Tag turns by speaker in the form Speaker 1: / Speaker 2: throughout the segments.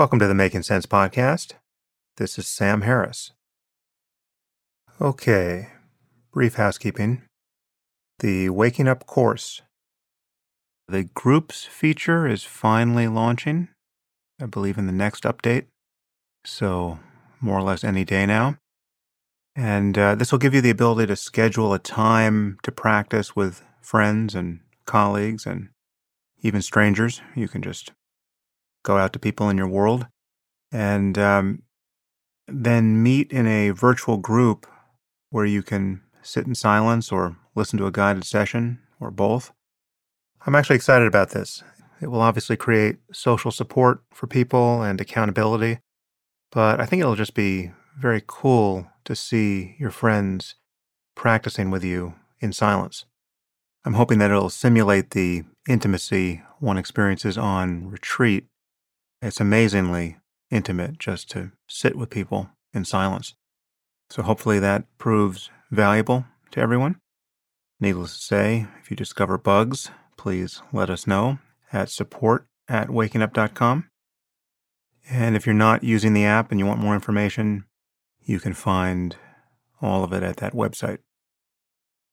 Speaker 1: Welcome to the Making Sense podcast. This is Sam Harris. Okay, brief housekeeping. The Waking Up course. The groups feature is finally launching, I believe, in the next update. So, more or less any day now. And uh, this will give you the ability to schedule a time to practice with friends and colleagues and even strangers. You can just go out to people in your world and um, then meet in a virtual group where you can sit in silence or listen to a guided session or both. I'm actually excited about this. It will obviously create social support for people and accountability, but I think it'll just be very cool to see your friends practicing with you in silence. I'm hoping that it'll simulate the intimacy one experiences on retreat. It's amazingly intimate just to sit with people in silence. So hopefully that proves valuable to everyone. Needless to say, if you discover bugs, please let us know at support at wakingup.com. And if you're not using the app and you want more information, you can find all of it at that website.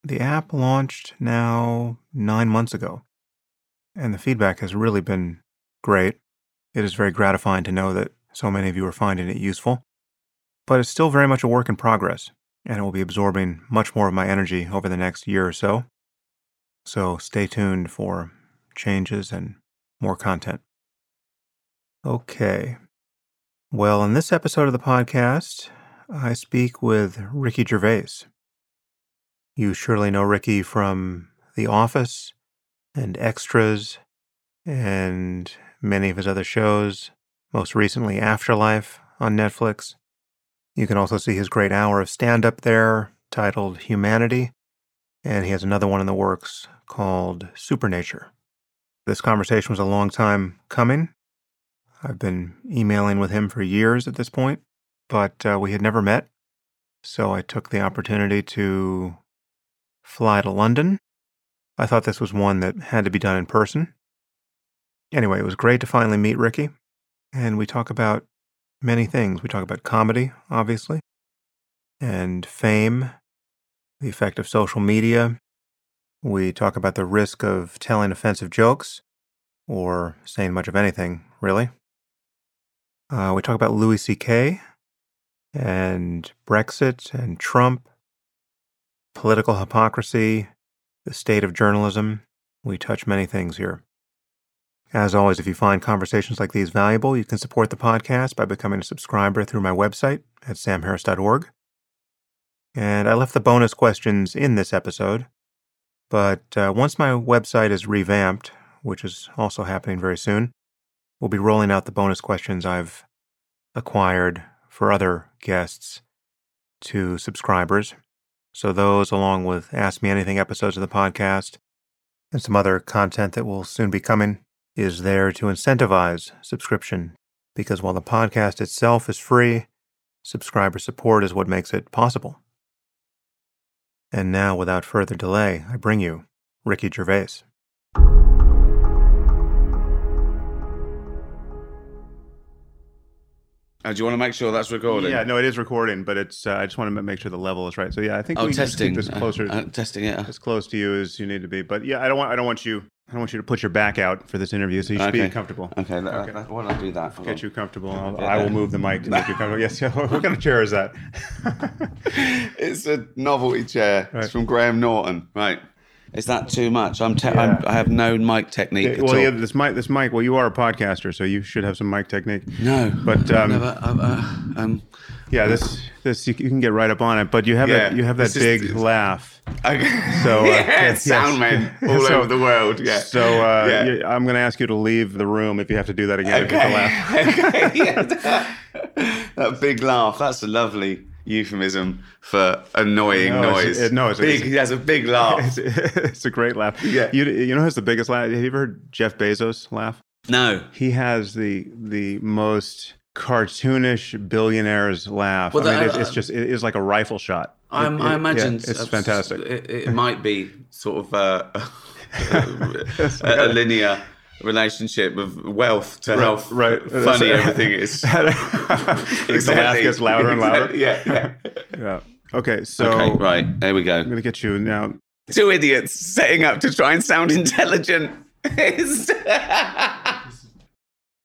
Speaker 1: The app launched now nine months ago, and the feedback has really been great. It is very gratifying to know that so many of you are finding it useful, but it's still very much a work in progress, and it will be absorbing much more of my energy over the next year or so. So stay tuned for changes and more content. Okay. Well, in this episode of the podcast, I speak with Ricky Gervais. You surely know Ricky from The Office and Extras and many of his other shows, most recently After Life on Netflix. You can also see his great hour of stand up there titled Humanity, and he has another one in the works called Supernature. This conversation was a long time coming. I've been emailing with him for years at this point, but uh, we had never met. So I took the opportunity to fly to London. I thought this was one that had to be done in person. Anyway, it was great to finally meet Ricky, and we talk about many things. We talk about comedy, obviously, and fame, the effect of social media. We talk about the risk of telling offensive jokes or saying much of anything, really. Uh, we talk about Louis C.K and Brexit and Trump, political hypocrisy, the state of journalism. We touch many things here. As always, if you find conversations like these valuable, you can support the podcast by becoming a subscriber through my website at samharris.org. And I left the bonus questions in this episode, but uh, once my website is revamped, which is also happening very soon, we'll be rolling out the bonus questions I've acquired for other guests to subscribers. So, those, along with Ask Me Anything episodes of the podcast and some other content that will soon be coming, is there to incentivize subscription. Because while the podcast itself is free, subscriber support is what makes it possible. And now, without further delay, I bring you Ricky Gervais.
Speaker 2: Uh, do you want to make sure that's recording?
Speaker 1: Yeah, no, it is recording, but it's. Uh, I just want to make sure the level is right. So yeah, I think
Speaker 2: Oh,
Speaker 1: we can just
Speaker 2: testing.
Speaker 1: keep this closer,
Speaker 2: Uh, uh, testing it.
Speaker 1: as close to you as you need to be. But yeah, I don't want. I don't want you. I don't want you to put your back out for this interview. So you should be comfortable.
Speaker 2: Okay,
Speaker 1: Okay.
Speaker 2: let- why don't I do that? Hold
Speaker 1: Get
Speaker 2: on.
Speaker 1: you comfortable. I'll. I will move the mic to make you comfortable. Yes. What kind of chair is that?
Speaker 2: it's a novelty chair.
Speaker 1: Right.
Speaker 2: It's from Graham Norton. Right. Is that too much? I'm, te-
Speaker 1: Yeah.
Speaker 2: I'm I have no mic technique at
Speaker 1: well,
Speaker 2: all.
Speaker 1: yeah, this mic. This mic. Well, you are a podcaster, so you should have some mic technique.
Speaker 2: no,
Speaker 1: But um,
Speaker 2: never. Uh, uh, um,
Speaker 1: yeah, this this you, you can get right up on it. But you have
Speaker 2: Yeah,
Speaker 1: that you have that
Speaker 2: this is-
Speaker 1: big laugh.
Speaker 2: okay.
Speaker 1: So, uh,
Speaker 2: yeah,
Speaker 1: yes,
Speaker 2: sound men all
Speaker 1: So-
Speaker 2: over the world. Yeah.
Speaker 1: So uh,
Speaker 2: Yeah.
Speaker 1: you- I'm going to ask you to leave the room if you have to do that again. If you have to laugh.
Speaker 2: okay. yeah, that, that big laugh. That's a lovely euphemism for annoying
Speaker 1: No, it's-
Speaker 2: noise.
Speaker 1: it- no, it's-
Speaker 2: big.
Speaker 1: it's-
Speaker 2: he has a big laugh.
Speaker 1: It's, it's a great laugh.
Speaker 2: Yeah.
Speaker 1: You, you know who's the biggest laugh? Have you ever heard Jeff Bezos laugh?
Speaker 2: no.
Speaker 1: He has the the most cartoonish billionaire's laugh.
Speaker 2: Well,
Speaker 1: I mean,
Speaker 2: the-
Speaker 1: it's, it's just it is like a rifle shot.
Speaker 2: I'm,
Speaker 1: It-
Speaker 2: I imagine
Speaker 1: yeah, it's fantastic.
Speaker 2: It, it might be sort of uh, a, a linear relationship of wealth to
Speaker 1: Right,
Speaker 2: how
Speaker 1: right.
Speaker 2: funny everything is.
Speaker 1: the laugh gets louder and louder.
Speaker 2: yeah, yeah.
Speaker 1: Yeah. Okay, so
Speaker 2: okay, right. There we go.
Speaker 1: I'm going to get you now.
Speaker 2: Two idiots setting up to try and sound intelligent.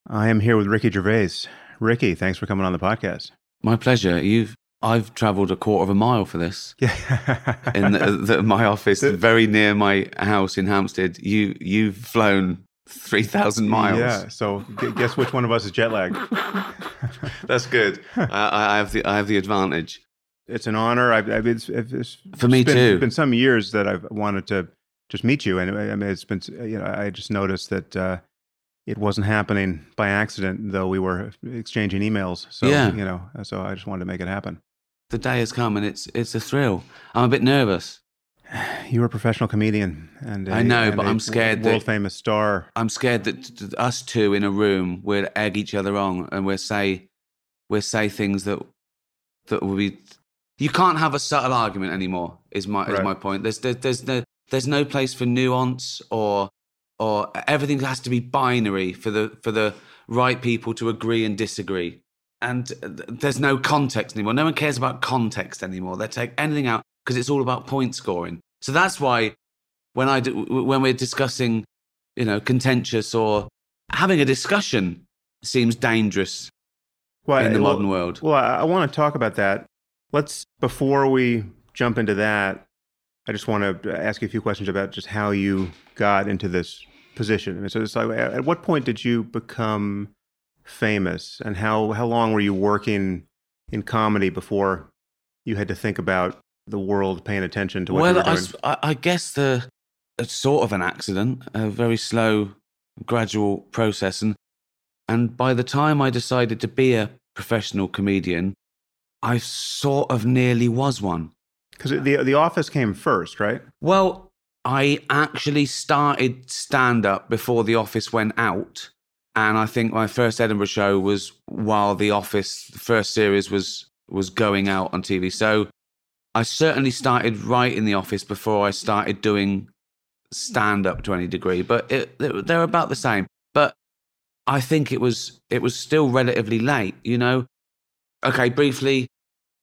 Speaker 1: I am here with Ricky Gervais. Ricky, thanks for coming on the podcast.
Speaker 2: My pleasure. You've I've travelled a quarter of a mile for this.
Speaker 1: Yeah.
Speaker 2: In the, the, my office, very near my house in Hampstead. You you've flown three thousand miles.
Speaker 1: Yeah. So guess which one of us is jet lagged?
Speaker 2: That's good. I, I have the I have the advantage.
Speaker 1: It's an honor. I've, I've it's, it's
Speaker 2: For me
Speaker 1: been,
Speaker 2: too.
Speaker 1: It's been some years that I've wanted to just meet you, and I mean, it's been you know I just noticed that uh, it wasn't happening by accident, though we were exchanging emails. So
Speaker 2: Yeah.
Speaker 1: you know, so I just wanted to make it happen.
Speaker 2: The day has come, and it's it's a thrill. I'm a bit nervous.
Speaker 1: You're a professional comedian, and
Speaker 2: I
Speaker 1: a-
Speaker 2: know,
Speaker 1: and
Speaker 2: but I'm scared that-
Speaker 1: world famous star.
Speaker 2: I'm scared that us two in a room we'll egg each other on, and we'll say we'll say things that that will be. You can't have a subtle argument anymore. Is my is
Speaker 1: Right.
Speaker 2: my point. There's there, there's no there's no place for nuance or or everything has to be binary for the for the right people to agree and disagree. And there's no context anymore. No one cares about context anymore. They take anything out because it's all about point scoring. So that's why when I do, when we're discussing, you know, contentious or having a discussion seems dangerous
Speaker 1: Well,
Speaker 2: in the
Speaker 1: well-
Speaker 2: modern world.
Speaker 1: Well, I, I want to talk about that. Let's before we jump into that, I just want to ask you a few questions about just how you got into this position. I mean, so it's like, at at what point did you become famous, and how how long were you working in comedy before you had to think about the world paying attention to what
Speaker 2: well,
Speaker 1: were
Speaker 2: I,
Speaker 1: doing?
Speaker 2: s- I- I guess the it's sort of an accident, a very slow, gradual process, and and by the time I decided to be a professional comedian, I sort of nearly was one.
Speaker 1: Because the the office came first, right?
Speaker 2: Well, I actually started stand up before The Office went out. And I think my first Edinburgh show was while The Office, the first series, was, was going out on TV. So I certainly started right in The Office before I started doing stand up to any degree, but it, they're about the same. But I think it was it was still relatively late, you know. Okay, briefly,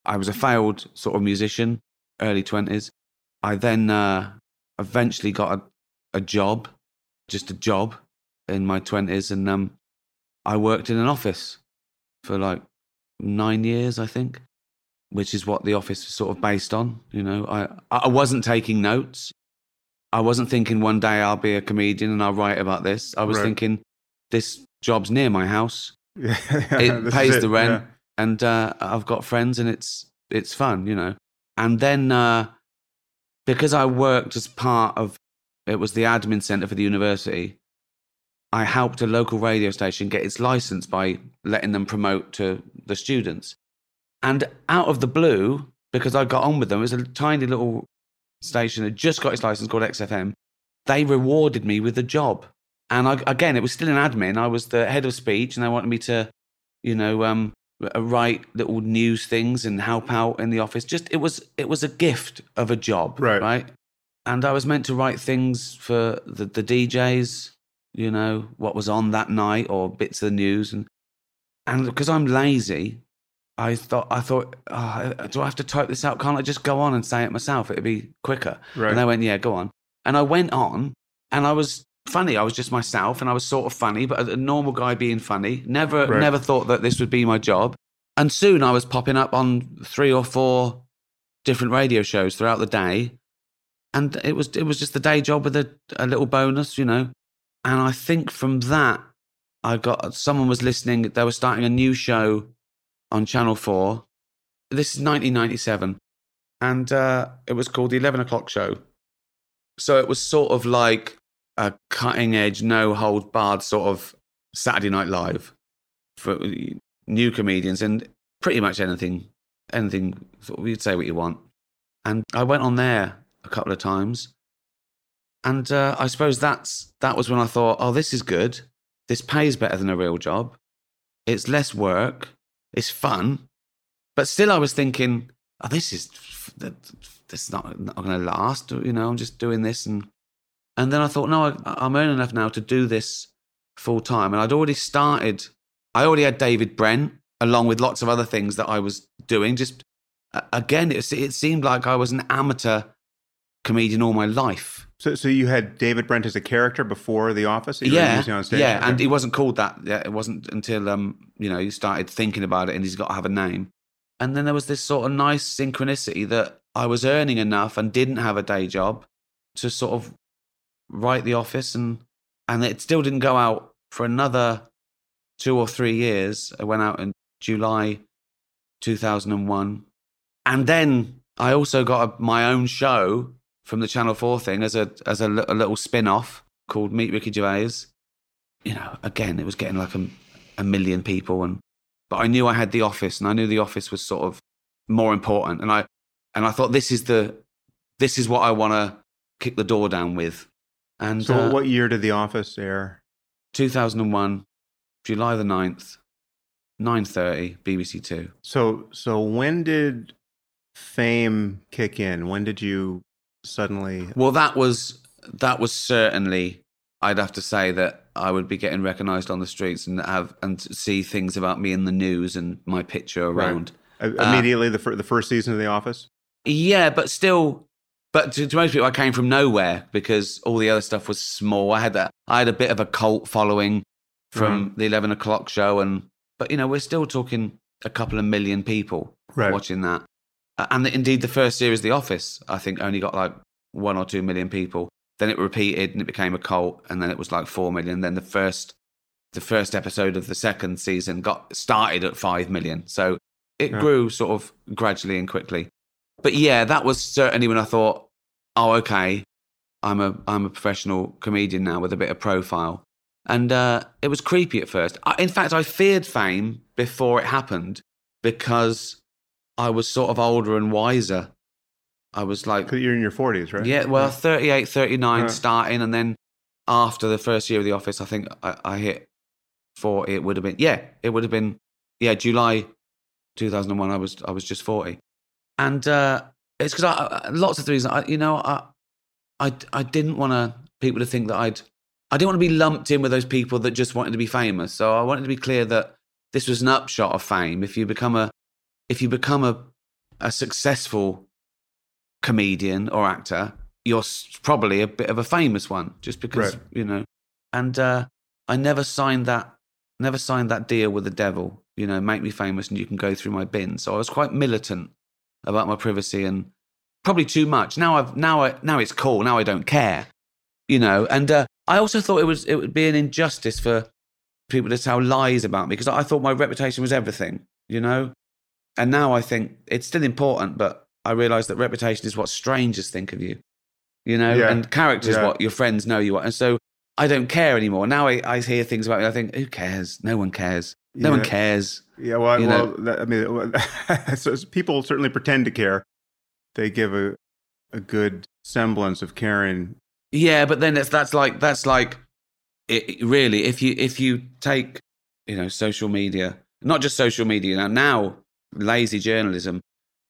Speaker 2: I was a failed sort of musician, early twenties. I then uh, eventually got a, a job, just a job in my twenties, and um, I worked in an office for like nine years, I think, which is what the office was sort of based on. You know, I I wasn't taking notes. I wasn't thinking one day I'll be a comedian and I'll write about this. I was
Speaker 1: Right.
Speaker 2: thinking this job's near my house
Speaker 1: Yeah,
Speaker 2: it
Speaker 1: is
Speaker 2: pays the rent
Speaker 1: yeah.
Speaker 2: and uh, I've got friends and it's it's fun, you know. And then uh, because I worked as part of it was the admin center for the university, I helped a local radio station get its license by letting them promote to the students. And out of the blue, because I got on with them, it was a tiny little station that just got its license called XFM. They rewarded me with a job. And I, again, it was still an admin. I was the head of speech, and they wanted me to, you know, um, uh, write little news things and help out in the office. Just it was it was a gift of a job,
Speaker 1: Right.
Speaker 2: Right. And I was meant to write things for the, the DJs, you know, what was on that night or bits of the news, and and because I'm lazy, I thought I thought, oh, do I have to type this out? Can't I just go on and say it myself? It'd be quicker.
Speaker 1: Right.
Speaker 2: And they went, yeah, go on. And I went on, and I was funny. I was just myself, and I was sort of funny, but a, normal guy being funny. Never,
Speaker 1: Right.
Speaker 2: never thought that this would be my job. And soon I was popping up on three or four different radio shows throughout the day, and it was it was just the day job with a, a little bonus, you know. And I think from that, I got someone was listening. They were starting a new show on Channel Four. This is 1997, and uh, it was called the 11 o'clock show. So it was sort of like a cutting edge, no hold barred sort of Saturday Night Live for new comedians and pretty much anything, anything. Sort of, you'd say what you want. And I went on there a couple of times, and uh, I suppose that's that was when I thought, oh, this is good. This pays better than a real job. It's less work. It's fun, but still, I was thinking, oh, this is this is not not going to last. You know, I'm just doing this, and and then I thought, no, I, I'm earning enough now to do this full time. And I'd already started, I already had David Brent along with lots of other things that I was doing. Just again, it, it seemed like I was an amateur comedian all my life.
Speaker 1: So, so you had David Brent as a character before The Office?
Speaker 2: yeah, yeah, and he wasn't called that. Yeah, it wasn't until um, you know, you started thinking about it, and he's got to have a name. And then there was this sort of nice synchronicity that I was earning enough and didn't have a day job to sort of write The Office, and and it still didn't go out for another two or three years. I went out in July 2001, and then I also got a, my own show from the Channel Four thing as a as a, a little spin off called Meet Ricky Gervais. You know, again, it was getting like a, a million people, and but I knew I had The Office, and I knew The Office was sort of more important, and I and I thought this is the this is what I want to kick the door down with. And
Speaker 1: so, uh, what year did The Office air?
Speaker 2: 2001, July the 9th, 9:30, BBC Two.
Speaker 1: So, so when did fame kick in? When did you suddenly?
Speaker 2: Well, that was that was certainly. I'd have to say that I would be getting recognised on the streets and have and see things about me in the news and my picture around.
Speaker 1: Right. Uh, immediately, uh, the fir- the first season of The Office.
Speaker 2: Yeah, but still, but to, to, most people, I came from nowhere because all the other stuff was small. I had that. I had a bit of a cult following from mm-hmm. the eleven o'clock show, and but you know, we're still talking a couple of million people right. watching that. And indeed, the first series, The Office, I think only got like one or two million people. Then it repeated and it became a cult, and then it was like four million. Then the first, the first episode of the second season got started at five million. So it yeah. grew sort of gradually and quickly. But yeah, that was certainly when I thought, oh, okay, I'm a I'm a professional comedian now with a bit of profile. And uh, it was creepy at first. I, in fact, I feared fame before it happened because I was sort of older and wiser. I was like.
Speaker 1: You're in your 40s, right?
Speaker 2: Yeah, well, 38, 39 right. starting. And then after the first year of the office, I think I, I hit 40. It would have been, yeah, it would have been, yeah, July 2001. I was, I was just 40. And uh, it's because I, lots of reasons. I, you know, I, I, I didn't want to people to think that I'd I didn't want to be lumped in with those people that just wanted to be famous. So I wanted to be clear that this was an upshot of fame. If you become a if you become a a successful comedian or actor, you're probably a bit of a famous one, just because right. you know. And uh, I never signed that never signed that deal with the devil. You know, make me famous and you can go through my bin. So I was quite militant about my privacy and probably too much. Now I've now I now it's cool. Now I don't care. You know, and uh, I also thought it was it would be an injustice for people to tell lies about me because I thought my reputation was everything, you know. And now I think it's still important, but I realise that reputation is what strangers think of you, you know, yeah. and character is yeah. what your friends know you are. And so I don't care anymore. Now I, I hear things about me. I think, who cares? No one cares. No yeah. one cares.
Speaker 1: Yeah, well, well that, I mean, so people certainly pretend to care. They give a a good semblance of caring
Speaker 2: yeah, but then that's that's like that's like it, really if you if you take you know social media, not just social media now now lazy journalism.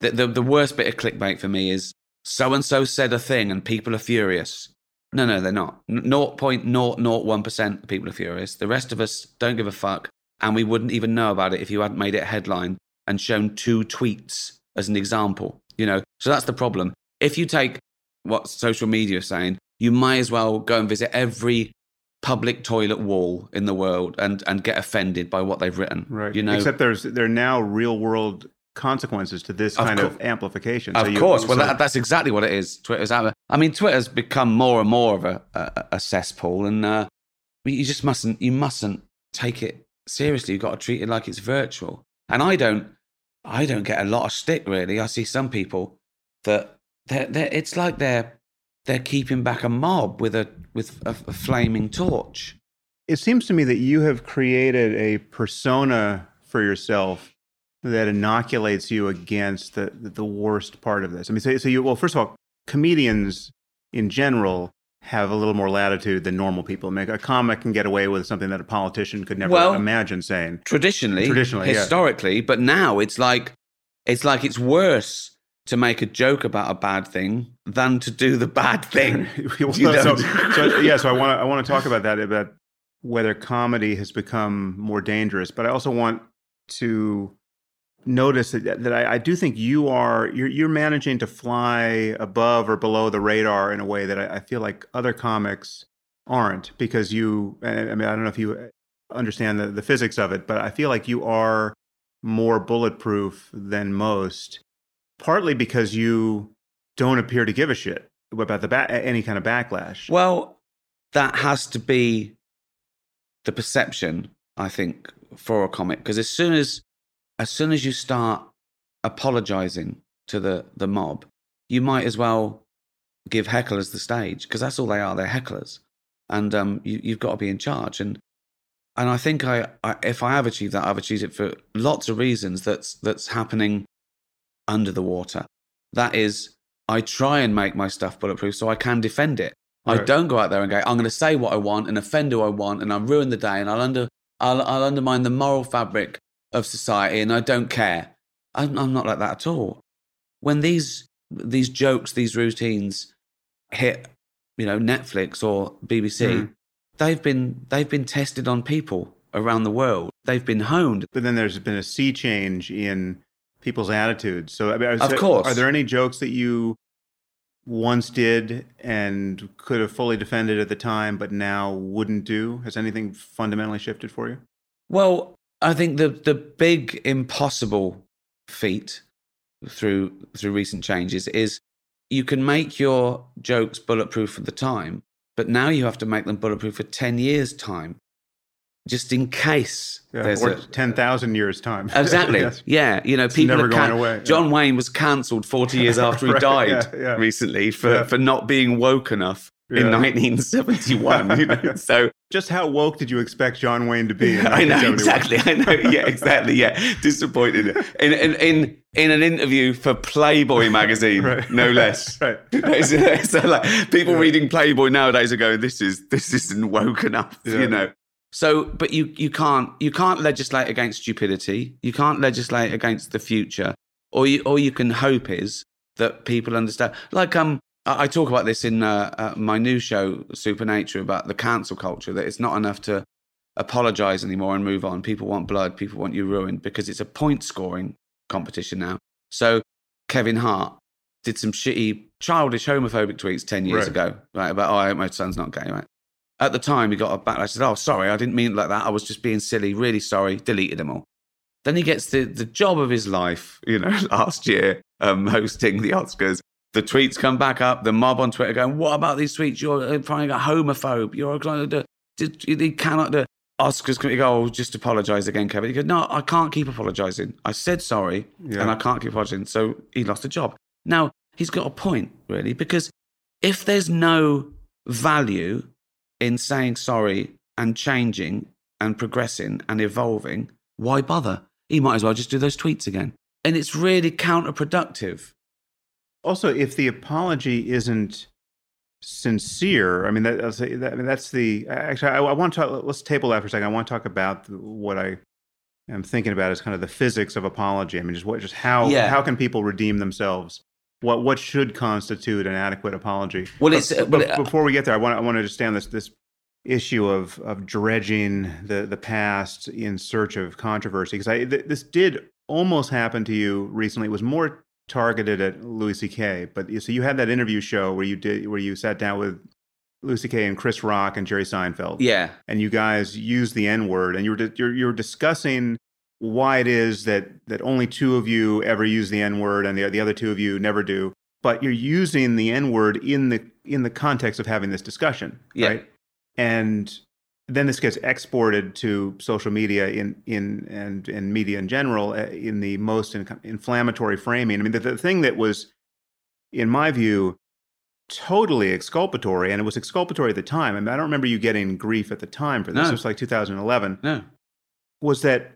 Speaker 2: The, the the worst bit of clickbait for me is so and so said a thing and people are furious. No, no, they're not. 0.001% of people are furious. The rest of us don't give a fuck. And we wouldn't even know about it if you hadn't made it a headline and shown two tweets as an example. You know, so that's the problem. If you take what social media is saying you might as well go and visit every public toilet wall in the world and and get offended by what they've written.
Speaker 1: Right.
Speaker 2: You know,
Speaker 1: except there's there are now real world consequences to this kind of, co- of amplification.
Speaker 2: Of so you, course. Well, that, that's exactly what it is. Twitter's I mean, Twitter's become more and more of a, a, a cesspool, and uh, you just mustn't you mustn't take it seriously. You've got to treat it like it's virtual. And I don't I don't get a lot of stick really. I see some people that they're, they're, it's like they're they're keeping back a mob with a with a, a flaming torch.
Speaker 1: It seems to me that you have created a persona for yourself that inoculates you against the the worst part of this. I mean, so, so you well, first of all, comedians in general have a little more latitude than normal people. A comic can get away with something that a politician could never well, imagine saying.
Speaker 2: Traditionally, traditionally, historically, yeah. but now it's like it's like it's worse to make a joke about a bad thing than to do the bad thing.
Speaker 1: so, so, so, yeah, so I want to I want to talk about that about whether comedy has become more dangerous, but I also want to notice that, that I, I, do think you are you're, you're managing to fly above or below the radar in a way that I, I feel like other comics aren't because you I mean I don't know if you understand the, the physics of it, but I feel like you are more bulletproof than most, partly because you don't appear to give a shit about the ba- any kind of backlash.
Speaker 2: Well, that has to be the perception, I think, for a comic because as soon as as soon as you start apologizing to the the mob, you might as well give hecklers the stage because that's all they are. They're hecklers, and um, you, you've got to be in charge. And and I think I, I, if I have achieved that, I've achieved it for lots of reasons. That's that's happening under the water. That is, I try and make my stuff bulletproof so I can defend it. Right. I don't go out there and go, I'm going to say what I want and offend who I want, and I'll ruin the day, and I'll under I'll, I'll undermine the moral fabric of society, and I don't care. I'm, I'm not like that at all. When these these jokes, these routines hit, you know, Netflix or BBC, mm they've been they've been tested on people around the world. They've been honed.
Speaker 1: But then there's been a sea change in people's attitudes. So, I
Speaker 2: mean, of course,
Speaker 1: are there any jokes that you once did and could have fully defended at the time, but now wouldn't do? Has anything fundamentally shifted for you?
Speaker 2: Well, I think the the big impossible feat through through recent changes is you can make your jokes bulletproof at the time, but now you have to make them bulletproof for 10 years' time, just in case
Speaker 1: yeah, there's a, 10,000 years' time.
Speaker 2: Exactly. yes. Yeah. You know,
Speaker 1: it's
Speaker 2: people
Speaker 1: never
Speaker 2: going
Speaker 1: can- away.
Speaker 2: John yeah. Wayne was cancelled 40 years after he right, died yeah, recently for, for not being woke enough. In 1971, you know? so
Speaker 1: just how woke did you expect John Wayne to be?
Speaker 2: I know exactly. I know. Yeah, exactly. Yeah, disappointed in in in, in an interview for Playboy magazine, right. no less.
Speaker 1: right.
Speaker 2: So, like people reading Playboy nowadays are going, "This is this isn't woke enough," you know. So, but you you can't you can't legislate against stupidity. You can't legislate against the future. Or you all you can hope is that people understand. Like um, I talk about this in uh, uh, my new show, Supernature, about the cancel culture. That it's not enough to apologize anymore and move on. People want blood. People want you ruined because it's a point scoring competition now. So Kevin Hart did some shitty, childish, homophobic tweets ten years right. ago, right? About oh, I hope my son's not gay, right? At the time, he got a backlash. I said, "Oh, sorry, I didn't mean it like that. I was just being silly. Really sorry." Deleted them all. Then he gets the the job of his life, you know, last year, um, hosting the Oscars the tweets come back up. The mob on Twitter going, "What about these tweets? You're trying a homophobe. You're do. You cannot do." Oscars committee go, oh, just apologise again, Kevin. He goes, no, I can't keep apologising. I said sorry, yeah. and I can't keep apologising. So he lost a job. Now he's got a point, really, because if there's no value in saying sorry and changing and progressing and evolving, why bother? He might as well just do those tweets again. And it's really counterproductive
Speaker 1: also, if the apology isn't sincere, I mean, that, I mean, that's the actually. I, I want to talk, let's table that for a second. I want to talk about what I am thinking about is kind of the physics of apology. I mean, just what, just how
Speaker 2: yeah.
Speaker 1: how can people redeem themselves? What what should constitute an adequate apology?
Speaker 2: Well, it's
Speaker 1: but, but, before we get there, I want I want to understand this this issue of of dredging the the past in search of controversy because I th- this did almost happen to you recently. It was more targeted at Louis C.K. But so you had that interview show where you did where you sat down with Louis C.K. and Chris Rock and Jerry Seinfeld.
Speaker 2: Yeah,
Speaker 1: and you guys used the N word, and you were you're, you're discussing why it is that that only two of you ever use the N word and the the other two of you never do. But you're using the N word in the in the context of having this discussion,
Speaker 2: yeah.
Speaker 1: right? And then this gets exported to social media in in and and media in general uh, in the most in, inflammatory framing. I mean, the, the thing that was, in my view, totally exculpatory, and it was exculpatory at the time. I mean, I don't remember you getting grief at the time for this. No. It was like 2011.
Speaker 2: No.
Speaker 1: Was that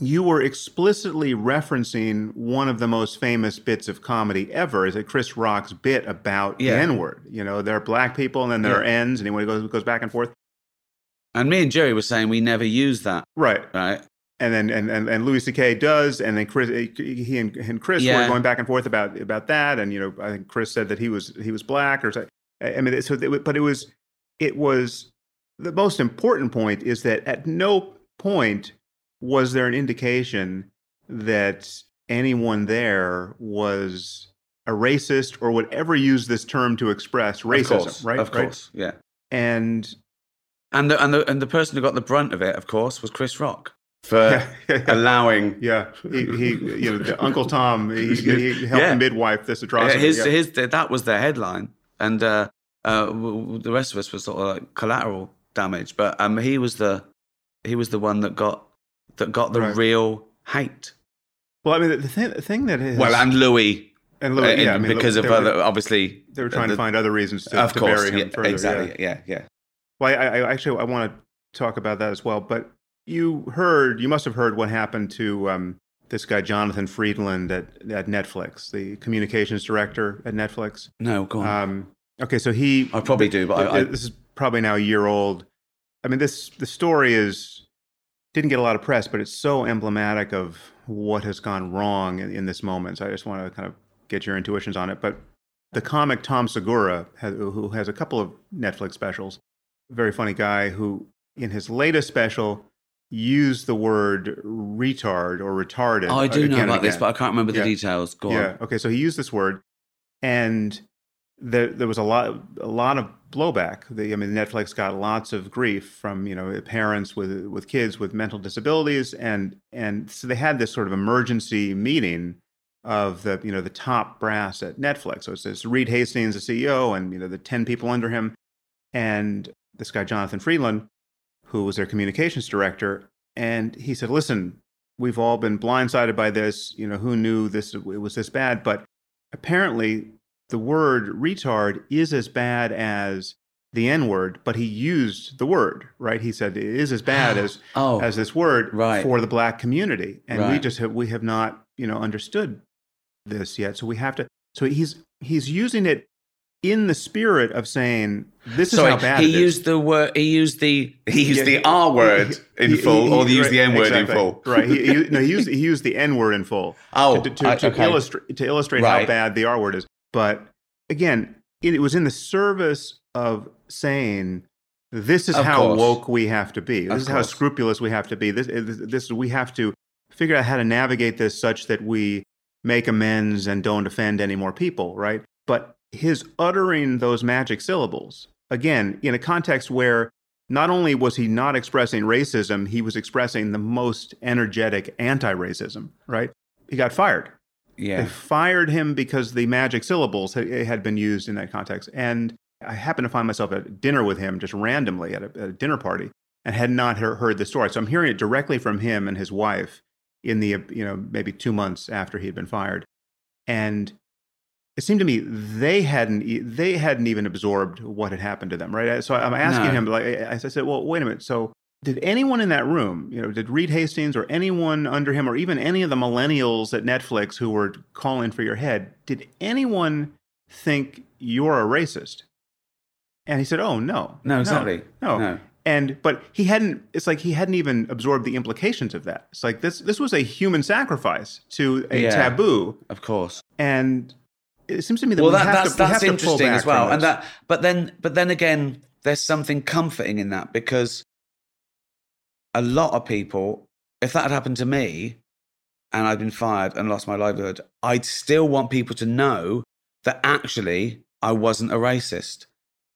Speaker 1: you were explicitly referencing one of the most famous bits of comedy ever is it Chris Rock's bit about
Speaker 2: yeah.
Speaker 1: the N word. You know, there are black people and then there yeah. are N's, and he goes goes back and forth.
Speaker 2: And me and Jerry were saying we never use that.
Speaker 1: Right.
Speaker 2: Right.
Speaker 1: And then and, and, and Louis C.K. does, and then Chris eh, he and, and Chris yeah. were going back and forth about about that, and you know I think Chris said that he was he was black or something. I mean so but it was it was the most important point is that at no point was there an indication that anyone there was a racist or would ever use this term to express racism,
Speaker 2: of course,
Speaker 1: right?
Speaker 2: Of
Speaker 1: Right?
Speaker 2: course, yeah.
Speaker 1: And
Speaker 2: And the, and the and the person who got the brunt of it, of course, was Chris Rock for allowing
Speaker 1: yeah, he, he you know, Uncle Tom, he, he helped
Speaker 2: Yeah.
Speaker 1: midwife this atrocity.
Speaker 2: his
Speaker 1: yeah.
Speaker 2: his that was their headline, and uh, uh, the rest of us was sort of like collateral damage. But um, he was the he was the one that got that got the
Speaker 1: Right.
Speaker 2: real hate.
Speaker 1: well, I mean, the, thing, the thing that is,
Speaker 2: Well, and Louis,
Speaker 1: and
Speaker 2: uh,
Speaker 1: Louis, yeah, I mean,
Speaker 2: because
Speaker 1: look,
Speaker 2: of other,
Speaker 1: were,
Speaker 2: obviously,
Speaker 1: they were trying
Speaker 2: the-
Speaker 1: to find other reasons to,
Speaker 2: of
Speaker 1: to
Speaker 2: course,
Speaker 1: bury him
Speaker 2: yeah,
Speaker 1: further.
Speaker 2: exactly,
Speaker 1: Yeah.
Speaker 2: yeah, yeah.
Speaker 1: Well, I, I actually I want to talk about that as well. But you heard, you must have heard what happened to um, this guy Jonathan Friedland at at Netflix, the communications director at Netflix.
Speaker 2: No, go on.
Speaker 1: Um, okay, so he
Speaker 2: I probably do, but I, I,
Speaker 1: this is probably now a year old. I mean, this the story is didn't get a lot of press, but it's so emblematic of what has gone wrong in, in this moment. So I just want to kind of get your intuitions on it. But the comic Tom Segura, has, who has a couple of Netflix specials, very funny guy who, in his latest special, used the word retard or retarded.
Speaker 2: Oh, I do know about this, but I can't remember the
Speaker 1: Yeah.
Speaker 2: details. Go
Speaker 1: Yeah.
Speaker 2: on.
Speaker 1: Okay. So he used this word, and there there was a lot a lot of blowback. The, I mean, Netflix got lots of grief from you know parents with with kids with mental disabilities, and and so they had this sort of emergency meeting of the you know the top brass at Netflix. So it's this Reed Hastings, the CEO, and you know the ten people under him, and this guy Jonathan Friedland, who was their communications director, and he said, "Listen, we've all been blindsided by this. You know, who knew this it was this bad? But apparently, the word retard is as bad as the N word. But he used the word, right? He said it is as bad ah, as
Speaker 2: Oh,
Speaker 1: as this word
Speaker 2: right.
Speaker 1: for the black community, and we just have we have not you know understood this yet. So we have to. So he's he's using it in the spirit of saying this is
Speaker 2: sorry.
Speaker 1: how bad
Speaker 2: he
Speaker 1: it is.
Speaker 2: used the word. He used the. He used
Speaker 1: Yeah,
Speaker 2: the R word
Speaker 1: he-
Speaker 2: in
Speaker 1: he-
Speaker 2: full,
Speaker 1: he-
Speaker 2: or he used
Speaker 1: right,
Speaker 2: the N word
Speaker 1: exactly.
Speaker 2: in full.
Speaker 1: Right. He, no, he used he used the N word in full
Speaker 2: Oh,
Speaker 1: to, to,
Speaker 2: I-
Speaker 1: to
Speaker 2: okay.
Speaker 1: illustrate to illustrate how bad the R word is. But again, it, it was in the service of saying this is
Speaker 2: Of
Speaker 1: how
Speaker 2: course.
Speaker 1: woke we have to be. This
Speaker 2: Of
Speaker 1: is how scrupulous we have to be. This, this this we have to figure out how to navigate this such that we make amends and don't offend any more people. Right. But his uttering those magic syllables again in a context where not only was he not expressing racism, he was expressing the most energetic anti-racism. Right. He got fired. They fired him because the magic syllables had, eh, had been used in that context. And I happened to find myself at dinner with him just randomly at a, at a dinner party and had not heard, the story. So I'm hearing it directly from him and his wife in the, you know, maybe two months after he had been fired. And it seemed to me they hadn't they hadn't even absorbed what had happened to them, right? So I'm asking
Speaker 2: No.
Speaker 1: him, like, I said, well, wait a minute. So did anyone in that room, you know, did Reed Hastings or anyone under him, or even any of the millennials at Netflix who were calling for your head, did anyone think you're a racist? And he said, "Oh no,
Speaker 2: No, exactly.
Speaker 1: no."
Speaker 2: No.
Speaker 1: And but he hadn't. It's like he hadn't even absorbed the implications of that. It's like this. This was a human sacrifice to a
Speaker 2: Yeah.
Speaker 1: taboo,
Speaker 2: Of course.
Speaker 1: and it seems to me that
Speaker 2: well,
Speaker 1: we
Speaker 2: that,
Speaker 1: have
Speaker 2: that's
Speaker 1: to, we have
Speaker 2: that's
Speaker 1: to pull
Speaker 2: interesting
Speaker 1: back
Speaker 2: as well, and that. But then, but then again, there's something comforting in that because a lot of people, if that had happened to me, and I'd been fired and lost my livelihood, I'd still want people to know that actually I wasn't a racist.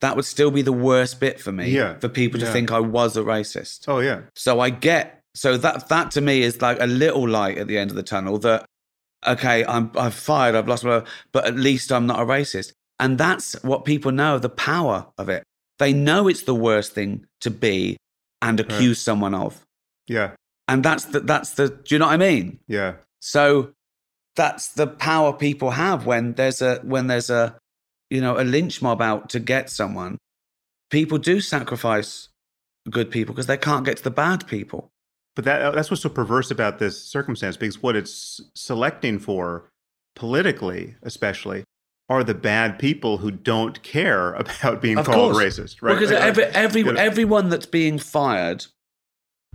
Speaker 2: That would still be the worst bit for me.
Speaker 1: Yeah.
Speaker 2: For people to
Speaker 1: Yeah.
Speaker 2: think I was a racist.
Speaker 1: Oh yeah,
Speaker 2: So I get so that that to me is like a little light at the end of the tunnel that okay, I'm I've fired, I've lost my but at least I'm not a racist. And that's what people know the power of it. They know it's the worst thing to be and accuse someone of.
Speaker 1: yeah,
Speaker 2: And that's the that's the do you know what I mean?
Speaker 1: yeah,
Speaker 2: So that's the power people have when there's a when there's a you know a lynch mob out to get someone. People do sacrifice good people because they can't get to the bad people.
Speaker 1: But that that's what's so perverse about this circumstance because what it's selecting for politically, especially, are the bad people who don't care about being
Speaker 2: Of
Speaker 1: called
Speaker 2: course.
Speaker 1: racist, right?
Speaker 2: Because
Speaker 1: Like,
Speaker 2: every, every,
Speaker 1: you know-
Speaker 2: everyone that's being fired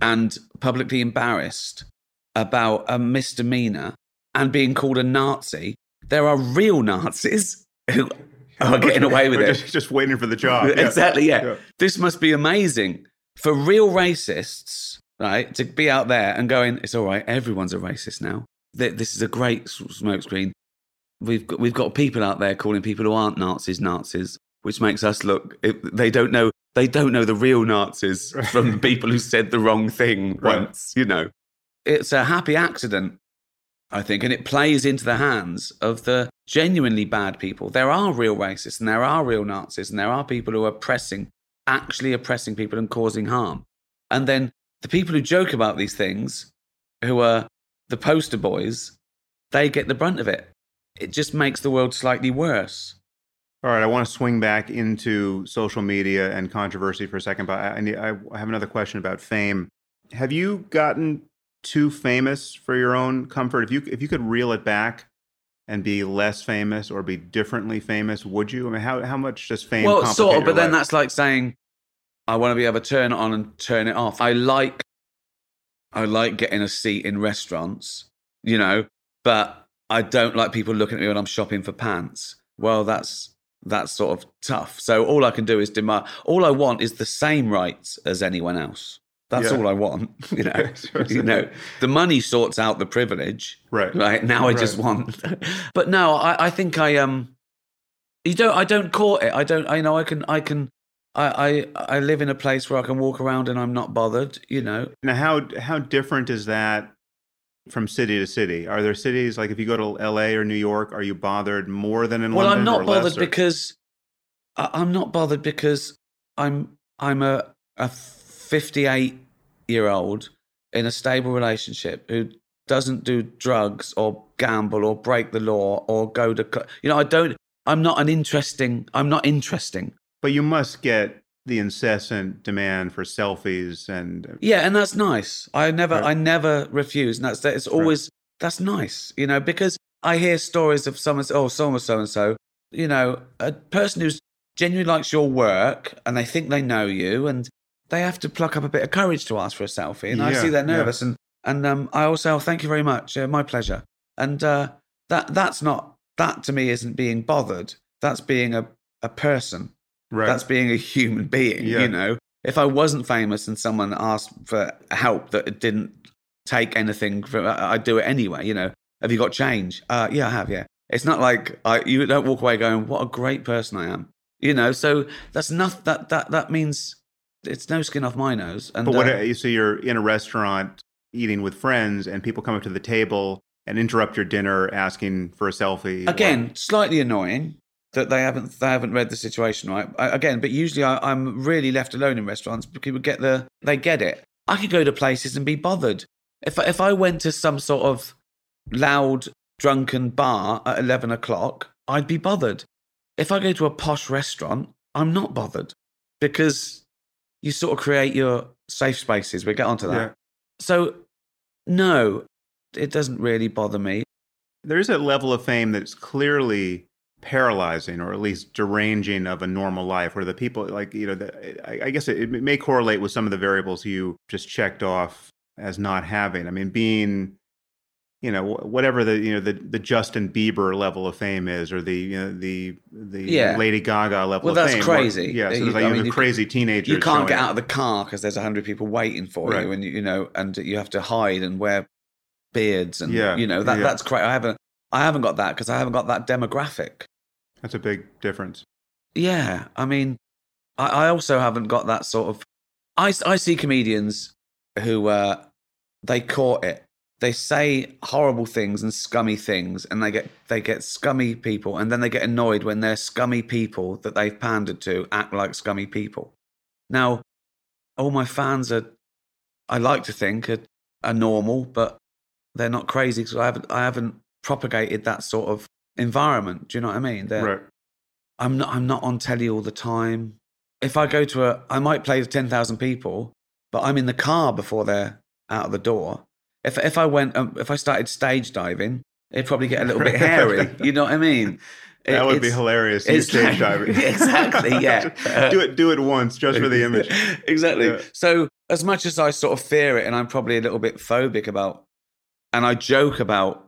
Speaker 2: and publicly embarrassed about a misdemeanor and being called a Nazi, there are real Nazis who are getting away with it.
Speaker 1: Just, just waiting for the job. Yeah.
Speaker 2: exactly. Yeah.
Speaker 1: Yeah.
Speaker 2: This must be amazing for real racists, right? To be out there and going, it's all right. Everyone's a racist now. This is a great smokescreen. We've got, we've got people out there calling people who aren't Nazis Nazis, which makes us look. It, they don't know. They don't know the real Nazis from the people who said the wrong thing
Speaker 1: Right.
Speaker 2: once. You know, it's a happy accident, I think, and it plays into the hands of the genuinely bad people. There are real racists and there are real Nazis and there are people who are oppressing, actually oppressing people and causing harm. And then the people who joke about these things, who are the poster boys, they get the brunt of it. It just makes the world slightly worse.
Speaker 1: All right, I want to swing back into social media and controversy for a second, but I, I, need, I have another question about fame. Have you gotten too famous for your own comfort? If you if you could reel it back and be less famous or be differently famous, would you? I mean, how how much does fame?
Speaker 2: well, sort of, but then
Speaker 1: life?
Speaker 2: that's like saying, I want to be able to turn it on and turn it off. I like, I like getting a seat in restaurants, you know, but I don't like people looking at me when I'm shopping for pants. Well, that's that's sort of tough. So all I can do is demand. All I want is the same rights as anyone else. That's
Speaker 1: Yeah.
Speaker 2: all I want. You know, you know, the money sorts out the privilege
Speaker 1: right.
Speaker 2: right now i just want but no I, I think i um you don't i don't court it i don't i know i can i can I, I i live in a place where i can walk around and i'm not bothered you know
Speaker 1: Now, how how different is that from city to city? Are there cities like if you go to L.A. or New York, are you bothered more than in
Speaker 2: well
Speaker 1: London?
Speaker 2: Well, I'm not bothered
Speaker 1: or-
Speaker 2: because i'm not bothered because i'm i'm a a 58 year old in a stable relationship who doesn't do drugs or gamble or break the law or go to you know i don't i'm not an interesting i'm not interesting
Speaker 1: But you must get the incessant demand for selfies and
Speaker 2: Yeah, and that's nice. I never,
Speaker 1: Right.
Speaker 2: I never refuse, and that's it's always that's nice, you know, because I hear stories of someone, oh, so and so and so, you know, a person who's genuinely likes your work and they think they know you, and they have to pluck up a bit of courage to ask for a selfie, and I see they're
Speaker 1: yeah.
Speaker 2: nervous, and and um, I also, oh, thank you very much, uh, my pleasure, and uh, that that's not that to me isn't being bothered. That's being a a person.
Speaker 1: Right.
Speaker 2: That's being a human being,
Speaker 1: Yeah.
Speaker 2: you know. If I wasn't famous and someone asked for help that it didn't take anything from, I- I'd do it anyway, you know. Have you got change? Uh, yeah, I have, yeah. It's not like I, you don't walk away going, what a great person I am, you know. So that's not, that, that, that means it's no skin off my nose. And
Speaker 1: But what?
Speaker 2: uh,
Speaker 1: so you're in a restaurant eating with friends, and people come up to the table and interrupt your dinner, asking for a selfie. or-
Speaker 2: again slightly annoying that they haven't they haven't read the situation right? I, again but usually I, i'm really left alone in restaurants because people get the they get it. I could go to places and be bothered. If I- if i went to some sort of loud drunken bar at 11 o'clock i'd be bothered. If i go to a posh restaurant i'm not bothered because you sort of create your safe spaces. We'll get onto that.
Speaker 1: Yeah.
Speaker 2: so no it doesn't really bother me.
Speaker 1: There is a level of fame that's clearly paralyzing or at least deranging of a normal life where the people like you know the, I, I guess it, it may correlate with some of the variables you just checked off as not having i mean being you know whatever the you know the, the justin bieber level of fame is or the you know the the
Speaker 2: Yeah.
Speaker 1: lady gaga level
Speaker 2: Well,
Speaker 1: of
Speaker 2: that's
Speaker 1: fame
Speaker 2: crazy.
Speaker 1: yeah so
Speaker 2: You-
Speaker 1: like
Speaker 2: I
Speaker 1: you
Speaker 2: mean, you
Speaker 1: crazy teenagers
Speaker 2: you can't get out of the car because there's 100 people waiting for
Speaker 1: Right.
Speaker 2: you and you, you know and you have to hide and wear beards and
Speaker 1: Yeah,
Speaker 2: you know that
Speaker 1: yeah.
Speaker 2: that's crazy i haven't i haven't got that because i haven't got that demographic.
Speaker 1: That's a big difference.
Speaker 2: Yeah i mean i, I also haven't got that sort of I, I see comedians who uh they caught it. They say horrible things and scummy things and they get they get scummy people and then they get annoyed when their scummy people that they've pandered to act like scummy people. Now all my fans are i like to think are, are normal but they're not crazy because i haven't i haven't propagated that sort of environment. Do you know what i mean? They're,
Speaker 1: right.
Speaker 2: I'm not i'm not on telly all the time. If i go to a i might play to 10,000 people but i'm in the car before they're out of the door. If if i went um, if i started stage diving it'd probably get a little bit hairy. You know what i mean?
Speaker 1: That would be hilarious you stage
Speaker 2: like-
Speaker 1: diving.
Speaker 2: Exactly yeah.
Speaker 1: Do it do it once just for the image.
Speaker 2: Exactly.
Speaker 1: Yeah.
Speaker 2: So as much as I sort of fear it, and I'm probably a little bit phobic about, and I joke about,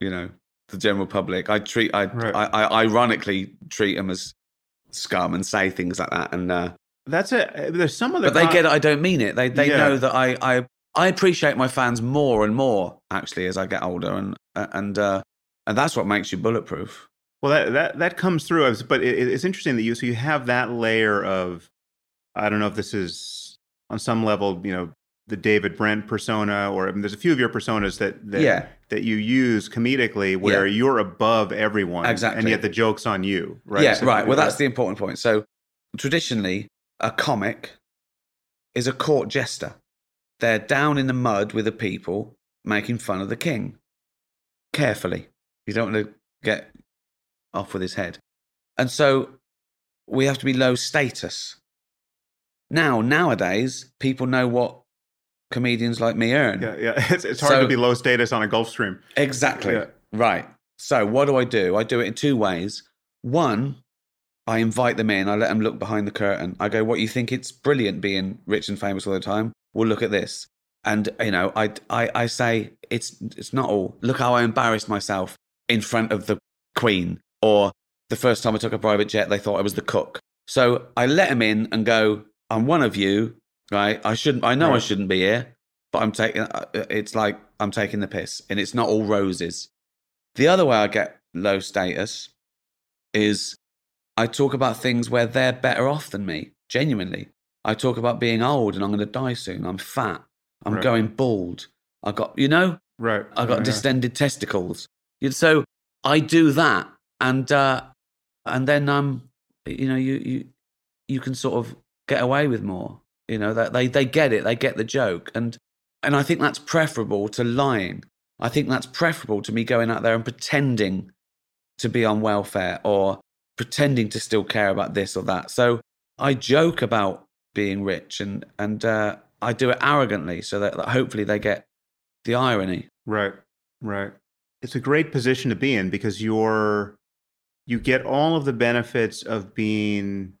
Speaker 2: you know, the general public. I treat, I,
Speaker 1: Right.
Speaker 2: I, I ironically treat them as scum and say things like that. And uh,
Speaker 1: That's it. There's some other.
Speaker 2: but they
Speaker 1: con-
Speaker 2: get it. I don't mean it. They they
Speaker 1: Yeah.
Speaker 2: know that I I I appreciate my fans more and more actually as I get older, and and uh, and that's what makes you bulletproof.
Speaker 1: Well, that that that comes through. But it, it's interesting that you so you have that layer of. I don't know if this is on some level, you know, the David Brent persona, or I mean, there's a few of your personas that that,
Speaker 2: Yeah.
Speaker 1: that you use comedically, where
Speaker 2: Yeah.
Speaker 1: you're above everyone,
Speaker 2: exactly, and
Speaker 1: yet the joke's on you, right?
Speaker 2: Yeah,
Speaker 1: So-
Speaker 2: right. Well, that's the important point. So traditionally, a comic is a court jester. They're down in the mud with the people making fun of the king. Carefully. You don't want to get off with his head. And so we have to be low status. Now, nowadays, people know what comedians like me earn.
Speaker 1: yeah, yeah. It's, it's hard
Speaker 2: So-
Speaker 1: to be low status on a Gulf Stream.
Speaker 2: Exactly.
Speaker 1: Yeah.
Speaker 2: Right. So what do I do? I do it in two ways. One, I invite them in. I let them look behind the curtain. I go, "What you think? It's brilliant being rich and famous all the time. Well, look at this." And you know, I I, I say it's it's not all. Look how I embarrassed myself in front of the Queen, or the first time I took a private jet, they thought I was the cook. So I let them in and go, "I'm one of you, right? I shouldn't. I know I shouldn't be here, but I'm taking. uh, It's like I'm taking the piss, and it's not all roses." The other way I get low status is I talk about things where they're better off than me, genuinely. I talk about being old and I'm going to die soon. I'm fat. I'm
Speaker 1: Right.
Speaker 2: going bald. I got, you know,
Speaker 1: Right.
Speaker 2: I got
Speaker 1: Yeah.
Speaker 2: distended testicles. So I do that, and uh, and then um, you know, you you you can sort of get away with more. You know that they they get it, they get the joke, and and I think that's preferable to lying. I think that's preferable to me going out there and pretending to be on welfare or pretending to still care about this or that. So I joke about being rich, and and uh, I do it arrogantly, so that, that hopefully they get the irony.
Speaker 1: Right, right. It's a great position to be in because you're you get all of the benefits of being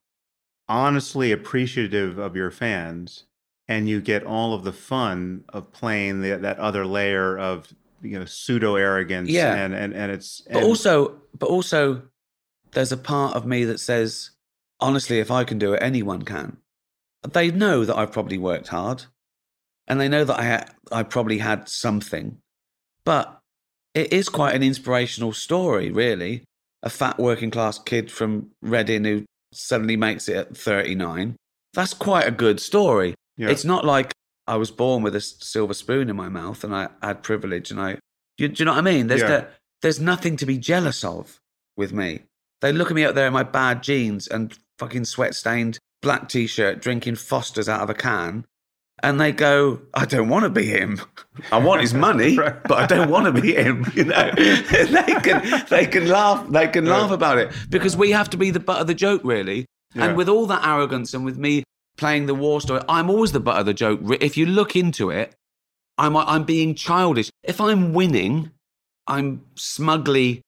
Speaker 1: honestly appreciative of your fans and you get all of the fun of playing the, that other layer of you know pseudo arrogance
Speaker 2: Yeah.
Speaker 1: and and and it's
Speaker 2: But
Speaker 1: and-
Speaker 2: also, but also, there's a part of me that says, honestly, if I can do it, anyone can. They know that I've probably worked hard, and they know that I ha- I probably had something, but it is quite an inspirational story, really. A fat working class kid from Reading who suddenly makes it at 39. That's quite a good story.
Speaker 1: yeah.
Speaker 2: It's not like I was born with a silver spoon in my mouth and I had privilege and I. You, do you know what I mean? There's
Speaker 1: Yeah.
Speaker 2: the, there's nothing to be jealous of with me. They look at me out there in my bad jeans and fucking sweat stained black t shirt, drinking Fosters out of a can, and they go, "I don't want to be him. I want his money, but I don't want to be him." You know, they can they can laugh they can laugh about it because we have to be the butt of the joke, really.
Speaker 1: Yeah.
Speaker 2: And with all that arrogance and with me playing the war story, I'm always the butt of the joke. If you look into it, I'm, I'm being childish. If I'm winning, I'm smugly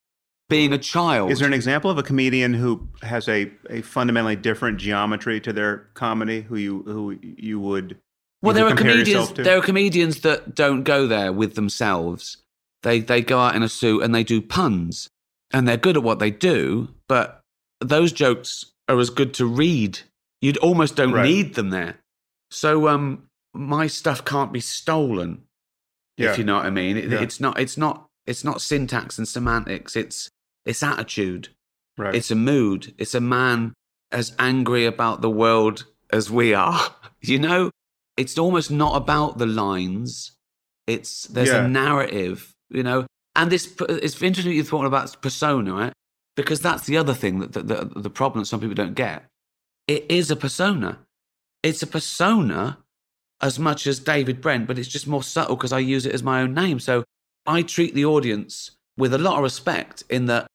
Speaker 2: being a child.
Speaker 1: Is there an example of a comedian who has a, a fundamentally different geometry to their comedy who you who you would
Speaker 2: well, there are comedians. There are comedians that don't go there with themselves. They they go out in a suit and they do puns, and they're good at what they do. But those jokes are as good to read. You almost don't
Speaker 1: Right.
Speaker 2: need them there. So um, my stuff can't be stolen.
Speaker 1: Yeah.
Speaker 2: If you know what I mean. It,
Speaker 1: Yeah.
Speaker 2: It's not. It's not. It's not syntax and semantics. It's it's attitude.
Speaker 1: right.
Speaker 2: It's a mood. It's a man as angry about the world as we are. You know, it's almost not about the lines. It's there's
Speaker 1: Yeah.
Speaker 2: a narrative. You know, and this it's interesting you're talking about persona, right? Because that's the other thing that the, the, the problem that some people don't get. It is a persona. It's a persona as much as David Brent, but it's just more subtle because I use it as my own name. So I treat the audience with a lot of respect in that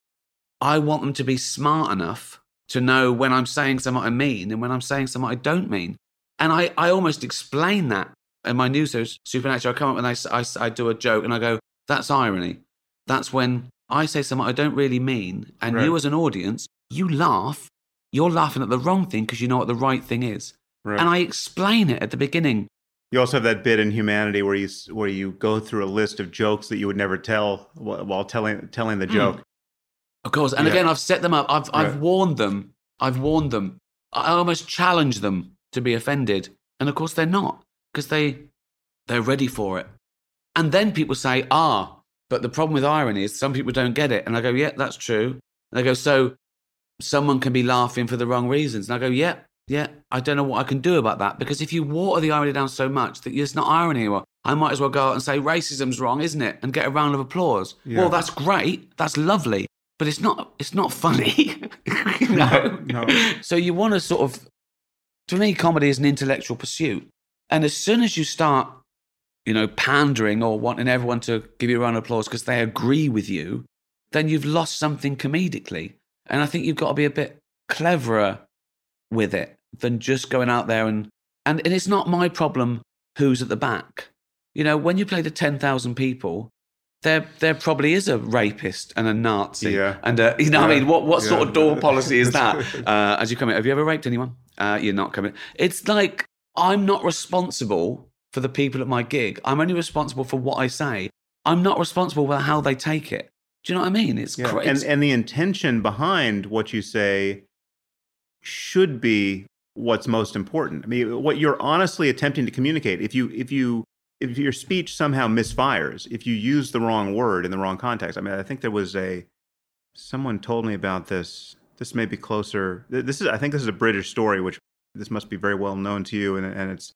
Speaker 2: I want them to be smart enough to know when I'm saying something I mean and when I'm saying something I don't mean. And I, I almost explain that in my new show, Supernature. I come up and I, I, I do a joke and I go, that's irony. That's when I say something I don't really mean. And you, as an audience, you laugh. You're laughing at the wrong thing because you know what the right thing is.
Speaker 1: right.
Speaker 2: And I explain it at the beginning.
Speaker 1: You also have that bit in Humanity where you where you go through a list of jokes that you would never tell while telling telling the
Speaker 2: Hmm.
Speaker 1: joke.
Speaker 2: Of course. And
Speaker 1: Yeah.
Speaker 2: again, I've set them up. I've I've
Speaker 1: Right.
Speaker 2: warned them. I've warned them. I almost challenge them to be offended. And of course they're not, because they they're ready for it. And then people say, ah, but the problem with irony is some people don't get it. And I go, yeah, that's true. And they go, so someone can be laughing for the wrong reasons. And I go, yeah, yeah, I don't know what I can do about that. Because if you water the irony down so much that it's not irony anymore, I might as well go out and say racism's wrong, isn't it? And get a round of applause.
Speaker 1: Yeah.
Speaker 2: Well, that's great. That's lovely. But it's not it's not funny. you know?
Speaker 1: No.
Speaker 2: So you want to sort of to me, comedy is an intellectual pursuit. And as soon as you start, you know, pandering or wanting everyone to give you a round of applause because they agree with you, then you've lost something comedically. And I think you've got to be a bit cleverer with it than just going out there and and, and it's not my problem who's at the back. You know, when you play to ten thousand people, there there probably is a rapist and a Nazi.
Speaker 1: Yeah.
Speaker 2: And uh, you know, what I mean, what what sort of door policy is that? Uh, as you come in, have you ever raped anyone? Uh, you're not coming. It's like I'm not responsible for the people at my gig. I'm only responsible for what I say. I'm not responsible for how they take it. Do you know what I mean? It's
Speaker 1: Yeah.
Speaker 2: crazy.
Speaker 1: And and the intention behind what you say should be what's most important. I mean, what you're honestly attempting to communicate. If you if you if your speech somehow misfires, if you use the wrong word in the wrong context. I mean, I think there was a someone told me about this. This may be closer. This is I think this is a British story, which this must be very well known to you, and and it's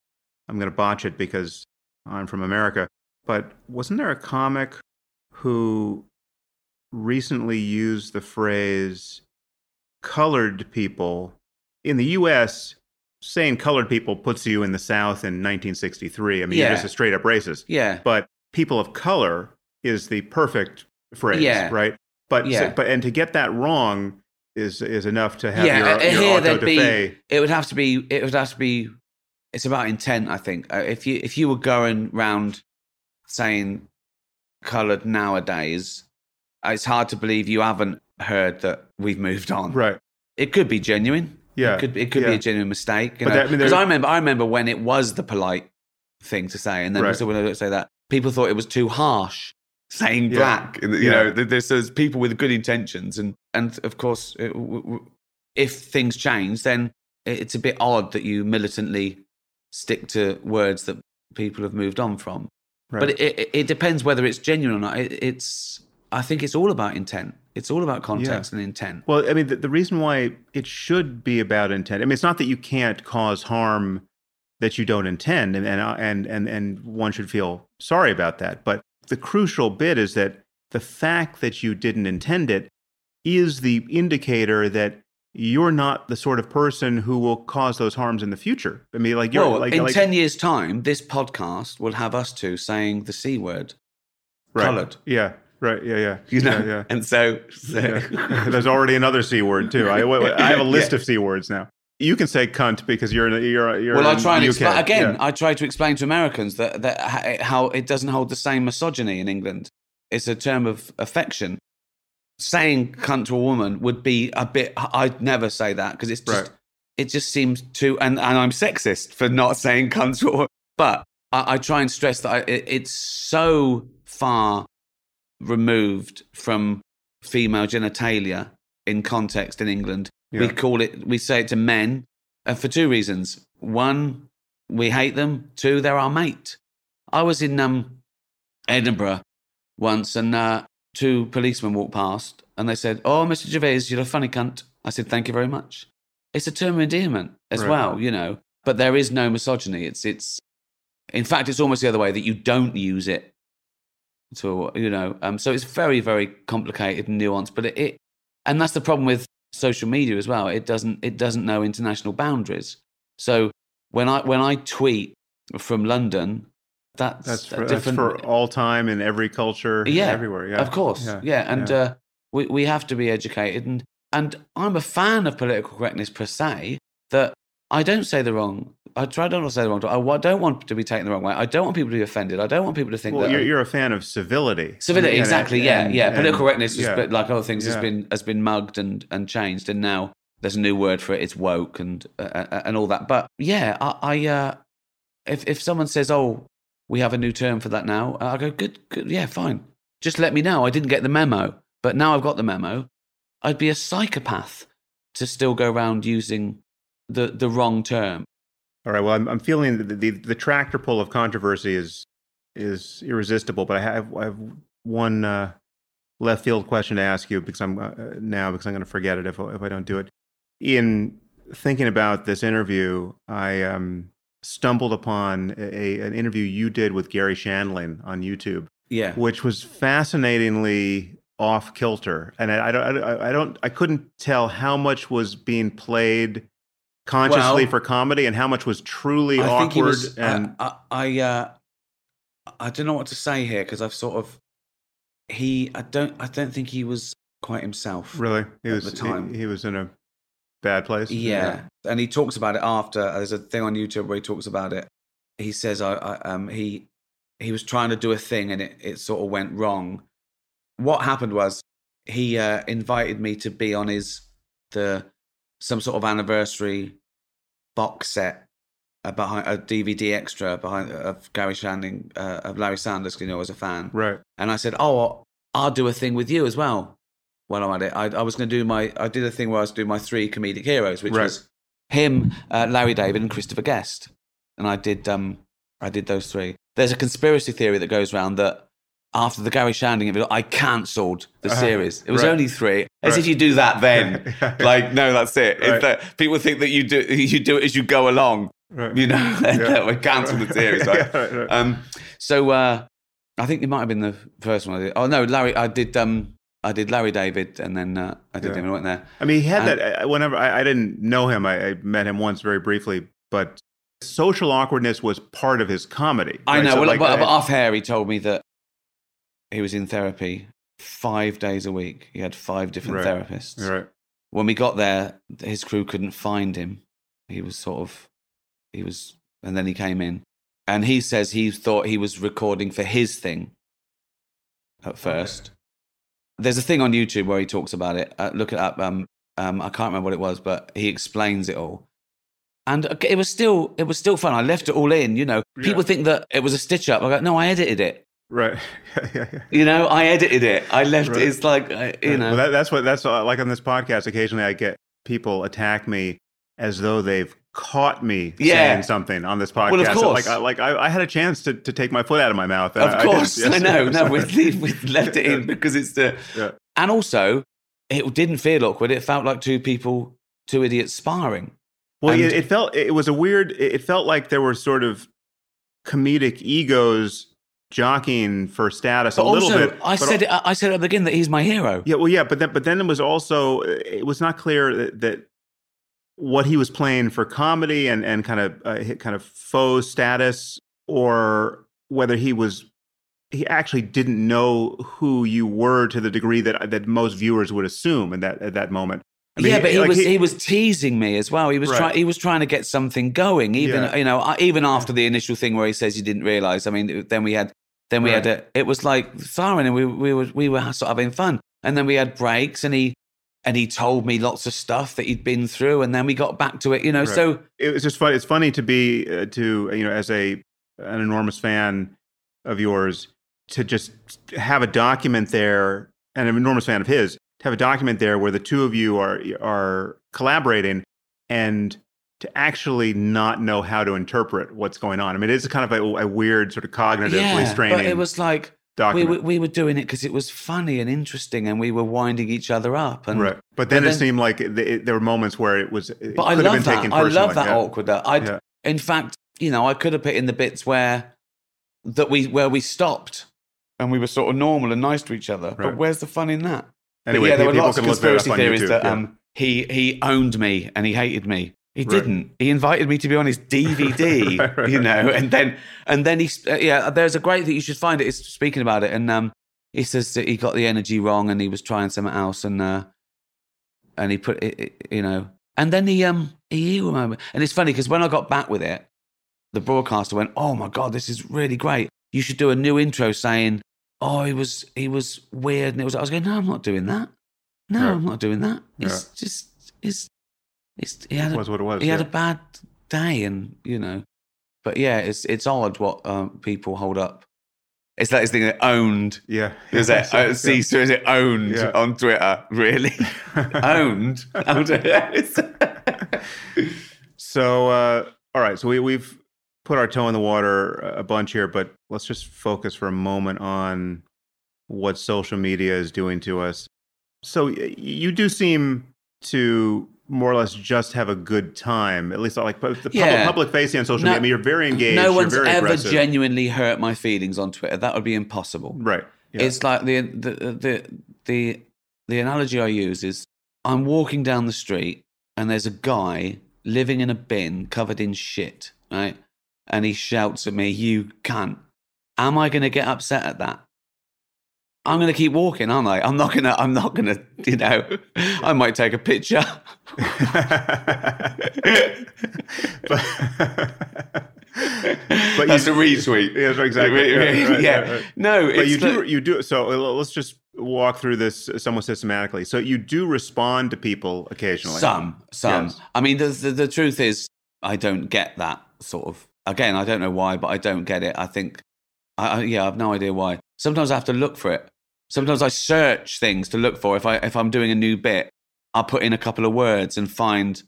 Speaker 1: I'm going to botch it because I'm from America. But wasn't there a comic who recently used the phrase colored people in the US saying colored people puts you in the south in 1963 i mean you're just a straight up racist
Speaker 2: yeah.
Speaker 1: but people of color is the perfect phrase
Speaker 2: Yeah.
Speaker 1: right but so-
Speaker 2: Yeah.
Speaker 1: but and to get that wrong is is enough to have
Speaker 2: Yeah,
Speaker 1: your,
Speaker 2: uh,
Speaker 1: your
Speaker 2: here there'd be- it would have to be it would have to be it's about intent i think. Uh, if you if you were going round saying colored nowadays it's hard to believe you haven't heard that we've moved on.
Speaker 1: Right.
Speaker 2: It could be genuine.
Speaker 1: Yeah.
Speaker 2: it could it could
Speaker 1: yeah.
Speaker 2: be a genuine mistake
Speaker 1: that- I mean,
Speaker 2: because I, remember i remember when it was the polite thing to say and then
Speaker 1: Right.
Speaker 2: so when say that people thought it was too harsh saying
Speaker 1: Yeah.
Speaker 2: black you
Speaker 1: Yeah.
Speaker 2: know there- there's, there's people with good intentions and and of course uh, it, w- w- if things change then it's a bit odd that you militantly stick to words that people have moved on from
Speaker 1: right.
Speaker 2: but it, it, it depends whether it's genuine or not it, it's i think it's all about intent it's all about context and intent
Speaker 1: Well, I mean, the, the reason why it should be about intent. I mean, it's not that you can't cause harm that you don't intend, and and and and, and one should feel sorry about that. But the crucial bit is that the fact that you didn't intend it is the indicator that you're not the sort of person who will cause those harms in the future. I mean, like you're
Speaker 2: well,
Speaker 1: like,
Speaker 2: in
Speaker 1: like
Speaker 2: 10 years' time, this podcast will have us two saying the C word,
Speaker 1: right.
Speaker 2: coloured.
Speaker 1: Yeah. Right. Yeah. Yeah.
Speaker 2: you know?
Speaker 1: Yeah. yeah.
Speaker 2: And so, so
Speaker 1: Yeah. There's already another c word too. I, I have a list of c words now. You can say cunt because you're in, you're you're.
Speaker 2: well, I try and explain again.
Speaker 1: Yeah.
Speaker 2: I try to explain to Americans that that how it doesn't hold the same misogyny in England. It's a term of affection. Saying "cunt" to a woman would be a bit. I'd never say that because it's just.
Speaker 1: Right.
Speaker 2: It just seems too, and, and I'm sexist for not saying "cunt" to a woman. But I, I try and stress that I, it, it's so far removed from female genitalia in context in England. We call it, we say it to men uh, for two reasons. One, we hate them. Two, they're our mate. I was in um, Edinburgh once and uh, two policemen walked past and they said, Oh, Mr. Gervais, you're a funny cunt. I said, Thank you very much. It's a term of endearment as
Speaker 1: Right.
Speaker 2: well, you know, but there is no misogyny. It's, it's, in fact, it's almost the other way that you don't use it to, you know, um, so it's very, very complicated and nuanced, but it, it, and that's the problem with social media as well. It doesn't, it doesn't know international boundaries. So when I, when I tweet from London, that's,
Speaker 1: That's for, that's for all time in every culture.
Speaker 2: Yeah,
Speaker 1: Everywhere. Yeah.
Speaker 2: of course, yeah, and
Speaker 1: yeah.
Speaker 2: Uh, we we have to be educated, and and I'm a fan of political correctness per se. That I don't say the wrong. I try not to say the wrong. I don't want to be taken the wrong way. I don't want people to be offended. I don't want people to think
Speaker 1: well,
Speaker 2: that
Speaker 1: you're, you're a fan of civility.
Speaker 2: civility.
Speaker 1: And-
Speaker 2: exactly. yeah,
Speaker 1: and-
Speaker 2: yeah.
Speaker 1: and-
Speaker 2: Political correctness,
Speaker 1: yeah.
Speaker 2: but like other things, has been has been mugged and and changed, and now there's a new word for it. It's woke and uh, uh, and all that. But yeah, I I, uh, if if someone says, "Oh, we have a new term for that now," I go, "Good, good, yeah, fine. Just let me know. I didn't get the memo, but now I've got the memo." I'd be a psychopath to still go around using the the wrong term.
Speaker 1: All right. Well, I'm, I'm feeling the, the the tractor pull of controversy is is irresistible, but I have I have one uh, left field question to ask you because I'm uh, now because I'm going to forget it if if I don't do it. In thinking about this interview, I um, stumbled upon a, an interview you did with Garry Shandling on YouTube.
Speaker 2: Yeah.
Speaker 1: Which was fascinatingly off kilter, and I, I don't, I, I don't, I couldn't tell how much was being played consciously
Speaker 2: Well,
Speaker 1: for comedy and how much was truly
Speaker 2: I
Speaker 1: awkward.
Speaker 2: was.
Speaker 1: and
Speaker 2: I I, I, uh, I don't know what to say here because I've sort of he. I don't. I don't think he was quite himself.
Speaker 1: really, he
Speaker 2: at
Speaker 1: was
Speaker 2: the time.
Speaker 1: He, he was in a bad place.
Speaker 2: Yeah. and he talks about it after. There's a thing on YouTube where he talks about it. He says, "I, I um, he he was trying to do a thing and it it sort of went wrong." What happened was he uh, invited me to be on his the some sort of anniversary box set uh, behind a DVD extra behind of Garry Shandling uh, of Larry Sanders. You know, I was a fan,
Speaker 1: Right.
Speaker 2: and I said, "Oh, I'll do a thing with you as well." When I'm at it, I, I was going to do my. I did a thing where I was doing my three comedic heroes, which
Speaker 1: Right.
Speaker 2: was him, uh, Larry David, and Christopher Guest, and I did. Um, I did those three. There's a conspiracy theory that goes around that after the Garry Shandling interview, I cancelled the
Speaker 1: Uh-huh.
Speaker 2: series. It was
Speaker 1: Right.
Speaker 2: only three. As
Speaker 1: Right.
Speaker 2: if you do that then. like, no, that's it.
Speaker 1: Right.
Speaker 2: that people think that you do you do it as you go along.
Speaker 1: Right.
Speaker 2: You know,
Speaker 1: Yeah.
Speaker 2: we cancelled the series, right?
Speaker 1: Yeah, right, right.
Speaker 2: Um, so uh, I think it might have been the first one I did. Oh no, Larry, I did. Um, I did Larry David, and then uh, I did
Speaker 1: Yeah.
Speaker 2: him. I went there.
Speaker 1: I mean, he had
Speaker 2: And-
Speaker 1: that. Whenever I, I didn't know him, I, I met him once very briefly, but social awkwardness was part of his comedy.
Speaker 2: I know.
Speaker 1: So,
Speaker 2: well,
Speaker 1: like,
Speaker 2: but, but off air, he told me that he was in therapy five days a week. He had five different
Speaker 1: Right.
Speaker 2: therapists.
Speaker 1: right.
Speaker 2: When we got there, his crew couldn't find him. He was sort of, he was, and then he came in, and he says he thought he was recording for his thing at first. There's a thing on YouTube where he talks about it. Uh, look it up. Um, um, I can't remember what it was, but he explains it all. And uh, it was still, it was still fun. I left it all in. You know,
Speaker 1: Yeah.
Speaker 2: people think that it was a stitch up. I go, no, I edited it.
Speaker 1: Right. yeah, yeah, yeah.
Speaker 2: You know, I edited it. I left
Speaker 1: Right.
Speaker 2: it. It's like, you know,
Speaker 1: Well, that, that's what that's uh, like on this podcast. Occasionally, I get people attack me as though they've caught me
Speaker 2: Yeah.
Speaker 1: saying something on this podcast.
Speaker 2: Well, of course.
Speaker 1: Like, I, like I, I had a chance to, to take my foot out of my mouth. and
Speaker 2: Of
Speaker 1: I- I
Speaker 2: course, I,
Speaker 1: Yes,
Speaker 2: know. No, we've, we've left it in because it's the.
Speaker 1: Yeah.
Speaker 2: And also, it didn't feel awkward. It felt like two people, two idiots sparring.
Speaker 1: Well,
Speaker 2: And-
Speaker 1: it, it felt it was a weird. It felt like there were sort of comedic egos jockeying for status
Speaker 2: But
Speaker 1: a little
Speaker 2: also,
Speaker 1: bit.
Speaker 2: I said it, I said at the beginning that he's my hero.
Speaker 1: Yeah, well, yeah, but then but then it was also it was not clear that, that what he was playing for comedy and and kind of uh, kind of faux status, or whether he was he actually didn't know who you were to the degree that that most viewers would assume in that at that moment. I mean,
Speaker 2: yeah, but he
Speaker 1: like,
Speaker 2: was he, was teasing me as well. He was
Speaker 1: Right.
Speaker 2: trying he was trying to get something going. Even
Speaker 1: Yeah.
Speaker 2: you know even after the initial thing where he says he didn't realize. I mean, then we had then we had
Speaker 1: Right.
Speaker 2: a, it was like siren and we we were we were sort of having fun. And then we had breaks and he and he told me lots of stuff that he'd been through and then we got back to it. You know,
Speaker 1: Right.
Speaker 2: so
Speaker 1: it was just funny. It's funny to be uh, to you know as a an enormous fan of yours to just have a document there and an enormous fan of his to have a document there where the two of you are are collaborating and to actually not know how to interpret what's going on. I mean, it is kind of a, a weird sort of cognitively
Speaker 2: yeah,
Speaker 1: straining
Speaker 2: but it was like we were, we were doing it because it was funny and interesting and we were winding each other up. And
Speaker 1: right, but then
Speaker 2: but
Speaker 1: it
Speaker 2: then-
Speaker 1: seemed like it, it- there were moments where it was. It
Speaker 2: But I love
Speaker 1: been
Speaker 2: that. I love that
Speaker 1: yeah.
Speaker 2: awkward. That I,
Speaker 1: Yeah.
Speaker 2: in fact, you know, I could have put in the bits where that we where we stopped and we were sort of normal and nice to each other. But where's the fun in that? But
Speaker 1: Anyway,
Speaker 2: yeah, there were lots of
Speaker 1: can look that up
Speaker 2: conspiracy theories
Speaker 1: YouTube,
Speaker 2: that um, he he owned me and he hated me. He
Speaker 1: Right.
Speaker 2: didn't. He invited me to be on his DVD,
Speaker 1: Right, right,
Speaker 2: you know, and then and then he uh, yeah. There's a great that you should find it. It's speaking about it, and um, he says that he got the energy wrong and he was trying something else, and uh, and he put it, it- you know, and then he um he remember, and it's funny because when I got back with it, the broadcaster went, "Oh my god, this is really great. You should do a new intro saying." Oh, he was he was weird, and it was. I was going, no, I'm not doing that. No,
Speaker 1: Right.
Speaker 2: I'm not doing that. It's just it's it's he had
Speaker 1: It
Speaker 2: a,
Speaker 1: was what it was.
Speaker 2: he had a bad day, and you know, but yeah, it's it's odd what um, people hold up. It's that thing that owned.
Speaker 1: Yeah.
Speaker 2: Is it?
Speaker 1: Yeah.
Speaker 2: Uh, see, is it owned
Speaker 1: Yeah.
Speaker 2: on Twitter? Really? owned?
Speaker 1: So, uh, all right. So we, we've put our toe in the water a bunch here, but let's just focus for a moment on what social media is doing to us. So you do seem to more or less just have a good time, at least like the public,
Speaker 2: Yeah.
Speaker 1: public facing on social
Speaker 2: No-
Speaker 1: media. I mean, you're very engaged.
Speaker 2: no one's ever
Speaker 1: aggressive.
Speaker 2: genuinely hurt my feelings on Twitter. That would be impossible.
Speaker 1: Right. Yeah.
Speaker 2: It's like the, the the the the analogy I use is I'm walking down the street and there's a guy living in a bin covered in shit, right? And he shouts at me, "You can't." Am I going to get upset at that? I'm going to keep walking, aren't I? I'm not going to. I'm not going to. You know, I might take a picture.
Speaker 1: but, but
Speaker 2: That's
Speaker 1: you,
Speaker 2: a retweet.
Speaker 1: Yeah, that's exactly. right, right,
Speaker 2: yeah.
Speaker 1: right, right.
Speaker 2: No,
Speaker 1: But
Speaker 2: it's
Speaker 1: you do,
Speaker 2: like-
Speaker 1: you do. So uh, let's just walk through this somewhat systematically. So you do respond to people occasionally.
Speaker 2: Some, some.
Speaker 1: Yes.
Speaker 2: I mean, the, the the truth is, I don't get that sort of. Again, I don't know why, but I don't get it. I think, I, I yeah, I have no idea why. Sometimes I have to look for it. Sometimes I search things to look for. If I if I'm doing a new bit, I'll put in a couple of words and find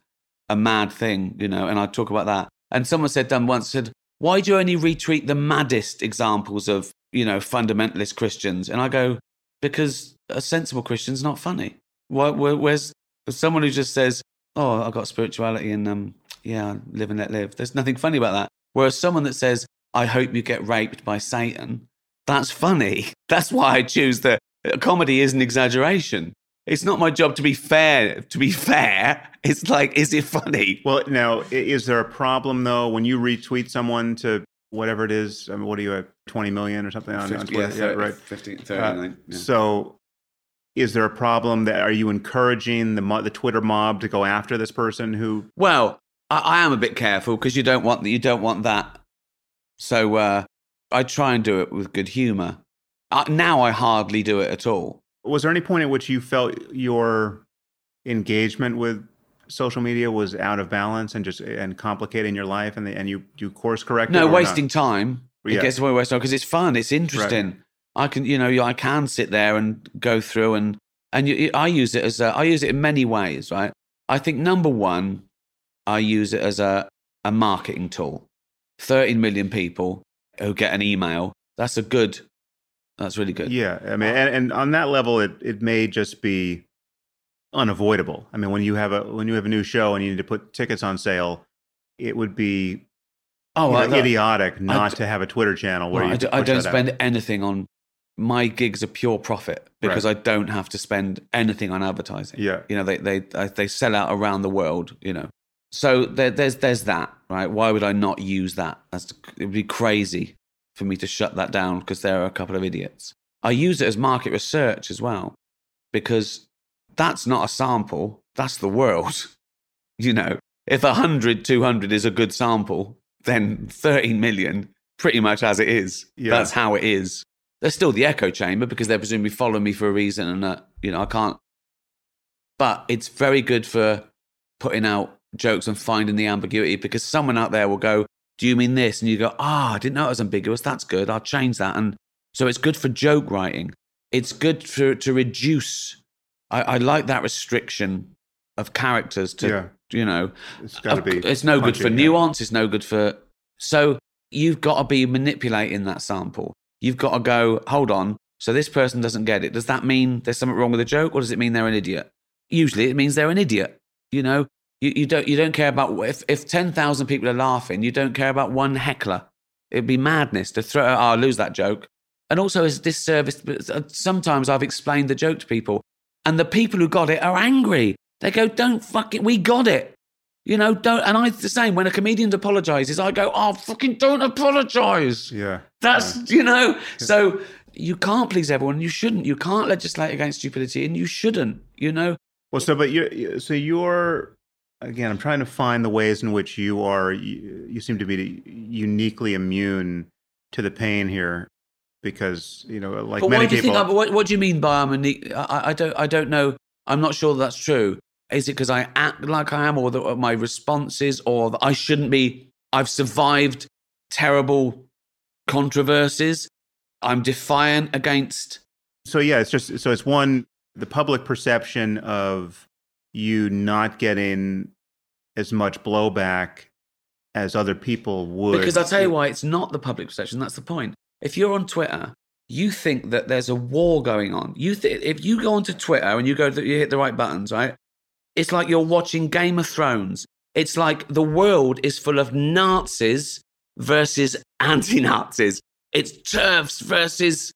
Speaker 2: a mad thing, you know, and I talk about that. And someone said done once said, "Why do you only retweet the maddest examples of you know fundamentalist Christians?" And I go, "Because a sensible Christian's not funny. Why, where, where's someone who just says, "Oh, I've got spirituality and um, yeah, live and let live." There's nothing funny about that. Whereas someone that says, "I hope you get raped by Satan," that's funny. That's why I choose the comedy is an exaggeration. It's not my job to be fair. To be fair, it's like, is it funny?
Speaker 1: Well, now is there a problem though when you retweet someone to whatever it is? I mean, what are you at? Twenty million or something on, on Twitter? yeah, right.
Speaker 2: 15,
Speaker 1: Uh,
Speaker 2: 39, yeah.
Speaker 1: So, is there a problem that are you encouraging the the Twitter mob to go after this person who?
Speaker 2: Well, I, I am a bit careful because you don't want you don't want that. So uh, I try and do it with good humour. Uh, now I hardly do it at all.
Speaker 1: Was there any point at which you felt your engagement with social media was out of balance and just and complicating your life, and the, and you you course corrected?
Speaker 2: No,
Speaker 1: or not?
Speaker 2: wasting time. It
Speaker 1: Yeah.
Speaker 2: gets away wasting time because it's fun. It's interesting. I can, you know, I can sit there and go through and and you, I use it as a, I use it in many ways, right? I think number one, I use it as a a marketing tool. Thirteen million people who get an email. That's a good. That's really good.
Speaker 1: Yeah, I mean, and, and on that level, it it may just be unavoidable. I mean, when you have a when you have a new show and you need to put tickets on sale, it would be
Speaker 2: Oh,
Speaker 1: you know, idiotic not
Speaker 2: d-
Speaker 1: to have a Twitter channel where
Speaker 2: Well,
Speaker 1: you
Speaker 2: I,
Speaker 1: push
Speaker 2: I don't
Speaker 1: that out.
Speaker 2: spend anything on my gigs are pure profit because I don't have to spend anything on advertising.
Speaker 1: Yeah,
Speaker 2: You know, they they they sell out around the world. You know, so there, there's there's that right. Why would I not use that? That's it would be crazy for me to shut that down because there are a couple of idiots. I use it as market research as well because that's not a sample. That's the world. You know, if 100, 200 is a good sample, then 13 million pretty much as it is.
Speaker 1: Yeah.
Speaker 2: That's how it is. There's still the echo chamber because they're presumably following me for a reason, and uh, you know I can't. But it's very good for putting out jokes and finding the ambiguity because someone out there will go, "Do you mean this?" And you go, "Ah, I didn't know it was ambiguous. That's good. I'll change that." And so it's good for joke writing. It's good for to reduce. I, I like that restriction of characters to
Speaker 1: yeah,
Speaker 2: you know
Speaker 1: it's got to be.
Speaker 2: It's no good for nuance. It's no good for. So you've got to be manipulating that sample. You've got to go, hold on. So this person doesn't get it. Does that mean there's something wrong with the joke, or does it mean they're an idiot? Usually, it means they're an idiot. You know, you, you don't you don't care about if if ten thousand people are laughing, you don't care about one heckler. It'd be madness to throw. Oh, I'll lose that joke. And also, as disservice. uh, Sometimes I've explained the joke to people, and the people who got it are angry. They go, "Don't fuck it. We got it." You know, don't. And I the same. When a comedian apologizes, I go, "Oh, fucking don't apologize."
Speaker 1: Yeah,
Speaker 2: That's you know. So you can't please everyone. You shouldn't. You can't legislate against stupidity, and you shouldn't. You know.
Speaker 1: Well, so but you so you're again. I'm trying to find the ways in which you are. You, you seem to be uniquely immune to the pain here, because you know, like
Speaker 2: but
Speaker 1: many
Speaker 2: why do you
Speaker 1: people.
Speaker 2: think? What, what do you mean by I'm neat? I, I don't. I don't know. I'm not sure that's true. Is it because I act like I am, or that my responses, or that I shouldn't be? I've survived terrible controversies. I'm defiant against.
Speaker 1: So yeah, it's just so it's one the public perception of you not getting as much blowback as other people would.
Speaker 2: Because I'll tell you why it's not the public perception. That's the point. If you're on Twitter, you think that there's a war going on. You th- if you go onto Twitter and you go to, you hit the right buttons, right? It's like you're watching Game of Thrones. It's like the world is full of Nazis versus anti-Nazis. It's TERFs versus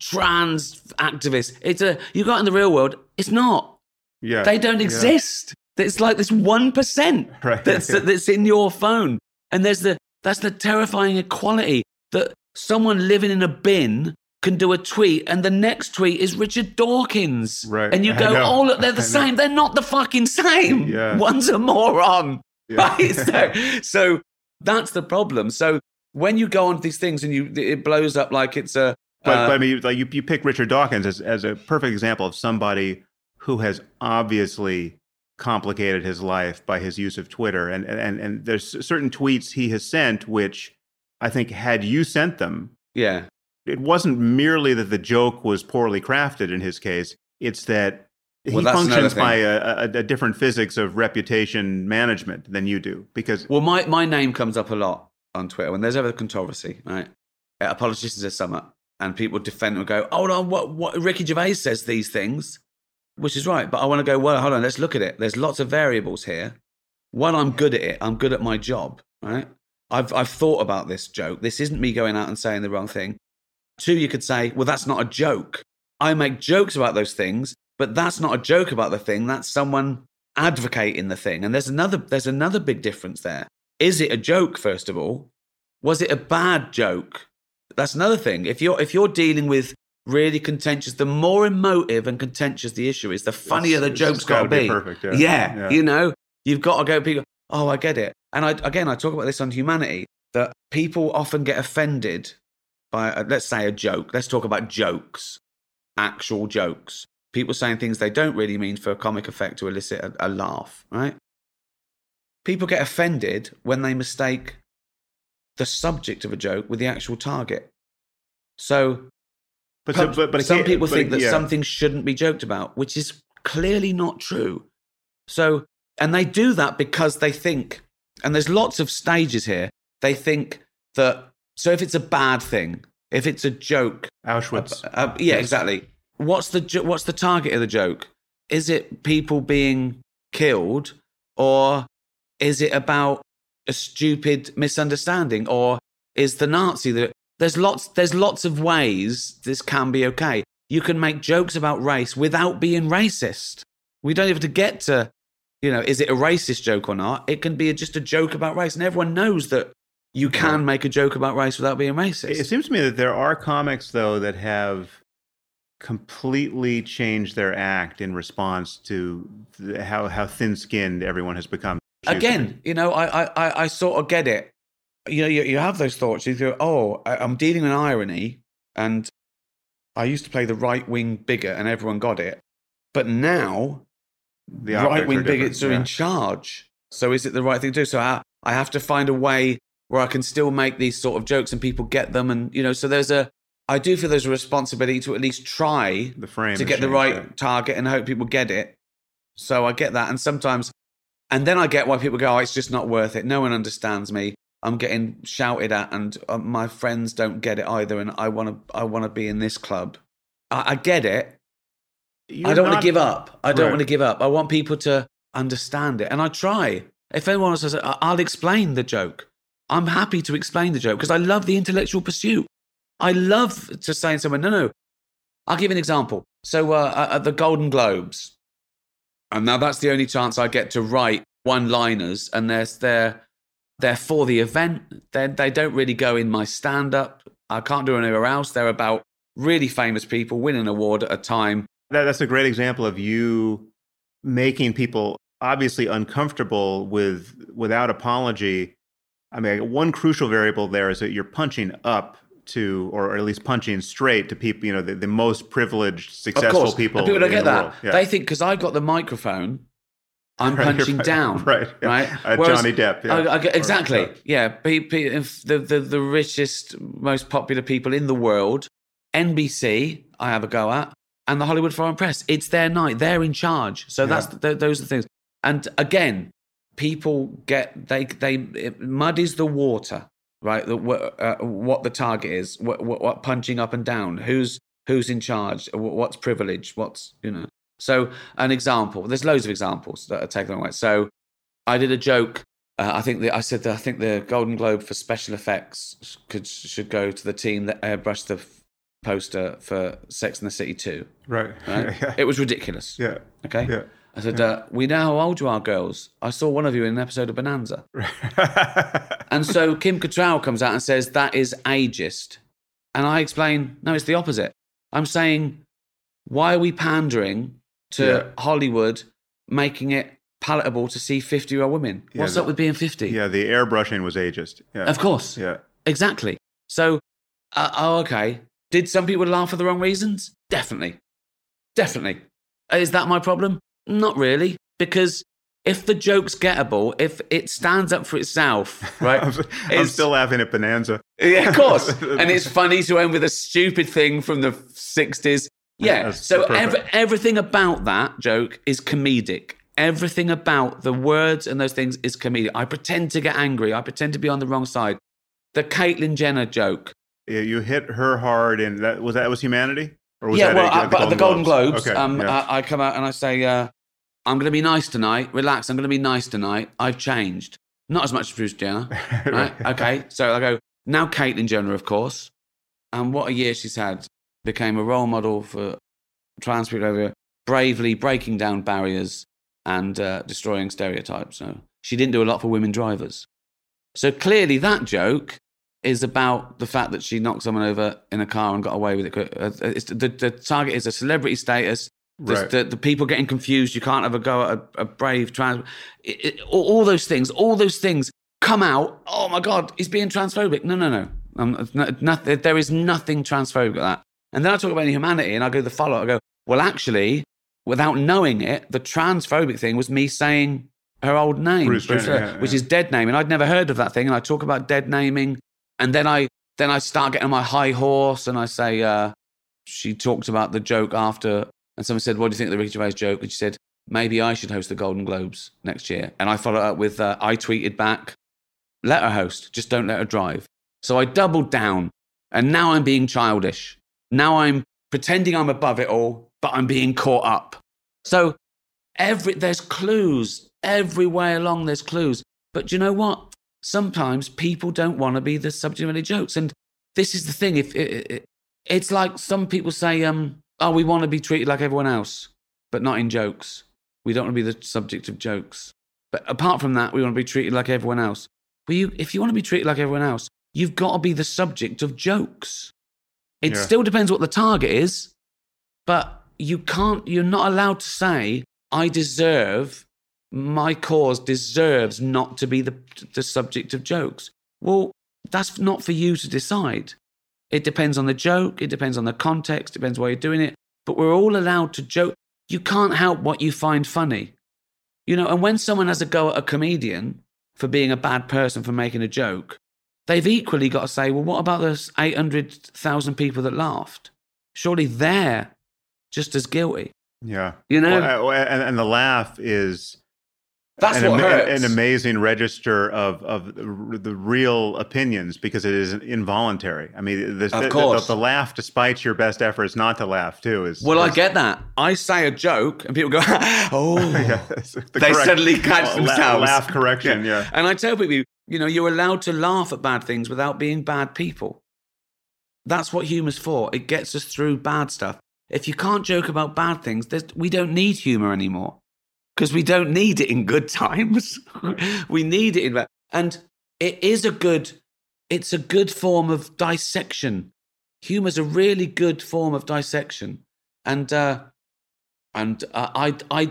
Speaker 2: trans activists. It's a you got in the real world. It's not.
Speaker 1: Yeah,
Speaker 2: They don't exist. It's like this one percent
Speaker 1: Right.
Speaker 2: that's that's in your phone, and there's the that's the terrifying equality that someone living in a bin can do a tweet, and the next tweet is Richard Dawkins,
Speaker 1: Right.
Speaker 2: And you go, oh look, they're the
Speaker 1: I know.
Speaker 2: same. They're not the fucking same.
Speaker 1: Yeah.
Speaker 2: One's a moron,
Speaker 1: Yeah.
Speaker 2: right? So, so that's the problem. So when you go on these things and you it blows up like it's a
Speaker 1: But,
Speaker 2: uh,
Speaker 1: but I mean, like you, you pick Richard Dawkins as, as a perfect example of somebody who has obviously complicated his life by his use of Twitter, and and and there's certain tweets he has sent which I think had you sent them,
Speaker 2: yeah.
Speaker 1: it wasn't merely that the joke was poorly crafted in his case; it's that he
Speaker 2: Well,
Speaker 1: functions by a, a, a different physics of reputation management than you do. Because
Speaker 2: Well, my, my name comes up a lot on Twitter when there's ever a controversy, right? At a politicians' summit, and people defend and go, oh, "Hold on, what? What? Ricky Gervais says these things, which is right." But I want to go, "Well, hold on, let's look at it. There's lots of variables here. One, I'm good at it. I'm good at my job, right? I've I've thought about this joke. This isn't me going out and saying the wrong thing. Two, you could say, "Well, that's not a joke. I make jokes about those things, but that's not a joke about the thing. That's someone advocating the thing." And there's another there's another big difference there. Is it a joke first of all? Was it a bad joke? That's another thing. If you're if you're dealing with really contentious, the more emotive and contentious the issue is, the funnier the
Speaker 1: it's-
Speaker 2: joke's
Speaker 1: it's
Speaker 2: got to
Speaker 1: gotta
Speaker 2: be.
Speaker 1: perfect. Yeah,
Speaker 2: Yeah, you know, you've got to go. People, oh, I get it. And I again, I talk about this on humanity that people often get offended by, uh, let's say, a joke. Let's talk about jokes, actual jokes. People saying things they don't really mean for a comic effect to elicit a, a laugh, right? People get offended when they mistake the subject of a joke with the actual target. So
Speaker 1: but, so, but, but
Speaker 2: some people
Speaker 1: but
Speaker 2: think that
Speaker 1: yeah.
Speaker 2: something shouldn't be joked about, which is clearly not true. So, and they do that because they think, and there's lots of stages here. They think that so if it's a bad thing, if it's a joke,
Speaker 1: Auschwitz.
Speaker 2: uh, uh, yeah, exactly. What's the jo- what's the target of the joke? Is it people being killed, or is it about a stupid misunderstanding, or is the Nazi that there's lots there's lots of ways this can be okay. You can make jokes about race without being racist. We don't even have to get to, you know, is it a racist joke or not? It can be just a joke about race, and everyone knows that you can make a joke about race without being racist.
Speaker 1: It seems to me that there are comics, though, that have completely changed their act in response to the, how, how thin skinned everyone has become.
Speaker 2: again, you know, I, I- I sort of get it. You know, you, you have those thoughts. You go, oh, I, I'm dealing with irony, and I used to play the right wing bigot, and everyone got it. But now,
Speaker 1: The
Speaker 2: right wing bigots are
Speaker 1: yeah.
Speaker 2: in charge. So is it the right thing to do? So I, I have to find a way where I can still make these sort of jokes and people get them, and you know, so there's a. I do feel there's a responsibility to at least try
Speaker 1: The frame
Speaker 2: to get the right
Speaker 1: yeah.
Speaker 2: target and hope people get it. So I get that. And sometimes, and then I get why people go, oh, it's just not worth it. No one understands me. I'm getting shouted at, and uh, my friends don't get it either. And I want to, I want to be in this club. I, I get it. I
Speaker 1: You're
Speaker 2: don't want to give up. I don't
Speaker 1: Right.
Speaker 2: want to give up. I want people to understand it, and I try. If anyone says, I- I'll explain the joke. I'm happy to explain the joke because I love the intellectual pursuit. I love to say to someone, no, no. I'll give you an example. So uh, at the Golden Globes, and now that's the only chance I get to write one-liners, and they're they're they're for the event. They they don't really go in my stand-up. I can't do anywhere else. They're about really famous people winning an award at a time.
Speaker 1: That, that's a great example of you making people obviously uncomfortable with without apology. I mean, one crucial variable there is that you're punching up to, or at least punching straight to people, you know, the, the most privileged, successful people.
Speaker 2: And people don't get that.
Speaker 1: Yeah.
Speaker 2: They think because I've got the microphone, I'm
Speaker 1: Right,
Speaker 2: punching
Speaker 1: right,
Speaker 2: down.
Speaker 1: right, yeah.
Speaker 2: Right.
Speaker 1: Uh,
Speaker 2: Whereas-
Speaker 1: Johnny Depp, yeah.
Speaker 2: I- I exactly.
Speaker 1: yeah.
Speaker 2: Yeah. Pe- if the, the the richest, most popular people in the world, NBC, I have a go at, and the Hollywood Foreign Press. It's their night. They're in charge. So that's th- those are the things. And again, people get they they it muddies the water, right? The, uh, what the target is, what, what what punching up and down, who's who's in charge, wh- what's privilege, what's you know. So an example. There's loads of examples that are taken away. So I did a joke. Uh, I think the, I said that I think the Golden Globe for special effects could should go to the team that airbrushed the f- poster for Sex and the City 2.
Speaker 1: Right.
Speaker 2: Right?
Speaker 1: yeah.
Speaker 2: It was ridiculous.
Speaker 1: yeah.
Speaker 2: Okay.
Speaker 1: Yeah.
Speaker 2: I said, uh, "We know how old you are, girls. I saw one of you in an episode of Bonanza." And so Kim Cattrall comes out and says that is ageist, and I explain, no, it's the opposite. I'm saying, why are we pandering to
Speaker 1: Yeah.
Speaker 2: Hollywood, making it palatable to see 50 year old women?
Speaker 1: Yeah,
Speaker 2: What's
Speaker 1: the-
Speaker 2: up with being 50?
Speaker 1: yeah, the airbrushing was ageist. Yeah.
Speaker 2: Of course.
Speaker 1: Yeah.
Speaker 2: Exactly. So, uh, oh, okay. Did some people laugh for the wrong reasons? Definitely. Definitely. Is that my problem? Not really. Because if the joke's gettable, if it stands up for itself, right?
Speaker 1: I'm, I'm still laughing at Bonanza.
Speaker 2: Yeah, of course. and it's funny to end with a stupid thing from the 60s. Yeah. So everything about that joke is comedic. Everything about the words and those things is comedic. I pretend to get angry. I pretend to be on the wrong side. The Caitlyn Jenner joke.
Speaker 1: Yeah, you hit her hard, and that was that was humanity, or was
Speaker 2: yeah,
Speaker 1: that
Speaker 2: well,
Speaker 1: a-
Speaker 2: uh, but the Golden Globes.
Speaker 1: Okay,
Speaker 2: um,
Speaker 1: yeah.
Speaker 2: I, I come out and I say, uh, "I'm going to be nice tonight. Relax. I'm going to be nice tonight. I've changed. Not as much as Bruce Jenner, right? okay. So I go now. Caitlyn Jenner, of course, and what a year she's had. Became a role model for trans people over bravely breaking down barriers and uh, destroying stereotypes. So she didn't do a lot for women drivers. So clearly, that joke is about the fact that she knocked someone over in a car and got away with it. Uh, It's, the, the target is a celebrity status. The,
Speaker 1: Right.
Speaker 2: the, the people getting confused. You can't have a go at a, a brave trans. It, it, all, all those things, all those things come out. Oh my God, he's being transphobic. No, no, no. Um, no, nothing, there is nothing transphobic about that. And then I talk about any humanity and I go the follow. Up. I go, well, actually, without knowing it, the transphobic thing was me saying her old name,
Speaker 1: Bruce Jenner,
Speaker 2: Jenner,
Speaker 1: yeah,
Speaker 2: which
Speaker 1: yeah.
Speaker 2: is dead name, and I'd never heard of that thing. And I talk about dead naming, and then I then I start getting on my high horse, and I say uh, she talked about the joke after, and someone said, "What do you think of the Ricky Gervais joke?" And she said, "Maybe I should host the Golden Globes next year." And I followed up with, uh, I tweeted back, "Let her host, just don't let her drive." So I doubled down, and now I'm being childish. Now I'm pretending I'm above it all, but I'm being caught up. So every there's clues every way along. There's clues, but you know what? Sometimes people don't want to be the subject of any jokes, and this is the thing. If it, it, it's like some people say, um, "Oh, we want to be treated like everyone else, but not in jokes. We don't want to be the subject of jokes. But apart from that, we want to be treated like everyone else. But you, if you want to be treated like everyone else, you've got to be the subject of jokes. It
Speaker 1: Yeah.
Speaker 2: still depends what the target is, but you can't. You're not allowed to say, "I deserve." My cause deserves not to be the, the subject of jokes. Well, that's not for you to decide. It depends on the joke, it depends on the context, it depends why you're doing it. But we're all allowed to joke. You can't help what you find funny. You know, and when someone has a go at a comedian for being a bad person for making a joke, they've equally got to say, well, what about those 800,000 people that laughed? Surely they're just as guilty.
Speaker 1: yeah.
Speaker 2: You know,
Speaker 1: Well, uh, and, and the laugh is
Speaker 2: that's
Speaker 1: an,
Speaker 2: what hurts.
Speaker 1: an amazing register of of the, real opinions because it is involuntary. I mean, the,
Speaker 2: Of
Speaker 1: the,
Speaker 2: course.
Speaker 1: the, the laugh, despite your best efforts not to laugh, too, is
Speaker 2: well, I get that. I say a joke and people go, oh.
Speaker 1: Yeah, the
Speaker 2: They
Speaker 1: correct-
Speaker 2: suddenly catch themselves.
Speaker 1: Laugh correction, yeah.
Speaker 2: And I tell people, you know, you're allowed to laugh at bad things without being bad people. That's what humor's for. It gets us through bad stuff. If you can't joke about bad things, we don't need humor anymore because we don't need it in good times. we need it in bad. And it is a good, it's a good form of dissection. Humor's a really good form of dissection. And, uh, and uh, I, I,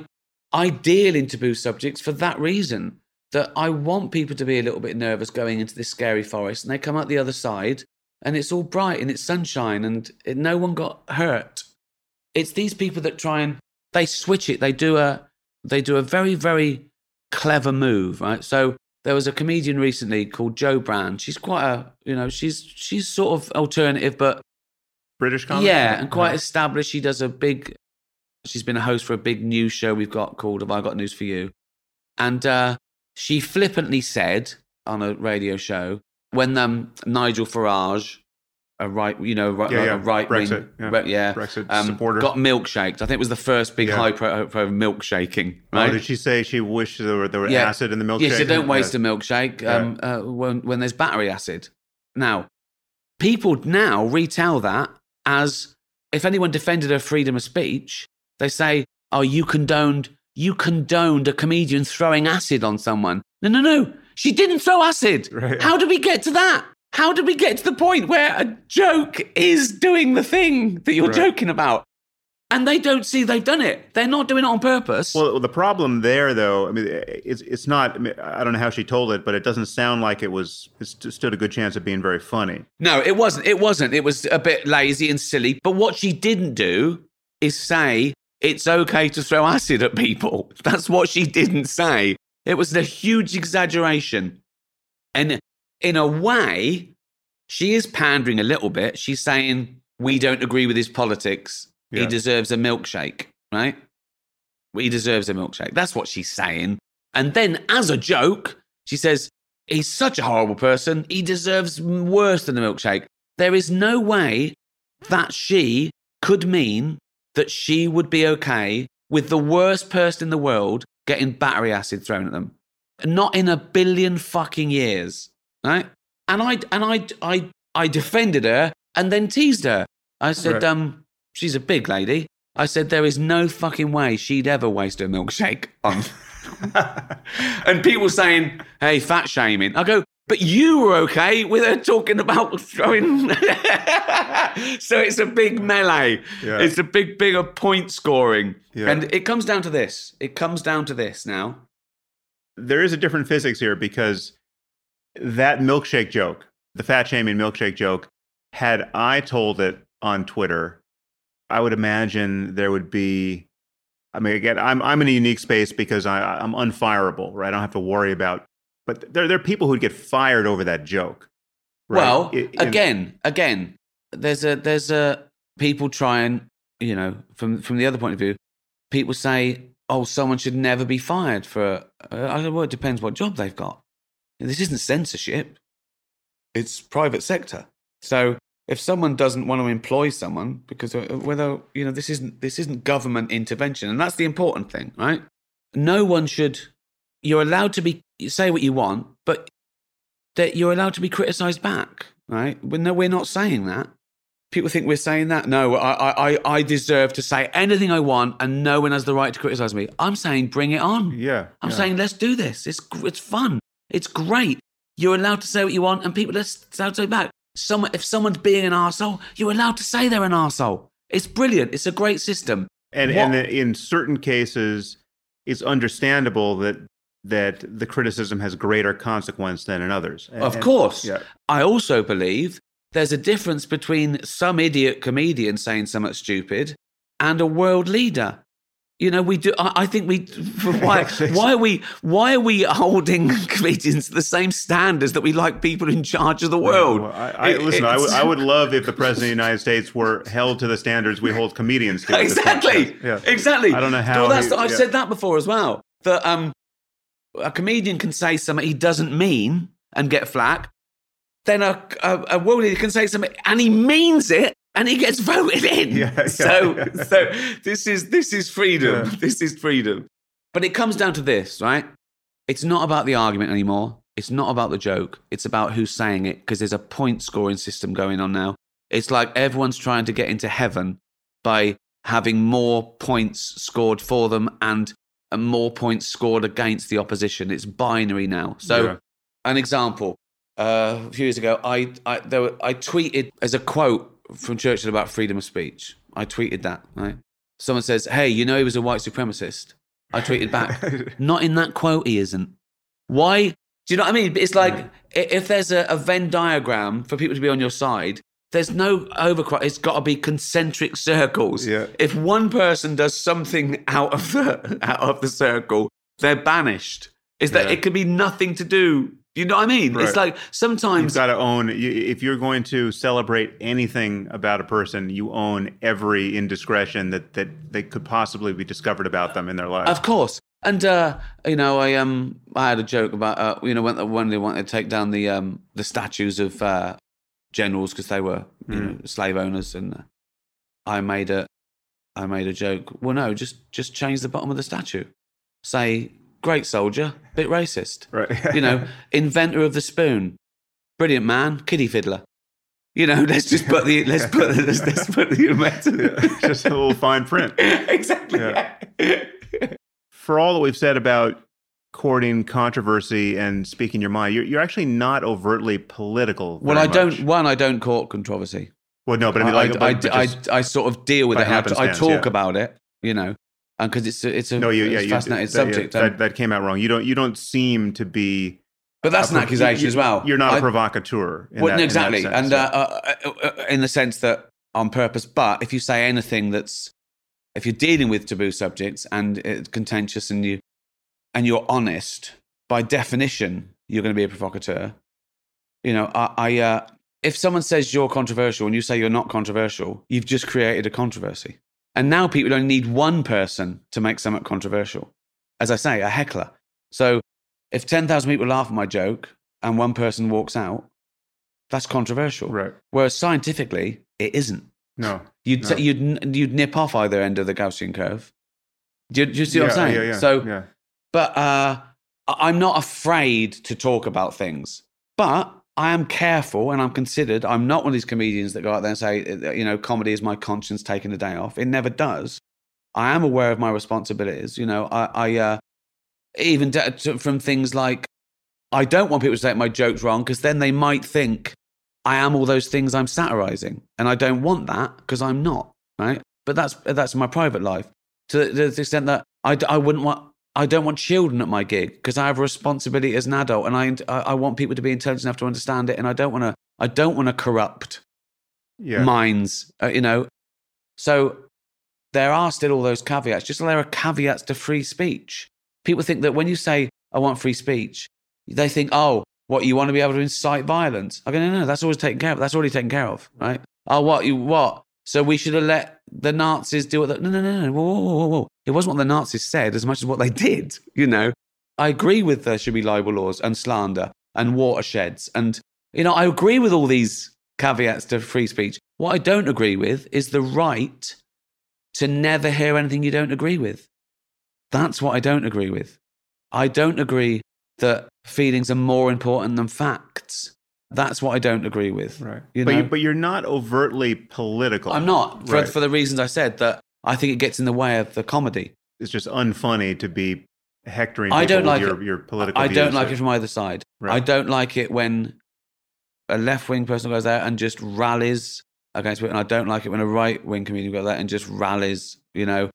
Speaker 2: I deal in taboo subjects for that reason that I want people to be a little bit nervous going into this scary forest and they come out the other side and it's all bright and it's sunshine and it, no one got hurt. It's these people that try and they switch it. They do a they do a very, very clever move, right? So there was a comedian recently called Jo Brand. She's quite a, you know, she's she's sort of alternative, but
Speaker 1: British comedy.
Speaker 2: yeah, and quite established. She does a big. She's been a host for a big news show we've got called "Have I Got News for You," and uh, she flippantly said on a radio show when um, Nigel Farage, a right, you know, right,
Speaker 1: Yeah, yeah.
Speaker 2: a right wing,
Speaker 1: yeah.
Speaker 2: re- yeah,
Speaker 1: Brexit
Speaker 2: um,
Speaker 1: supporter.
Speaker 2: got milkshaked. I think it was the first big high pro, pro milkshaking,
Speaker 1: Oh, did she say she wished there were, there were acid in the milkshake?
Speaker 2: Yeah, so don't waste a milkshake um, uh, when, when there's battery acid. Now, people now retell that as if anyone defended her freedom of speech, they say, "Oh, you condoned you condoned a comedian throwing acid on someone." No, no, no. She didn't throw acid.
Speaker 1: Right.
Speaker 2: How did we get to that? How did we get to the point where a joke is doing the thing that you're
Speaker 1: Right.
Speaker 2: joking about? And they don't see they've done it. They're not doing it on purpose.
Speaker 1: Well, the problem there, though, I mean, it's it's not. I, mean, I don't know how she told it, but it doesn't sound like it was. It stood a good chance of being very funny.
Speaker 2: No, it wasn't. It wasn't. It was a bit lazy and silly. But what she didn't do is say it's okay to throw acid at people. That's what she didn't say. It was a huge exaggeration. And in a way, she is pandering a little bit. She's saying, we don't agree with his politics. He deserves a milkshake, right? He deserves a milkshake. That's what she's saying. And then, as a joke, she says, he's such a horrible person. He deserves worse than a milkshake. There is no way that she could mean that she would be okay with the worst person in the world getting battery acid thrown at them. Not in a billion fucking years, right? And I and I I I defended her and then teased her. I said,
Speaker 1: Right.
Speaker 2: um, she's a big lady. I said there is no fucking way she'd ever waste her milkshake on and people saying, hey, fat shaming. I go, but you were okay with her talking about throwing. so it's a big melee.
Speaker 1: Yeah.
Speaker 2: It's a big, bigger point scoring.
Speaker 1: Yeah.
Speaker 2: And it comes down to this. It comes down to this now.
Speaker 1: there is a different physics here because that milkshake joke, the fat shaming milkshake joke, had I told it on Twitter, I would imagine there would be. I mean, again, I'm I'm in a unique space because I, I'm unfireable, right? I don't have to worry about. But there, there are people who'd get fired over that joke. right?
Speaker 2: Well,
Speaker 1: It-
Speaker 2: again, again, there's a there's a people try and you know from from the other point of view, people say, oh, someone should never be fired for. Uh, I don't know. It depends what job they've got. This isn't censorship. It's private sector. So if someone doesn't want to employ someone because whether you know this isn't this isn't government intervention, and that's the important thing, right? No one should. You're allowed to be say what you want, but that you're allowed to be criticised back, right? But no, we're not saying that. People think we're saying that. No, I, I, I deserve to say anything I want, and no one has the right to criticise me. I'm saying bring it on.
Speaker 1: yeah,
Speaker 2: I'm
Speaker 1: yeah.
Speaker 2: saying let's do this. It's it's fun. It's great. You're allowed to say what you want, and people let's allowed to say back. Someone, if someone's being an arsehole, you're allowed to say they're an arsehole. It's brilliant. It's a great system.
Speaker 1: and
Speaker 2: What-
Speaker 1: and in certain cases, it's understandable that that the criticism has greater consequence than in others. And-
Speaker 2: Of
Speaker 1: and-
Speaker 2: course.
Speaker 1: yeah.
Speaker 2: I also believe there's a difference between some idiot comedian saying something stupid and a world leader. You know, we do. I, I think we. Why? why are we? Why are we holding comedians to the same standards that we like people in charge of the world?
Speaker 1: Well, I, I,
Speaker 2: It-
Speaker 1: listen, I would,
Speaker 2: it's-
Speaker 1: I would love if the president of the United States were held to the standards we hold comedians to. at this point.
Speaker 2: exactly.
Speaker 1: Yeah.
Speaker 2: Exactly.
Speaker 1: I don't know how
Speaker 2: Well, that's,
Speaker 1: he-
Speaker 2: I've
Speaker 1: yeah.
Speaker 2: said that before as well. That um, a comedian can say something he doesn't mean and get flack. Then a, a, a world leader can say something and he means it and he gets voted in.
Speaker 1: Yeah, yeah,
Speaker 2: so,
Speaker 1: yeah.
Speaker 2: so this is this is freedom. This is freedom. But it comes down to this, right? It's not about the argument anymore. It's not about the joke. It's about who's saying it because there's a point scoring system going on now. It's like everyone's trying to get into heaven by having more points scored for them and, and more points scored against the opposition. It's binary now. So,
Speaker 1: Yeah.
Speaker 2: an example: uh, a few years ago, I I, there were, I tweeted as a quote from Churchill about freedom of speech. I tweeted that. Right? Someone says, "Hey, you know he was a white supremacist." I tweeted back, "Not in that quote, he isn't." Why? Do you know what I mean? It's like i if there's a, a Venn diagram for people to be on your side, there's no overcrowd. It's got to be concentric circles.
Speaker 1: Yeah.
Speaker 2: If one person does something out of the out of the circle, they're banished. Is that
Speaker 1: Yeah.
Speaker 2: it could be nothing to do. You know what I mean?
Speaker 1: Right.
Speaker 2: It's like sometimes You've
Speaker 1: got to own. You, if you're going to celebrate anything about a person, you own every indiscretion that that they could possibly be discovered about them in their life.
Speaker 2: Of course. And uh, you know, I um, I had a joke about uh, you know when when they wanted to take down the um the statues of uh, generals because they were you know mm. slave owners, and I made a I made a joke. Well, no, just just change the bottom of the statue. Say, great soldier, bit racist.
Speaker 1: right.
Speaker 2: You know, inventor of the spoon, brilliant man, kiddie fiddler. You know, let's just put the let's put let's, let's put the inventor.
Speaker 1: just a little fine print.
Speaker 2: exactly.
Speaker 1: Yeah. For all that we've said about courting controversy and speaking your mind, you're, you're actually not overtly political.
Speaker 2: Well, I don't.
Speaker 1: much.
Speaker 2: One, I don't court controversy.
Speaker 1: Well, no, but I mean, like,
Speaker 2: I,
Speaker 1: but-
Speaker 2: I,
Speaker 1: but
Speaker 2: I, I sort of deal with it. I, I talk
Speaker 1: yeah.
Speaker 2: about it, you know, and because it's a, it's a
Speaker 1: no, you, yeah, you,
Speaker 2: fascinating
Speaker 1: that, yeah,
Speaker 2: subject.
Speaker 1: that, that came out wrong. You don't, you don't seem to be.
Speaker 2: but that's an accusation
Speaker 1: you-
Speaker 2: as well.
Speaker 1: You're not a provocateur. In
Speaker 2: well,
Speaker 1: that,
Speaker 2: exactly,
Speaker 1: sense,
Speaker 2: and uh, uh, uh, uh, in the sense that on purpose. But if you say anything that's if you're dealing with taboo subjects and it's contentious and you and you're honest, by definition, you're going to be a provocateur. You know, I, I uh, if someone says you're controversial and you say you're not controversial, you've just created a controversy. And now people only need one person to make something controversial. As I say, a heckler. So if 10,000 people laugh at my joke and one person walks out, that's controversial.
Speaker 1: right.
Speaker 2: Whereas scientifically, it isn't.
Speaker 1: No.
Speaker 2: You'd,
Speaker 1: No.
Speaker 2: you'd, you'd nip off either end of the Gaussian curve. Do you, do you see what I'm
Speaker 1: Yeah,
Speaker 2: saying?
Speaker 1: Yeah, yeah,
Speaker 2: so,
Speaker 1: yeah.
Speaker 2: But uh, I'm not afraid to talk about things, but I am careful and I'm considered. I'm not one of these comedians that go out there and say, uh, you know, comedy is my conscience taking the day off. It never does. I am aware of my responsibilities. You know, I, I uh, even to, from things like, I don't want people to take my joke's wrong because then they might think I am all those things I'm satirizing, and I don't want that because I'm not. Right? But that's that's my private life to the, to the extent that I, I wouldn't want I don't want children at my gig because I have a responsibility as an adult, and I I want people to be intelligent enough to understand it, and I don't want to I don't want to corrupt
Speaker 1: yeah.
Speaker 2: minds, uh, you know. So there are still all those caveats, just there are caveats to free speech. People think that when you say I want free speech, they think, oh, what you want to be able to incite violence. I go, no, no, that's always taken care of. That's already taken care of, right? Oh, what you what? So we should have let the Nazis do it. No, no, no, no. Whoa, whoa, whoa, whoa. It wasn't what the Nazis said as much as what they did. You know, I agree with there should be libel laws and slander and watersheds, and you know, I agree with all these caveats to free speech. What I don't agree with is the right to never hear anything you don't agree with. That's what I don't agree with. I don't agree that feelings are more important than facts. That's what I don't agree with.
Speaker 1: Right.
Speaker 2: You
Speaker 1: but,
Speaker 2: know?
Speaker 1: you, but you're not overtly political.
Speaker 2: I'm not, for,
Speaker 1: Right.
Speaker 2: for the reasons I said, that I think it gets in the way of the comedy.
Speaker 1: It's just unfunny to be hectoring
Speaker 2: I don't like
Speaker 1: your,
Speaker 2: it.
Speaker 1: your political
Speaker 2: I don't like it from either side. I don't like it when a left wing person goes out and just rallies against it, and I don't like it when a right wing comedian goes out and just rallies. You know,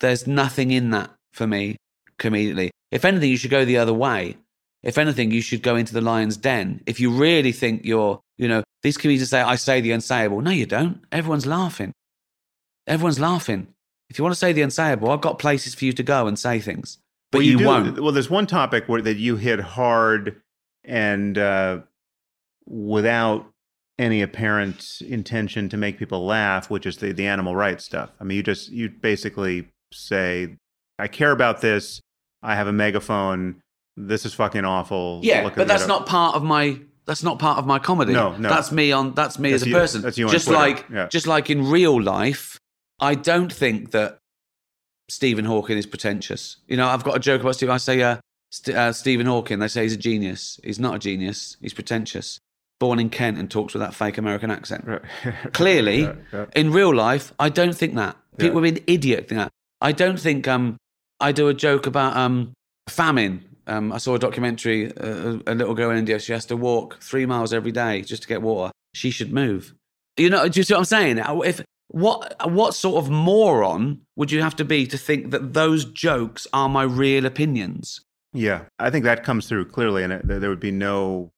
Speaker 2: there's nothing in that for me comedically. If anything, you should go the other way. If anything, you should go into the lion's den. If you really think you're, you know, these comedians say, I say the unsayable. No, you don't. Everyone's laughing. Everyone's laughing. If you want to say the unsayable, I've got places for you to go and say things. But
Speaker 1: well,
Speaker 2: you,
Speaker 1: do-
Speaker 2: won't.
Speaker 1: Well, there's one topic where that you hit hard and uh, without any apparent intention to make people laugh, which is the, the animal rights stuff. I mean, you just you basically say, "I care about this. I have a megaphone. This is fucking awful."
Speaker 2: Yeah,
Speaker 1: Look
Speaker 2: but that's
Speaker 1: don't-"
Speaker 2: not part of my. That's not part of my comedy.
Speaker 1: No, no.
Speaker 2: That's me on. That's me
Speaker 1: That's
Speaker 2: as a
Speaker 1: you-
Speaker 2: person.
Speaker 1: that's you
Speaker 2: just like,
Speaker 1: yeah.
Speaker 2: just like in real life, I don't think that Stephen Hawking is pretentious. You know, I've got a joke about Stephen. I say, uh, St- uh, Stephen Hawking. They say he's a genius. He's not a genius. He's pretentious. Born in Kent and talks with that fake American accent.
Speaker 1: Right.
Speaker 2: Clearly,
Speaker 1: Yeah, yeah.
Speaker 2: in real life, I don't think that. People
Speaker 1: Yeah.
Speaker 2: would be an idiot think that. I don't think um, I do a joke about um, famine. Um, I saw a documentary, uh, a little girl in India, she has to walk three miles every day just to get water. She should move. You know, do you see what I'm saying? If, what, what sort of moron would you have to be to think that those jokes are my real opinions?
Speaker 1: Yeah, I think that comes through clearly, and there would be no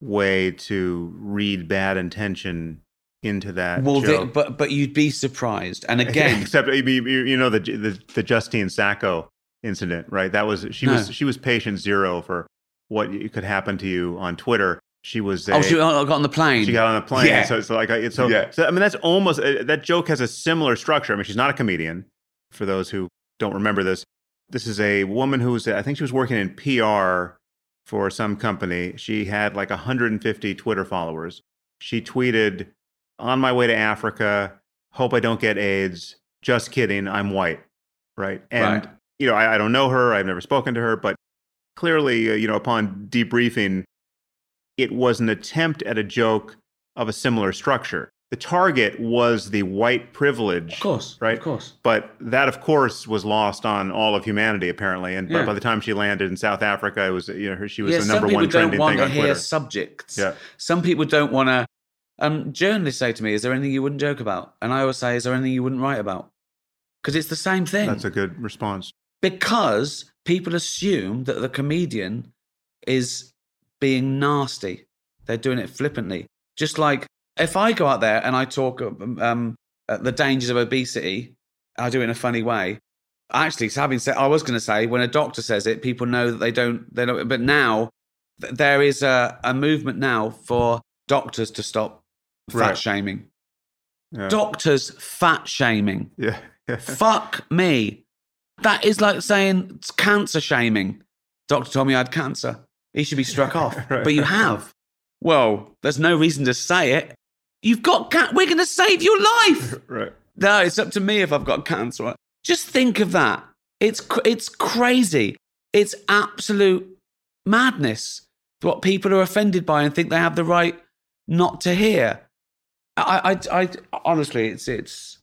Speaker 1: way to read bad intention into that.
Speaker 2: Well, but but you'd be surprised. And again,
Speaker 1: except you, you you know the, the the Justine Sacco incident, right? That was she was she was patient zero for what could happen to you on Twitter. She was a,
Speaker 2: oh, she got on the plane.
Speaker 1: she got on a plane.
Speaker 2: Yeah.
Speaker 1: So it's like I- so,
Speaker 2: Yeah.
Speaker 1: so I mean that's almost uh, that joke has a similar structure. I mean she's not a comedian. For those who don't remember this, this is a woman who was I think she was working in PR for some company. She had like 150 Twitter followers. She tweeted, "On my way to Africa. Hope I don't get AIDS. Just kidding. I'm white." Right. And
Speaker 2: Right.
Speaker 1: You know I, I don't know her. I've never spoken to her, but clearly, uh, you know, upon debriefing, it was an attempt at a joke of a similar structure. The target was the white privilege,
Speaker 2: of course,
Speaker 1: right?
Speaker 2: Of course.
Speaker 1: but that, of course, was lost on all of humanity apparently. And by,
Speaker 2: Yeah.
Speaker 1: by the time she landed in South Africa, it was you know she was
Speaker 2: yeah,
Speaker 1: the
Speaker 2: some
Speaker 1: number
Speaker 2: people
Speaker 1: one
Speaker 2: don't
Speaker 1: trending
Speaker 2: want
Speaker 1: thing
Speaker 2: to
Speaker 1: on
Speaker 2: hear
Speaker 1: Twitter.
Speaker 2: subjects.
Speaker 1: Yeah.
Speaker 2: Some people don't want to. Um, journalists say to me, "Is there anything you wouldn't joke about?" And I always say, "Is there anything you wouldn't write about?" Because it's the same thing.
Speaker 1: That's a good response.
Speaker 2: Because people assume that the comedian is being nasty. They're doing it flippantly. Just like if I go out there and I talk um, uh, the dangers of obesity, I do it in a funny way. Actually, having said, I was going to say when a doctor says it, people know that they don't. They don't. But now there is a, a movement now for doctors to stop fat
Speaker 1: Right.
Speaker 2: shaming.
Speaker 1: Yeah.
Speaker 2: Doctors fat shaming.
Speaker 1: yeah.
Speaker 2: Fuck me. That is like saying cancer shaming. Doctor told me I had cancer. He should be struck off.
Speaker 1: Right.
Speaker 2: But you have. Well, there's no reason to say it. You've got ca- we're going to save your life.
Speaker 1: right.
Speaker 2: No, it's up to me if I've got cancer. Just think of that. It's cr- it's crazy. It's absolute madness. What people are offended by and think they have the right not to hear. I, I, I honestly, it's it's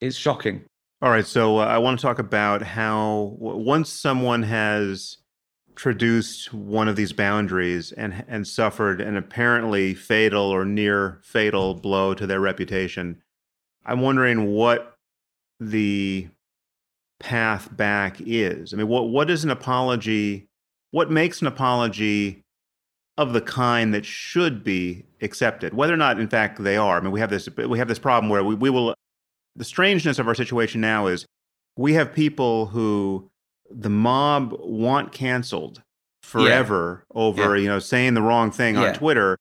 Speaker 2: it's shocking.
Speaker 1: All right, so uh, I want to talk about how w- once someone has traduced one of these boundaries and and suffered an apparently fatal or near fatal blow to their reputation, I'm wondering what the path back is. I mean, what what is an apology? What makes an apology of the kind that should be accepted, whether or not, in fact, they are? I mean, we have this we have this problem where we, we will the strangeness of our situation now is we have people who the mob want canceled forever over you know saying the wrong thing on Twitter,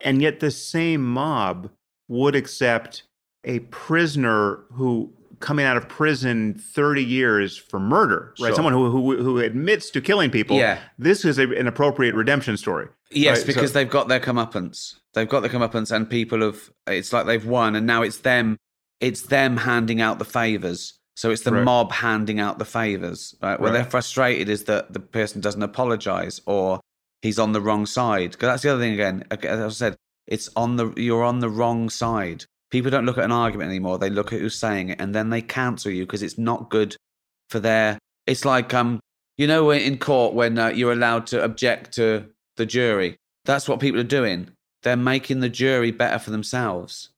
Speaker 1: and yet the same mob would accept a prisoner who coming out of prison 30 years for murder right
Speaker 2: Sure.
Speaker 1: someone who, who who admits to killing people
Speaker 2: Yeah.
Speaker 1: this is a, an appropriate redemption story
Speaker 2: Yes,
Speaker 1: Right,
Speaker 2: because
Speaker 1: so-
Speaker 2: they've got their comeuppance. They've got their comeuppance, and people have. It's like they've won, and now it's them. It's them handing out the favors. So it's the
Speaker 1: Right.
Speaker 2: mob handing out the favors. Right? Where
Speaker 1: Right.
Speaker 2: they're frustrated is that the person doesn't apologize or he's on the wrong side. Because that's the other thing. Again, as I said, it's on the you're on the wrong side. People don't look at an argument anymore. They look at who's saying it, and then they cancel you because it's not good for their. It's like um, you know, in court when uh, you're allowed to object to the jury. That's what people are doing. They're making the jury better for themselves.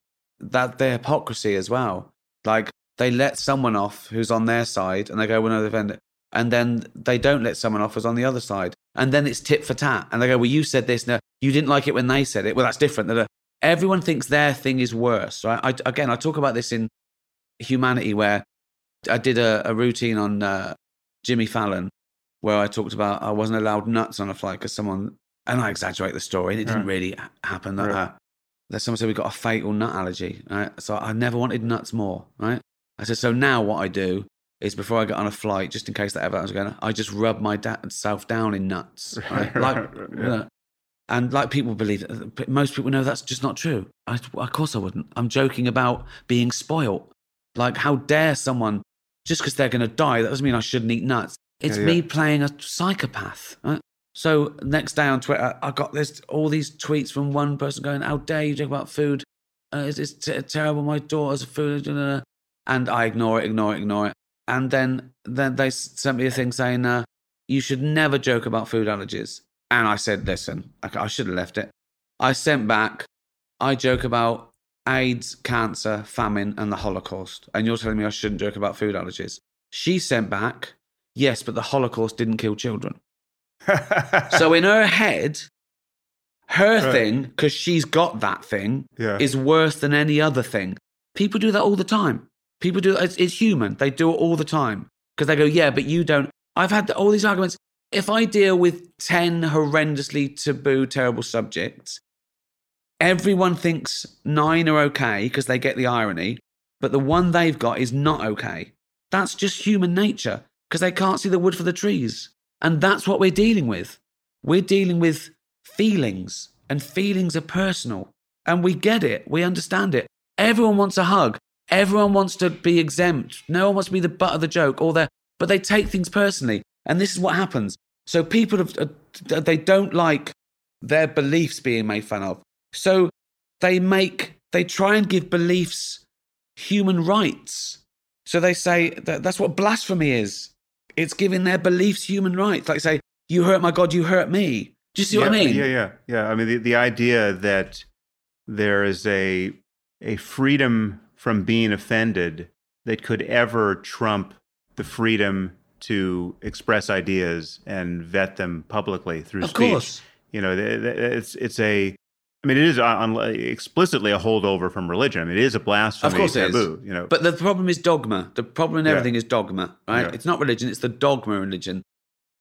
Speaker 2: That their hypocrisy as well. Like they let someone off who's on their side, and they go, "Well, no, defend it," and then they don't let someone off who's on the other side, and then it's tit for tat, and they go, "Well, you said this, no, you didn't like it when they said it. Well, that's different." Everyone thinks their thing is worse, right? I, again, I talk about this in Humanity, where I did a, a routine on uh, Jimmy Fallon where I talked about I wasn't allowed nuts on a flight because someone, and I exaggerate the story, and it didn't really happen. That,
Speaker 1: Right.
Speaker 2: That someone said we've got a fatal nut allergy, right? So I never wanted nuts more, right? I said, so now what I do is before I get on a flight, just in case that ever happens again, I just rub my da- self down in nuts, right? like,
Speaker 1: Yeah.
Speaker 2: you know, and like people believe, most people know that's just not true. I, of course I wouldn't. I'm joking about being spoilt. Like, how dare someone, just because they're going to die, that doesn't mean I shouldn't eat nuts. It's
Speaker 1: Yeah,
Speaker 2: me playing a psychopath. Right? So next day on Twitter, I got this all these tweets from one person going, "How dare you talk about food? Uh, it's, it's t- terrible. My daughter's food." da, da, da." And I ignore it, ignore it, ignore it. And then then they sent me a thing saying, uh, "You should never joke about food allergies." And I said, "Listen, I, I should have left it." I sent back. I joke about AIDS, cancer, famine, and the Holocaust. And you're telling me I shouldn't joke about food allergies. She sent back, yes, but the Holocaust didn't kill children. So in her head, her
Speaker 1: Right.
Speaker 2: thing, because she's got that thing,
Speaker 1: Yeah.
Speaker 2: is worse than any other thing. People do that all the time. People do it's, it's human. They do it all the time because they go, yeah, but you don't. I've had all these arguments. If I deal with 10 horrendously taboo, terrible subjects, everyone thinks nine are okay because they get the irony, but the one they've got is not okay. That's just human nature because they can't see the wood for the trees. And that's what we're dealing with. We're dealing with feelings, and feelings are personal. And we get it, we understand it. Everyone wants a hug. Everyone wants to be exempt. No one wants to be the butt of the joke, or they but they take things personally. And this is what happens. So people have, uh, they don't like their beliefs being made fun of. So they make, they try and give beliefs human rights. So they say that that's what blasphemy is. It's giving their beliefs human rights. Like say, you hurt my God, you hurt me. Do you see
Speaker 1: yeah,
Speaker 2: what I mean?
Speaker 1: Yeah, yeah, yeah. I mean, the, the idea that there is a a freedom from being offended that could ever trump the freedom to express ideas and vet them publicly through
Speaker 2: Of
Speaker 1: speech.
Speaker 2: course.
Speaker 1: You know, it's it's a. I mean, it is uh, on, on- uh, explicitly a holdover from religion. I mean, it is a blasphemy
Speaker 2: Of course it is.
Speaker 1: taboo. You know,
Speaker 2: But the problem is dogma. The problem in
Speaker 1: Yeah.
Speaker 2: everything is dogma, right?
Speaker 1: Yeah.
Speaker 2: It's not religion; it's the dogma religion,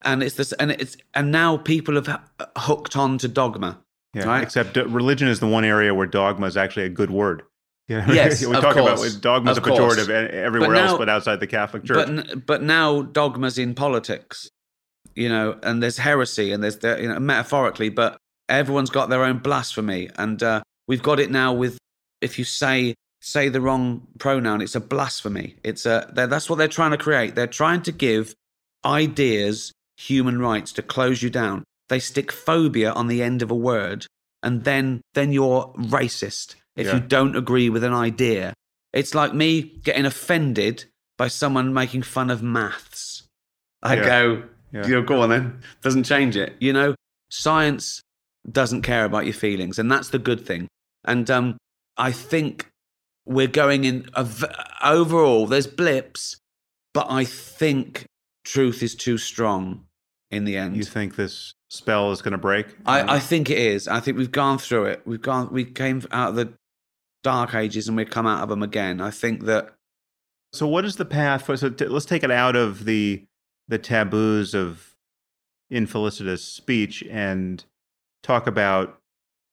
Speaker 2: and it's this, and it's, and now people have uh, hooked on to dogma.
Speaker 1: yeah,
Speaker 2: right.
Speaker 1: except uh, religion is the one area where dogma is actually a good word. Yeah,
Speaker 2: Yes,
Speaker 1: we talk
Speaker 2: course.
Speaker 1: about dogma is a
Speaker 2: course.
Speaker 1: pejorative everywhere
Speaker 2: But now-
Speaker 1: else, but outside the Catholic Church.
Speaker 2: But but now dogma's in politics, you know, and there's heresy and there's the, you know metaphorically, but everyone's got their own blasphemy, and uh, we've got it now with if you say say the wrong pronoun, it's a blasphemy. It's a that's what they're trying to create. They're trying to give ideas human rights to close you down. They stick phobia on the end of a word, and then then you're racist if
Speaker 1: Yeah.
Speaker 2: you don't agree with an idea. It's like me getting offended by someone making fun of maths. I
Speaker 1: Yeah.
Speaker 2: go,
Speaker 1: Yeah.
Speaker 2: you know, go on then. Doesn't change it. You know, science doesn't care about your feelings, and that's the good thing. And um, I think we're going in a overall. There's blips, but I think truth is too strong in the end.
Speaker 1: you think this spell is going to break?
Speaker 2: I, I think it is. I think we've gone through it. We've gone. We came out of the dark ages and we've come out of them again. I think that
Speaker 1: so, what is the path for? So, t- let's take it out of the the taboos of infelicitous speech and talk about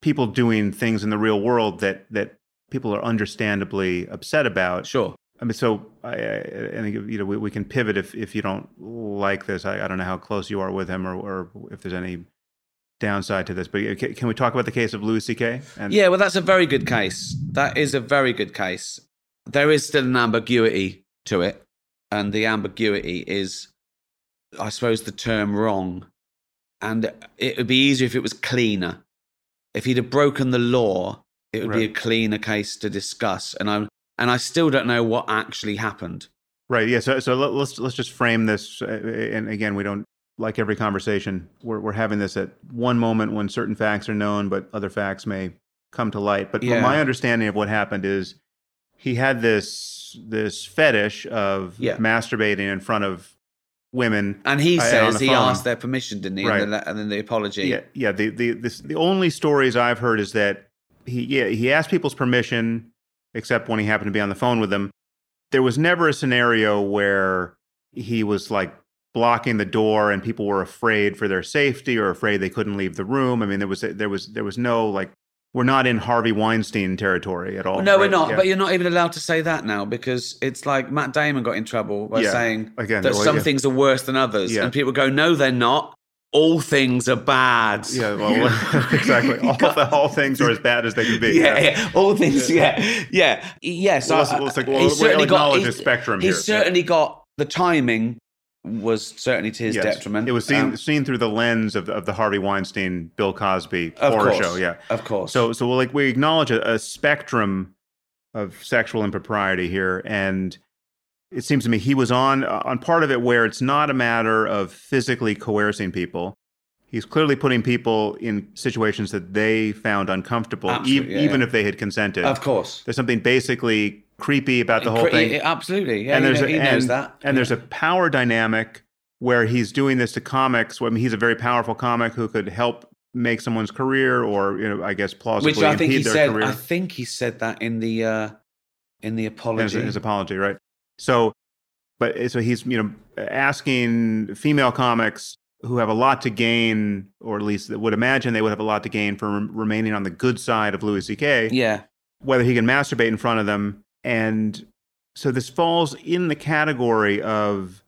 Speaker 1: people doing things in the real world that that people are understandably upset about.
Speaker 2: sure.
Speaker 1: I mean, so I, I, I think you know we, we can pivot if if you don't like this. I, I don't know how close you are with him, or, or if there's any downside to this. But can, can we talk about the case of Louis C.K. And
Speaker 2: Yeah, well, that's a very good case. That is a very good case. There is still an ambiguity to it, and the ambiguity is, I suppose, the term wrong. And it would be easier if it was cleaner. If he'd have broken the law, it would be a cleaner case to discuss. And I and I still don't know what actually happened.
Speaker 1: Right. Yeah. So so let, let's let's just frame this. Uh, and again, we don't like every conversation. We're we're having this at one moment when certain facts are known, but other facts may come to light. But
Speaker 2: Yeah.
Speaker 1: my understanding of what happened is he had this this fetish of
Speaker 2: Yeah.
Speaker 1: masturbating in front of women.
Speaker 2: And he
Speaker 1: uh, on
Speaker 2: says he asked their permission, didn't he?
Speaker 1: Right.
Speaker 2: And, then, and then the apology.
Speaker 1: Yeah. Yeah. The the this, the only stories I've heard is that he yeah he asked people's permission, except when he happened to be on the phone with them. There was never a scenario where he was like blocking the door and people were afraid for their safety or afraid they couldn't leave the room. I mean, there was there was there was no like we're not in Harvey Weinstein territory at all.
Speaker 2: no, we're not.
Speaker 1: Yeah.
Speaker 2: But you're not even allowed to say that now because it's like Matt Damon got in trouble by
Speaker 1: Yeah.
Speaker 2: saying
Speaker 1: Again,
Speaker 2: that
Speaker 1: well,
Speaker 2: some
Speaker 1: yeah.
Speaker 2: things are worse than others. And people go, no, they're not. All things are bad.
Speaker 1: yeah, well, exactly. All the all things are as bad as they can be.
Speaker 2: Yeah, yeah, all things. Yeah, yeah, yes.
Speaker 1: Well,
Speaker 2: I-
Speaker 1: let's- let's like- well,
Speaker 2: certainly
Speaker 1: acknowledge
Speaker 2: he's-
Speaker 1: the spectrum
Speaker 2: He's
Speaker 1: here.
Speaker 2: Certainly got the timing was certainly to his
Speaker 1: Yes.
Speaker 2: detriment.
Speaker 1: It was seen
Speaker 2: Um,
Speaker 1: seen through the lens of, of the Harvey Weinstein, Bill Cosby horror
Speaker 2: course,
Speaker 1: show. Yeah.
Speaker 2: of course.
Speaker 1: So so like we acknowledge a, a spectrum of sexual impropriety here, and it seems to me he was on on part of it where it's not a matter of physically coercing people. He's clearly putting people in situations that they found uncomfortable, e-
Speaker 2: yeah,
Speaker 1: even
Speaker 2: yeah.
Speaker 1: if they had consented.
Speaker 2: of course.
Speaker 1: There's something basically creepy about the whole
Speaker 2: Cre-
Speaker 1: thing
Speaker 2: Absolutely. Yeah,
Speaker 1: and there's a,
Speaker 2: he knows
Speaker 1: and,
Speaker 2: that.
Speaker 1: and there's a power dynamic where he's doing this to comics. I mean, he's a very powerful comic who could help make someone's career or you know I guess plausibly
Speaker 2: Which I think he said.
Speaker 1: career.
Speaker 2: I think he said that in the uh, in the
Speaker 1: his,
Speaker 2: apology.
Speaker 1: his apology, right? So, but so he's you know asking female comics who have a lot to gain, or at least would imagine they would have a lot to gain from remaining on the good side of Louis C.K.
Speaker 2: yeah,
Speaker 1: Whether he can masturbate in front of them, and so this falls in the category of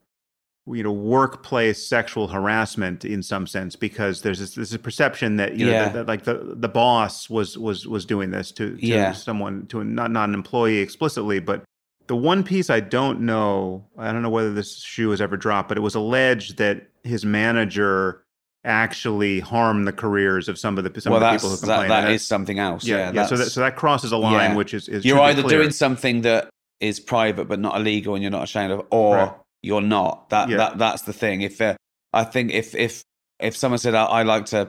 Speaker 1: you know workplace sexual harassment in some sense because there's this, a perception that you know
Speaker 2: Yeah.
Speaker 1: that, that, like the the boss was was was doing this to, to
Speaker 2: Yeah.
Speaker 1: someone to a, not not an employee explicitly but the one piece I don't know I don't know whether this shoe has ever dropped but it was alleged that his manager actually harm the careers of some of the some
Speaker 2: well,
Speaker 1: of the people who complain.
Speaker 2: that
Speaker 1: And
Speaker 2: is something else.
Speaker 1: yeah,
Speaker 2: Yeah,
Speaker 1: yeah, so that so that crosses a line
Speaker 2: yeah.
Speaker 1: which is, is
Speaker 2: you're either
Speaker 1: clear.
Speaker 2: doing something that is private but not illegal and you're not ashamed of, or
Speaker 1: Right.
Speaker 2: you're not. That that that's the thing. If uh, I think if if if someone said I, I like to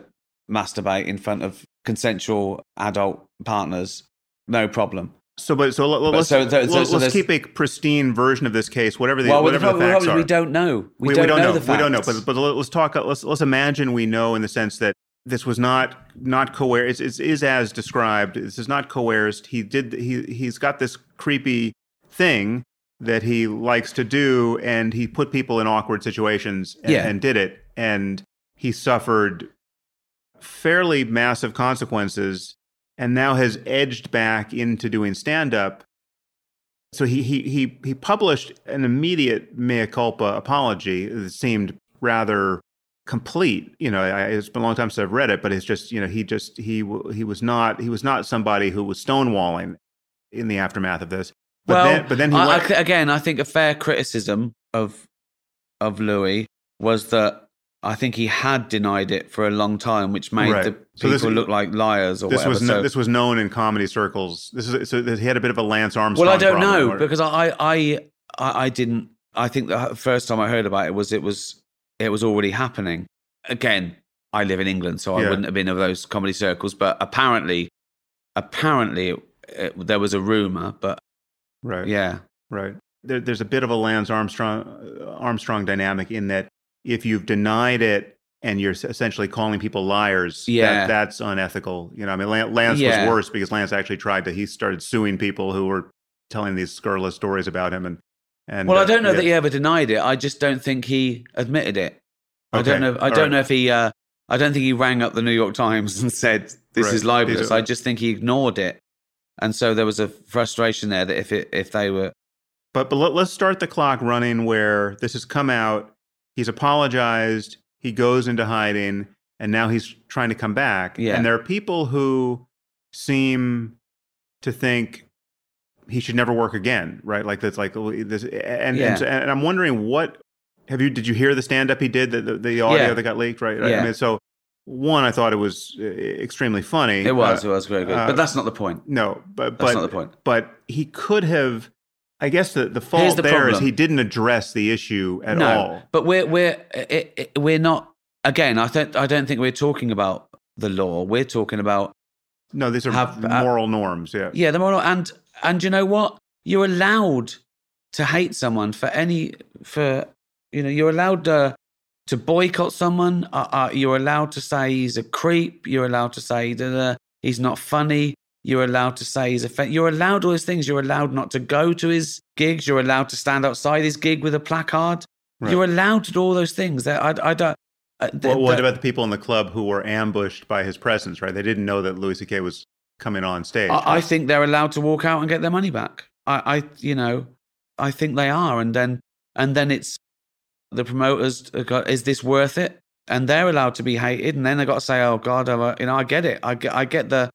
Speaker 2: masturbate in front of consensual adult partners, no problem.
Speaker 1: So, but so let, us
Speaker 2: so- so- so-
Speaker 1: let's keep a pristine version of this case, whatever the
Speaker 2: well,
Speaker 1: whatever the
Speaker 2: problem,
Speaker 1: facts are.
Speaker 2: we don't know. We, don't, know, the facts.
Speaker 1: We don't know. But but let's talk. Let's let's imagine we know in the sense that this was not not coerced. It's, it's as described. This is not coerced. He did. He he's got this creepy thing that he likes to do, and he put people in awkward situations and,
Speaker 2: Yeah.
Speaker 1: and did it, and he suffered fairly massive consequences and now has edged back into doing stand up. So he he he he published an immediate mea culpa apology that seemed rather complete. You know, I, it's been a long time since I've read it, but it's just you know he just he he was not he was not somebody who was stonewalling in the aftermath of this. But
Speaker 2: well,
Speaker 1: then but then he
Speaker 2: I,
Speaker 1: went,
Speaker 2: again, I think a fair criticism of of Louis was that I think he had denied it for a long time, which made
Speaker 1: Right.
Speaker 2: the
Speaker 1: So
Speaker 2: people
Speaker 1: this-
Speaker 2: look like liars or
Speaker 1: this
Speaker 2: whatever.
Speaker 1: was
Speaker 2: so,
Speaker 1: no, this was known in comedy circles. This is so he had a bit of a Lance Armstrong.
Speaker 2: well, I don't know
Speaker 1: or-
Speaker 2: because I, I I I didn't. I think the first time I heard about it was it was it was already happening. Again, I live in England, so I
Speaker 1: Yeah.
Speaker 2: wouldn't have been of those comedy circles. But apparently, apparently, it, there was a rumor. But
Speaker 1: right.
Speaker 2: yeah,
Speaker 1: Right. There, there's a bit of a Lance Armstrong uh, Armstrong dynamic in that if you've denied it and you're essentially calling people liars, that-
Speaker 2: Yeah.
Speaker 1: that's unethical. You know, I mean, Lance
Speaker 2: Yeah.
Speaker 1: was worse because Lance actually tried to. He started suing people who were telling these scurrilous stories about him, and and
Speaker 2: well,
Speaker 1: uh,
Speaker 2: I don't know
Speaker 1: yeah.
Speaker 2: that he ever denied it. I just don't think he admitted it. I don't know. I
Speaker 1: All
Speaker 2: don't
Speaker 1: right.
Speaker 2: know if he. Uh, I don't think he rang up the New York Times and said this
Speaker 1: Right.
Speaker 2: is libelous.
Speaker 1: Are-
Speaker 2: I just think he ignored it, and so there was a frustration there that if it if they were
Speaker 1: But but let, let's start the clock running where this has come out. He's apologized. He goes into hiding, and now he's trying to come back.
Speaker 2: Yeah.
Speaker 1: And there are people who seem to think he should never work again, right? Like that's like this, and
Speaker 2: Yeah.
Speaker 1: and, so- and I'm wondering what have you? Did you hear the stand up he did? The, the, the audio
Speaker 2: Yeah.
Speaker 1: that got leaked, right? right?
Speaker 2: Yeah.
Speaker 1: I mean, so one, I thought it was uh, extremely funny.
Speaker 2: it was
Speaker 1: Uh,
Speaker 2: it was very good,
Speaker 1: uh,
Speaker 2: but that's not the point.
Speaker 1: no, but
Speaker 2: That's
Speaker 1: but
Speaker 2: not the point.
Speaker 1: but he could have. I guess the, the fault
Speaker 2: the
Speaker 1: there is
Speaker 2: problem.
Speaker 1: he didn't address the issue at
Speaker 2: no,
Speaker 1: all.
Speaker 2: but we're we're it, it, we're not. Again, I don't I don't think we're talking about the law. We're talking about
Speaker 1: No, these are
Speaker 2: Have- uh,
Speaker 1: moral norms. Yeah,
Speaker 2: Yeah, the moral and and you know what? You're allowed to hate someone for any for you know you're allowed uh, to boycott someone. Uh, uh, you're allowed to say he's a creep. You're allowed to say that uh, he's not funny. You're allowed to say he's a. You're allowed all those things. You're allowed not to go to his gigs. You're allowed to stand outside his gig with a placard.
Speaker 1: Right.
Speaker 2: You're allowed to do all those things. That I, I don't. Uh, th-
Speaker 1: What, what
Speaker 2: that-
Speaker 1: about the people in the club who were ambushed by his presence? Right, they didn't know that Louis C.K. was coming on stage.
Speaker 2: I, I think they're allowed to walk out and get their money back. I, I, you know, I think they are, and then and then it's the promoters. got, Is this worth it? And they're allowed to be hated, and then they got to say, "Oh God, I'm you know, I get it. I get, I get the.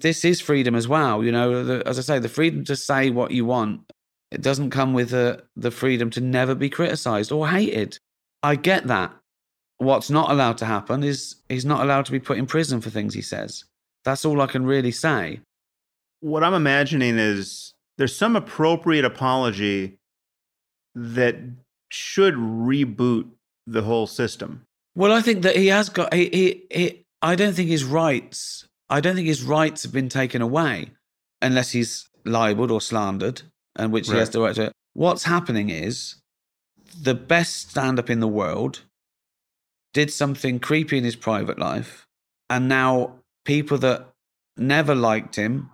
Speaker 2: This is freedom as well. You know, the, as I say, the freedom to say what you want. It doesn't come with the the freedom to never be criticised or hated. I get that. What's not allowed to happen is he's not allowed to be put in prison for things he says. That's all I can really say.
Speaker 1: what I'm imagining is there's some appropriate apology that should reboot the whole system.
Speaker 2: Well, I think that he has got. He, he, he, I don't think his rights. I don't think his rights have been taken away, unless he's libeled or slandered, and which he has
Speaker 1: Right.
Speaker 2: the right to. What's happening is the best stand-up in the world did something creepy in his private life, and now people that never liked him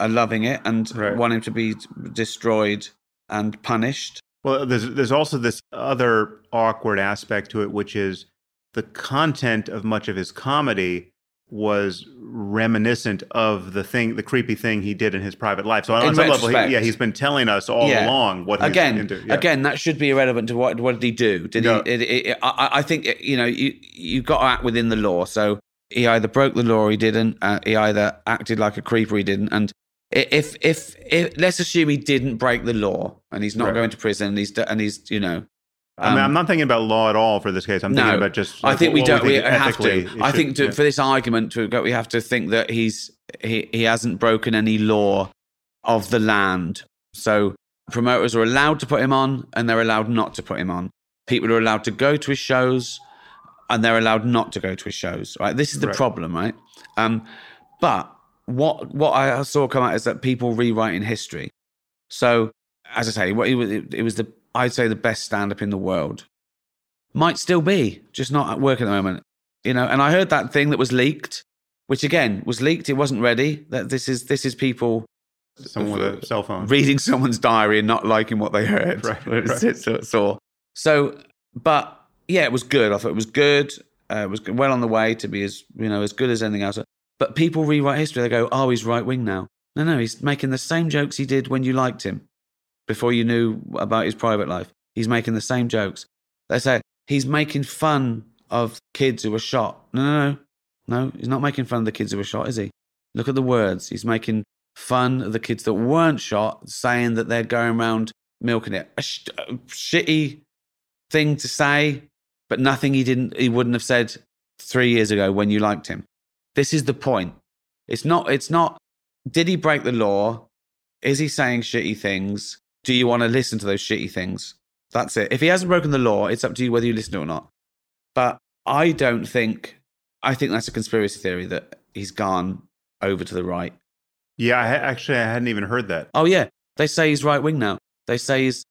Speaker 2: are loving it and
Speaker 1: Right.
Speaker 2: want him to be destroyed and punished.
Speaker 1: Well, there's there's also this other awkward aspect to it, which is the content of much of his comedy was reminiscent of the thing, the creepy thing he did in his private life. So on
Speaker 2: In
Speaker 1: some level, he, yeah, he's been telling us all
Speaker 2: Yeah.
Speaker 1: along what he's
Speaker 2: again,
Speaker 1: into. Yeah.
Speaker 2: again, that should be irrelevant to what what did he do? Did
Speaker 1: No.
Speaker 2: he? It, it, I, I think you know you you got to act within the law. So he either broke the law, or he didn't. Uh, he either acted like a creeper, he didn't. And if if if let's assume he didn't break the law and he's not
Speaker 1: Right.
Speaker 2: going to prison, and he's and he's you know.
Speaker 1: I mean,
Speaker 2: um,
Speaker 1: I'm not thinking about law at all for this case. I'm thinking about just.
Speaker 2: I think we don't. We
Speaker 1: think
Speaker 2: have to. I
Speaker 1: should-
Speaker 2: think to,
Speaker 1: yeah.
Speaker 2: for this argument to go, we have to think that he's he he hasn't broken any law of the land. So promoters are allowed to put him on, and they're allowed not to put him on. People are allowed to go to his shows, and they're allowed not to go to his shows. Right. This is the
Speaker 1: Right.
Speaker 2: problem, right? Um, but what what I saw come out is that people rewriting history. So as I say, what it was, it was the I'd say the best stand up in the world might still be, just not at work at the moment. You know, and I heard that thing that was leaked, which again was leaked. It wasn't ready. That this is this is people
Speaker 1: someone with a cell phone.
Speaker 2: reading someone's diary and not liking what they heard.
Speaker 1: Right, right.
Speaker 2: it's all. So, but yeah, it was good. I thought it was good. Uh, it was well on the way to be as you know as good as anything else. But people rewrite history. They go, "Oh, he's right wing now." No, no, he's making the same jokes he did when you liked him, before you knew about his private life. He's making the same jokes. They say he's making fun of kids who were shot. No, no, no, no. He's not making fun of the kids who were shot, is he? Look at the words. He's making fun of the kids that weren't shot, saying that they're going around milking it. A, sh- a shitty thing to say, but nothing he didn't. He wouldn't have said three years ago when you liked him. This is the point. It's not. It's not. Did he break the law? Is he saying shitty things? Do you want to listen to those shitty things? That's it. If he hasn't broken the law, it's up to you whether you listen to it or not. But I don't think. I think that's a conspiracy theory that he's gone over to the right.
Speaker 1: Yeah, I ha- actually I hadn't even heard that.
Speaker 2: Oh yeah, they say he's right wing now. They say he's.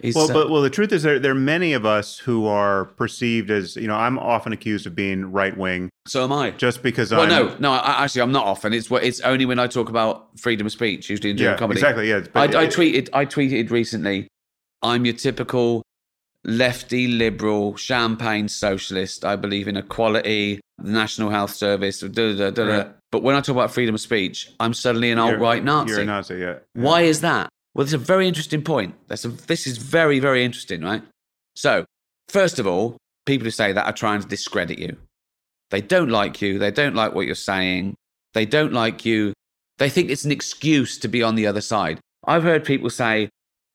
Speaker 2: He's
Speaker 1: Well, but well, the truth is there there are many of us who are perceived as you know I'm often accused of being right wing
Speaker 2: so am I.
Speaker 1: just because
Speaker 2: Well,
Speaker 1: I'm
Speaker 2: no, no. I, actually, I'm not often. It's it's only when I talk about freedom of speech, usually in
Speaker 1: yeah
Speaker 2: doing comedy.
Speaker 1: exactly yeah.
Speaker 2: I,
Speaker 1: but
Speaker 2: I
Speaker 1: it-
Speaker 2: tweeted. I tweeted recently. I'm your typical lefty liberal champagne socialist. I believe in equality, the National Health Service. Da, da, da, da, da.
Speaker 1: Right.
Speaker 2: But when I talk about freedom of speech, I'm suddenly an
Speaker 1: you're-
Speaker 2: alt right Nazi.
Speaker 1: You're a Nazi, yeah. yeah.
Speaker 2: Why is that? Well, it's a very interesting point. That's a, this is very, very interesting, right? So, first of all, people who say that are trying to discredit you. They don't like you. They don't like what you're saying. They don't like you. They think it's an excuse to be on the other side. I've heard people say,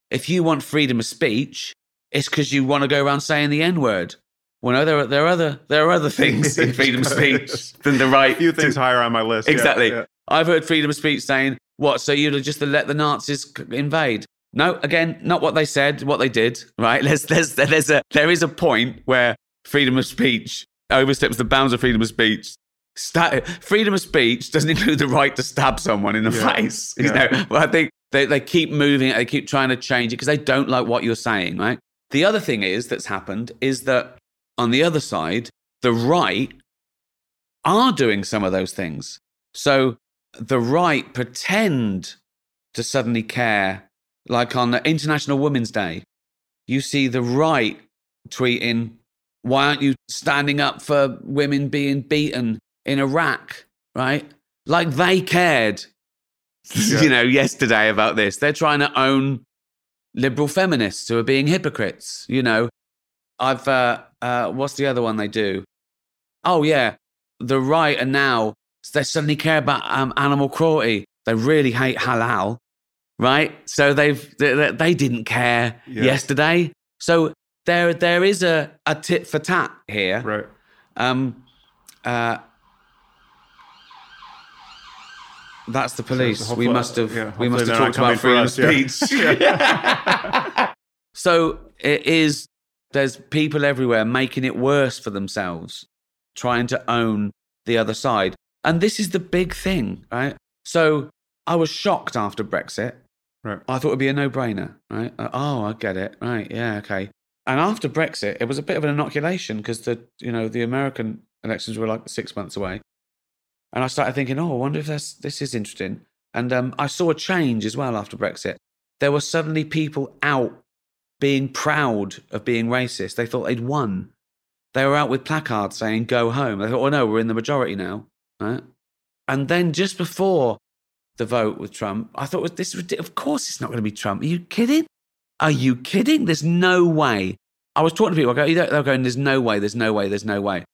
Speaker 2: if you want freedom of speech, it's because you want to go around saying the N word. Well, no, there are, there are other there are other things in freedom of speech than the right
Speaker 1: A few
Speaker 2: to-
Speaker 1: things higher on my list. yeah,
Speaker 2: Exactly.
Speaker 1: yeah.
Speaker 2: I've heard freedom of speech saying, what, so you'd have just let the Nazis invade? No, again, not what they said, what they did, right? There's, there's, there's a, there is a point where freedom of speech oversteps the bounds of freedom of speech. Sta- freedom of speech doesn't include the right to stab someone in the
Speaker 1: Yeah.
Speaker 2: face. You
Speaker 1: Yeah.
Speaker 2: know, well, I think they, they keep moving it, they keep trying to change it because they don't like what you're saying, right? The other thing is that's happened is that on the other side, the right are doing some of those things. So the right pretend to suddenly care, like on the International Women's Day, you see the right tweeting, Why aren't you standing up for women being beaten in Iraq? Right? Like they cared,
Speaker 1: Yeah.
Speaker 2: you know, yesterday about this. They're trying to own liberal feminists who are being hypocrites, you know. I've, uh, uh, what's the other one they do? Oh, yeah. The right are now, they suddenly care about um, animal cruelty. They really hate halal, right? So they've, they, they- didn't care
Speaker 1: Yeah.
Speaker 2: yesterday. So there, there is a, a tit for tat here.
Speaker 1: Right.
Speaker 2: Um, uh, that's the police. we must have
Speaker 1: yeah,
Speaker 2: we must have talked about freedom of speech. so it is. There's people everywhere making it worse for themselves, trying to own the other side, and this is the big thing, right? So I was shocked after Brexit.
Speaker 1: Right.
Speaker 2: I thought it'd be a no-brainer, right? Uh, oh, I get it, right? Yeah, okay. And after Brexit, it was a bit of an inoculation because the you know the American elections were like six months away. And I started thinking, oh, I wonder if that's, this is interesting. And um, I saw a change as well after Brexit. There were suddenly people out being proud of being racist. They thought they'd won. They were out with placards saying, go home. They thought, oh no, we're in the majority now. Right? And then just before the vote with Trump, I thought, well, this is Of course it's not going to be Trump. Are you kidding? Are you kidding? There's no way. I was talking to people, I go, they're going, there's no way, there's no way, there's no way.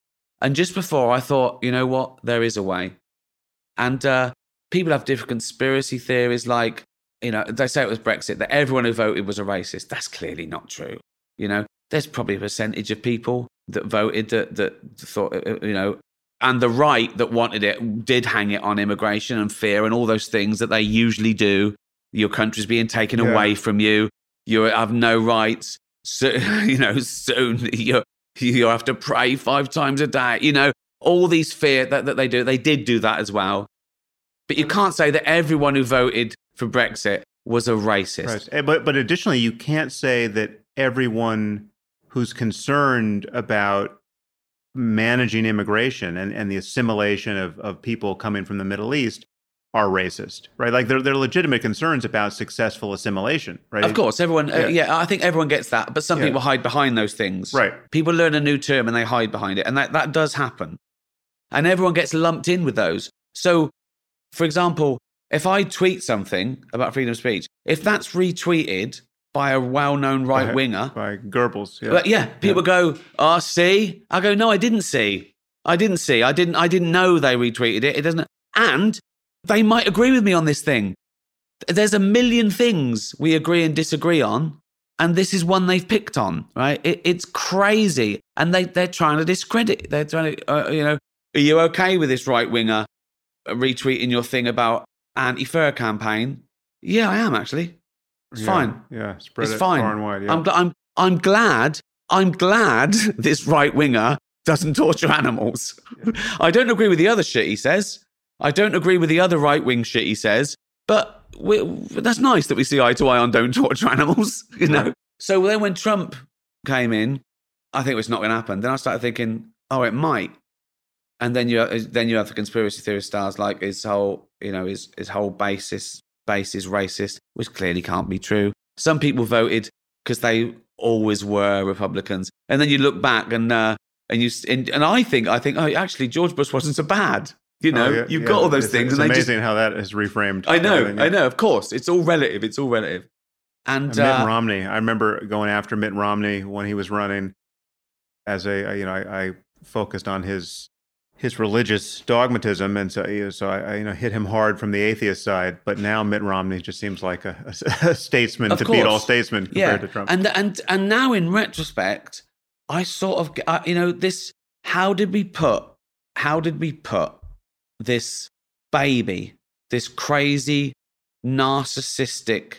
Speaker 2: And just before, I thought, you know what? There is a way. And uh, people have different conspiracy theories, like, you know, they say it was Brexit, that everyone who voted was a racist. That's clearly not true. You know, there's probably a percentage of people that voted that, that thought, uh, uh, you know, and the right that wanted it did hang it on immigration and fear and all those things that they usually do. Your country's being taken yeah. away from you. You have no rights. So, you know, soon you you have to pray five times a day. You know, all these fear that, that they do. They did do that as well. But you can't say that everyone who voted for Brexit was a racist. Right.
Speaker 1: Eh, but but additionally, you can't say that everyone who's concerned about managing immigration and, and the assimilation of, of people coming from the Middle East are racist, right? Like there, there are legitimate concerns about successful assimilation, right?
Speaker 2: Of course, everyone, uh, yeah, uh, yeah I think everyone gets that, but some yeah. people hide behind those things.
Speaker 1: Right.
Speaker 2: People learn a new term and they hide behind it, and that, that does happen. And everyone gets lumped in with those. So, for example, if I tweet something about freedom of speech, if that's retweeted by a well-known right winger,
Speaker 1: by, Goebbels,
Speaker 2: yeah, but yeah, people go, "Oh, see," I go, "No, I didn't see. I didn't see. I didn't. I didn't know they retweeted it. It doesn't." And they might agree with me on this thing. There's a million things we agree and disagree on, and this is one they've picked on, right? It, it's crazy, and they they're trying to discredit. They're trying to, uh, you know, are you okay with this right winger retweeting your thing about anti-fur campaign? Yeah, I am actually. It's
Speaker 1: yeah,
Speaker 2: fine.
Speaker 1: Yeah, spread it's it fine. far and wide. Yeah.
Speaker 2: I'm, I'm, I'm glad. I'm glad this right winger doesn't torture animals. Yeah. I don't agree with the other shit he says. I don't agree with the other right wing shit he says, but that's nice that we see eye to eye on don't torture animals, you know? So then when Trump came in, I think it was not going to happen. Then I started thinking, oh, it might. And then you then you have the conspiracy theorist stars like his whole, you know, his his whole basis base is racist, which clearly can't be true. Some people voted because they always were Republicans, and then you look back and uh, and you and, and I think I think oh actually George Bush wasn't so bad. You know, oh, yeah, you've yeah. got all those
Speaker 1: it's,
Speaker 2: things.
Speaker 1: It's and amazing just, how that is reframed.
Speaker 2: I know. I know. Of course, it's all relative. It's all relative. And,
Speaker 1: and Mitt uh, Romney, I remember going after Mitt Romney when he was running. As a, you know, I, I focused on his his religious dogmatism, and so you know, so I, you know hit him hard from the atheist side. But now Mitt Romney just seems like a, a, a statesman of to course. beat all statesmen compared
Speaker 2: to
Speaker 1: Trump.
Speaker 2: And and and now in retrospect, I sort of uh, you know this. How did we put? How did we put this baby, this crazy, narcissistic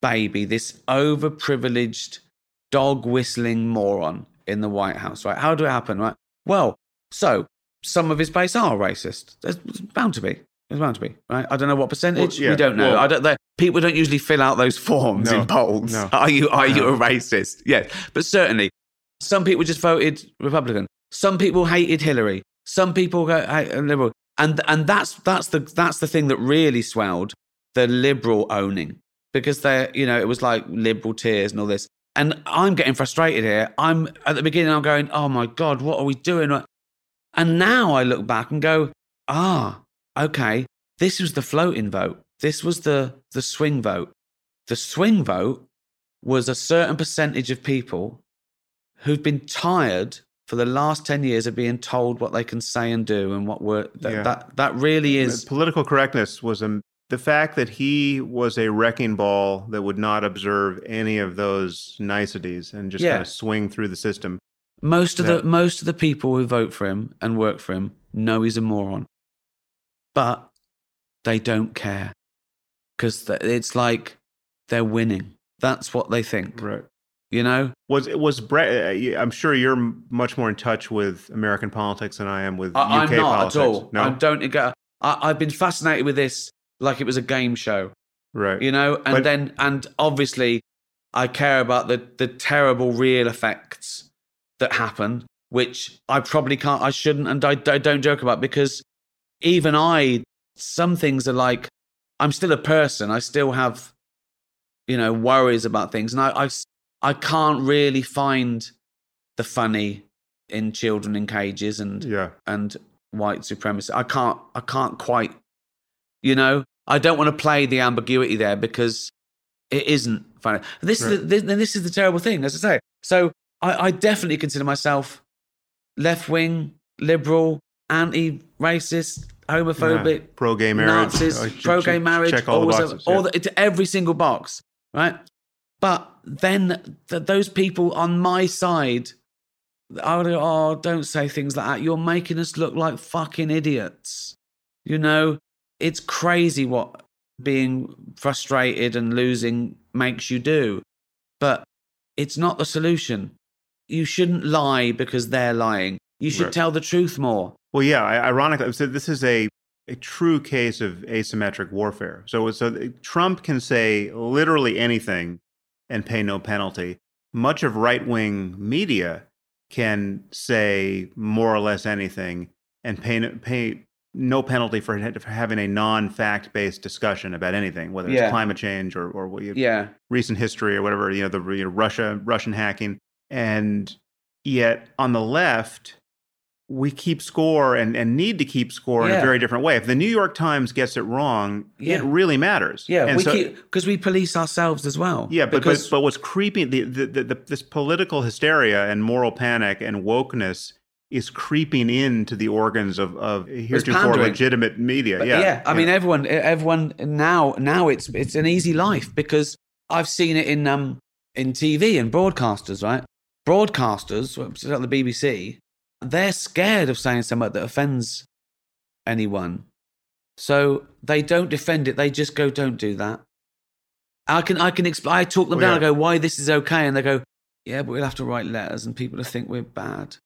Speaker 2: baby, this overprivileged, dog whistling moron in the White House, right? How did it happen, right? Well, so some of his base are racist. There's bound to be. There's bound to be, right? I don't know what percentage. Well, yeah, we don't know. Well, I don't. People don't usually fill out those forms no, in polls. No, are you are no. you a racist? Yes, but certainly some people just voted Republican. Some people hated Hillary. Some people go liberal and and that's that's the that's the thing that really swelled the liberal owning because they you know it was like liberal tears and all this and i'm getting frustrated here i'm at the beginning i'm going oh my god what are we doing and now i look back and go ah okay this was the floating vote this was the the swing vote the swing vote was a certain percentage of people who've been tired for the last 10 years of being told what they can say and do and what work that, yeah. that, that really is
Speaker 1: political correctness was a, the fact that he was a wrecking ball that would not observe any of those niceties and just yeah. kind of swing through the system
Speaker 2: most of that, the most of the people who vote for him and work for him know he's a moron but they don't care because it's like they're winning that's what they think
Speaker 1: right
Speaker 2: you know
Speaker 1: was was Brett? Uh, I'm sure you're much more in touch with American politics than I am with
Speaker 2: I,
Speaker 1: UK
Speaker 2: I'm not
Speaker 1: politics.
Speaker 2: at all. No, I don't get. I, I've been fascinated with this like it was a game show,
Speaker 1: right?
Speaker 2: You know, and but, then and obviously I care about the the terrible real effects that happen, which I probably can't, I shouldn't, and I, I don't joke about because even I, some things are like, I'm still a person. I still have, you know, worries about things. And I, I, I can't really find the funny in children in cages and,
Speaker 1: Yeah.
Speaker 2: and white supremacy. I can't, I can't quite, you know, I don't want to play the ambiguity there because it isn't funny. This is the, this, this is the terrible thing, as I say. So I, I definitely consider myself left wing, liberal, anti-racist, homophobic,
Speaker 1: Pro gay marriage. Oh, ch-
Speaker 2: pro gay marriage,
Speaker 1: Check all the boxes.
Speaker 2: all
Speaker 1: yeah.
Speaker 2: the, every single box, right? But then th- those people on my side, I would go, oh, don't say things like that. You're making us look like fucking idiots. You know, it's crazy what being frustrated and losing makes you do, but it's not the solution. You shouldn't lie because they're lying. You should
Speaker 1: Right.
Speaker 2: tell the truth more.
Speaker 1: Well, yeah. Ironically, so this is a a true case of asymmetric warfare. So, so Trump can say literally anything and pay no penalty. Much of right wing media can say more or less anything and pay no, pay no penalty for, for having a non fact based discussion about anything, whether it's
Speaker 2: Yeah.
Speaker 1: climate change or or what you,
Speaker 2: Yeah.
Speaker 1: recent history or whatever, you know, the you know, Russia Russian hacking, and yet on the left, we keep score and, and need to keep score in a very different way. If the New York Times gets it wrong,
Speaker 2: Yeah.
Speaker 1: it really matters.
Speaker 2: Yeah,
Speaker 1: and
Speaker 2: we
Speaker 1: so,
Speaker 2: because we police ourselves as well.
Speaker 1: yeah, but,
Speaker 2: because
Speaker 1: but but what's creeping the, the, the, the this political hysteria and moral panic and wokeness is creeping into the organs of of heretofore legitimate media.
Speaker 2: But
Speaker 1: yeah,
Speaker 2: I mean, everyone, everyone now, now it's it's an easy life because I've seen it in um in TV and broadcasters, right? Broadcasters, like the BBC, they're scared of saying something that offends anyone, so they don't defend it. They just go, "Don't do that." I can I can explain. I talk them
Speaker 1: Well,
Speaker 2: down.
Speaker 1: yeah.
Speaker 2: I go, "Why this is okay?" And they go, "Yeah, but we'll have to write letters, and people will think we're bad."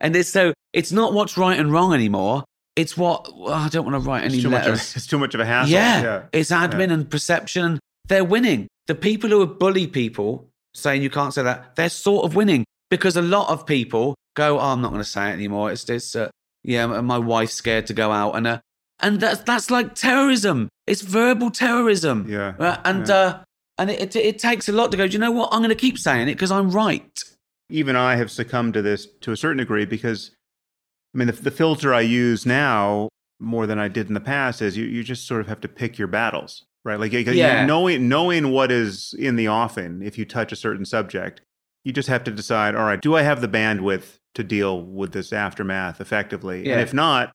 Speaker 2: And it's so it's not what's right and wrong anymore. It's what well, I don't want to write
Speaker 1: it's
Speaker 2: any
Speaker 1: much
Speaker 2: letters.
Speaker 1: of it's too much of a hassle.
Speaker 2: Yeah,
Speaker 1: yeah.
Speaker 2: it's admin and perception, they're winning. The people who have bully people saying you can't say that, they're sort of winning because a lot of people go, "Oh, I'm not going to say it anymore." It's this, uh, yeah, my wife's scared to go out, and uh, and that's that's like terrorism. It's verbal terrorism.
Speaker 1: Yeah,
Speaker 2: Uh, and
Speaker 1: yeah.
Speaker 2: uh, and it, it it takes a lot to go. Do you know what? I'm going to keep saying it because I'm right.
Speaker 1: even I have succumbed to this to a certain degree because, I mean, the, the filter I use now more than I did in the past is you, you just sort of have to pick your battles, right? Like
Speaker 2: Yeah.
Speaker 1: knowing knowing what is in the offing if you touch a certain subject, you just have to decide, all right, do I have the bandwidth to deal with this aftermath effectively?
Speaker 2: Yeah.
Speaker 1: And if not,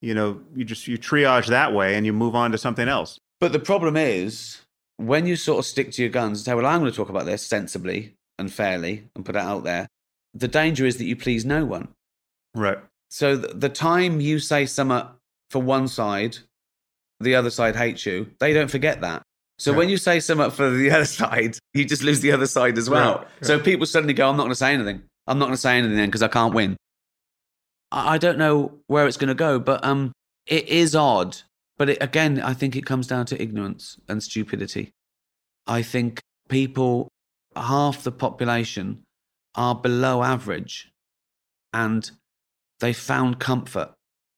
Speaker 1: you know, you just you triage that way and you move on to something else.
Speaker 2: But the problem is when you sort of stick to your guns and say, "Well, I'm going to talk about this sensibly and fairly and put it out there." The danger is that you please no one.
Speaker 1: Right.
Speaker 2: So the time you say something for one side, the other side hates you. They don't forget that. So
Speaker 1: Yeah.
Speaker 2: when you say something for the other side, you just lose the other side as well.
Speaker 1: Right,
Speaker 2: So people suddenly go, "I'm not going to say anything. I'm not going to say anything then because I can't win." I I don't know where it's going to go, but um, it is odd. But it, again, I think it comes down to ignorance and stupidity. I think people, half the population, are below average, and they found comfort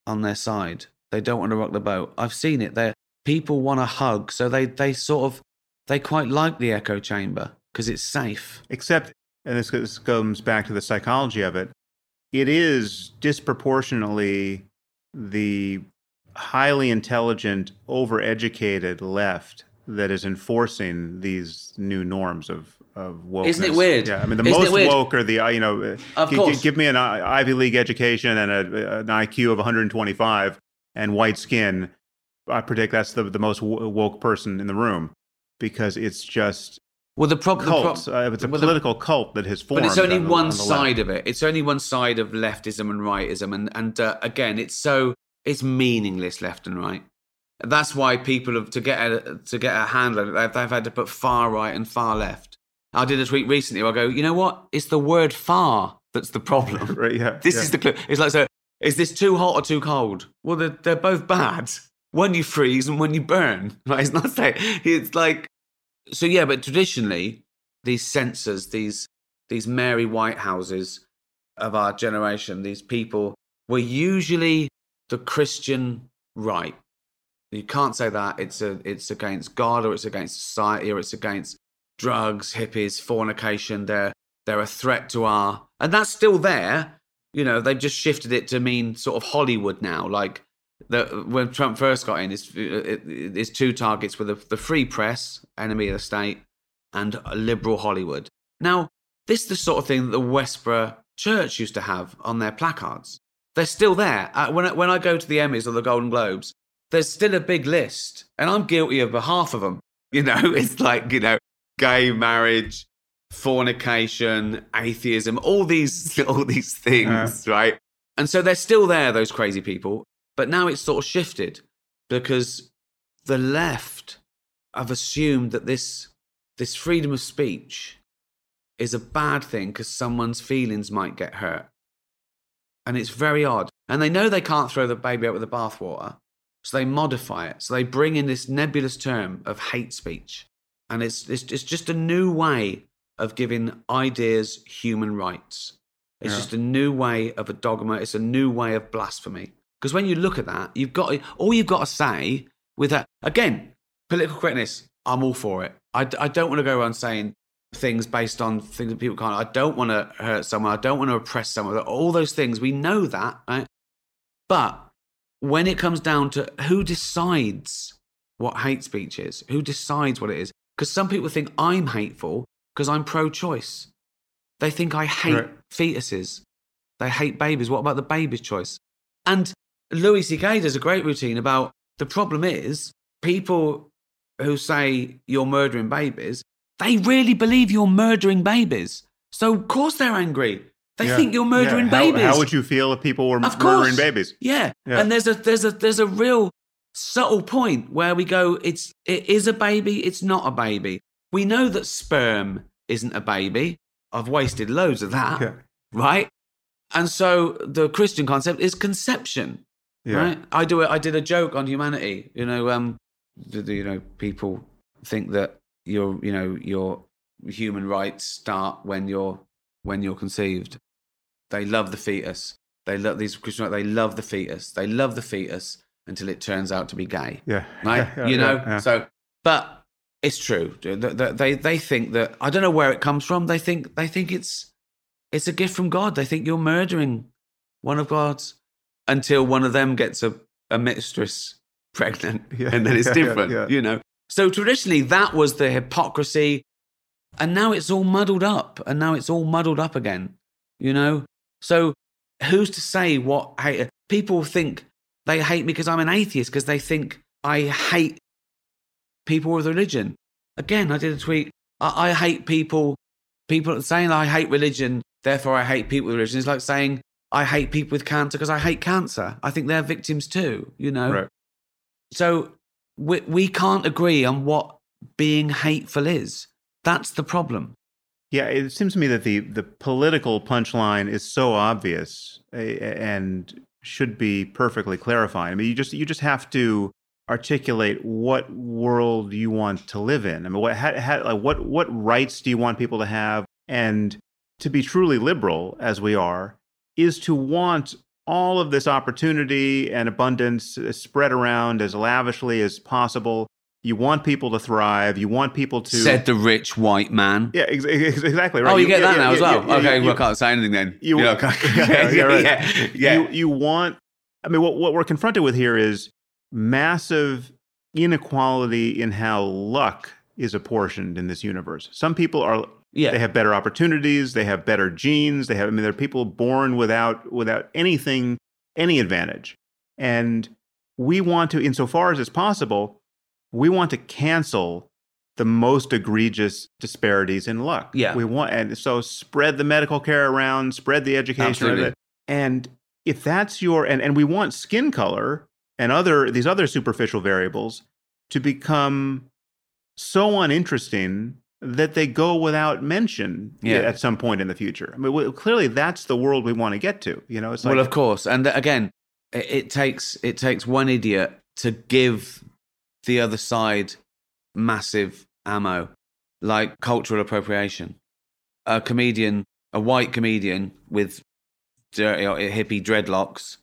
Speaker 2: on their side. They don't want to rock the boat. I've seen it. They people want a hug, so they they sort of they quite like the echo chamber because it's safe.
Speaker 1: Except, and this, this comes back to the psychology of it, it is disproportionately the highly intelligent, overeducated left that is enforcing these new norms of of wokeness.
Speaker 2: Isn't it weird?
Speaker 1: Yeah, I mean the
Speaker 2: Isn't
Speaker 1: most woke are the uh, you know uh,
Speaker 2: Of
Speaker 1: gi- gi-
Speaker 2: course.
Speaker 1: give me an Ivy League education and a, an IQ of 125 and white skin. I predict that's the the most woke person in the room because it's just
Speaker 2: Well, the problem,
Speaker 1: cult. uh, it's a
Speaker 2: well, the-
Speaker 1: political cult that has formed.
Speaker 2: but it's only
Speaker 1: on the-
Speaker 2: one
Speaker 1: on the
Speaker 2: side of it. It's only one side of leftism and rightism, and and uh, again, it's so it's meaningless left and right. That's why people have to get a, to get a handle. They've, they've had to put far right and far left. I did a tweet recently. Where I go, you know what? It's the word far that's the problem.
Speaker 1: Right? Yeah.
Speaker 2: This
Speaker 1: yeah.
Speaker 2: is the clue. It's like so. Is this too hot or too cold? Well, they're, they're both bad. When you freeze and when you burn. Right? It's not saying it's like so. Yeah, but traditionally, these censors, these these Mary Whitehouses of our generation, these people were usually the Christian right. You can't say that it's a it's against God or it's against society or it's against drugs, hippies, fornication. They're they're a threat to our and that's still there. You know, they've just shifted it to mean sort of Hollywood now. Like the, when Trump first got in, his, two targets were the, the free press, enemy of the state, and liberal Hollywood. Now, this is the sort of thing that the Westboro Church used to have on their placards. They're still there. Uh, when, I, when I go to the Emmys or the Golden Globes, there's still a big list, and I'm guilty of half of them. You know, it's like, you know, gay marriage, fornication, atheism, all these, all these things, uh. right? And so they're still there, those crazy people. But now it's sort of shifted because the left have assumed that this, this freedom of speech is a bad thing because someone's feelings might get hurt. And it's very odd. And they know they can't throw the baby out with the bathwater. So they modify it. So they bring in this nebulous term of hate speech. And it's, it's, it's just a new way of giving ideas human rights. It's yeah. just a new way of a dogma. It's a new way of blasphemy. Because when you look at that, you've got all you've got to say with that again, political correctness. I'm all for it. I, I don't want to go around saying things based on things that people can't. I don't want to hurt someone. I don't want to oppress someone. All those things we know that, right? But when it comes down to who decides what hate speech is, who decides what it is, because some people think I'm hateful because I'm pro-choice. They think I hate right. fetuses. They hate babies. What about the baby's choice? And Louis C.K. does a great routine about the problem is people who say you're murdering babies, they really believe you're murdering babies. So of course they're angry. They yeah. think you're murdering
Speaker 1: yeah. how,
Speaker 2: babies.
Speaker 1: How would you feel if people were of murdering babies?
Speaker 2: Yeah. yeah. And there's a there's a there's a real subtle point where we go, it's it is a baby, it's not a baby. We know that sperm isn't a baby. I've wasted loads of that. Right? And so the Christian concept is conception. Yeah. Right? I do it. I did a joke on humanity. You know, um, you know, people think that your, you know, your human rights start when you're when you're conceived. They love the fetus. They love these Christian. They love the fetus. They love the fetus until it turns out to be gay.
Speaker 1: Yeah.
Speaker 2: Right.
Speaker 1: Yeah,
Speaker 2: you know.
Speaker 1: Yeah,
Speaker 2: so, but it's true. They they think that I don't know where it comes from. They think they think it's it's a gift from God. They think you're murdering one of God's until one of them gets a, a mistress pregnant. Yeah, and then it's different, yeah, yeah. you know. So traditionally, that was the hypocrisy. And now it's all muddled up. And now it's all muddled up again, you know? So who's to say what hate? People think they hate me because I'm an atheist, because they think I hate people with religion. Again, I did a tweet. I, I hate people. People saying I hate religion Therefore, I hate people with religion. It's like saying I hate people with cancer because I hate cancer. I think they're victims too, you know?
Speaker 1: Right.
Speaker 2: So we, we can't agree on what being hateful is. That's the problem.
Speaker 1: Yeah, it seems to me that the, the political punchline is so obvious and should be perfectly clarified. I mean, you just you just have to articulate what world you want to live in. I mean, what how, how, like what what rights do you want people to have, and to be truly liberal as we are is to want all of this opportunity and abundance uh, spread around as lavishly as possible. You want people to thrive. You want people to.
Speaker 2: Said the rich white man.
Speaker 1: Yeah, ex- exactly right.
Speaker 2: Oh, you, you get that yeah, now yeah, as well. Okay, you, well, I can't say anything then. You, yeah, okay.
Speaker 1: yeah, right. yeah, yeah. You, you want. I mean, what what we're confronted with here is massive inequality in how luck is apportioned in this universe. Some people are yeah. They have better opportunities, they have better genes, they have I mean they're people born without without anything any advantage. And we want to insofar as it's possible, we want to cancel the most egregious disparities in luck.
Speaker 2: Yeah.
Speaker 1: We want and so spread the medical care around, spread the education around. And if that's your and, and we want skin color and other these other superficial variables to become so uninteresting that they go without mention yeah. at some point in the future. I mean, clearly that's the world we want to get to. You know, it's
Speaker 2: like, well, of course, and again, it, it takes it takes one idiot to give the other side massive ammo, like cultural appropriation. A comedian, a white comedian with dirty hippie dreadlocks,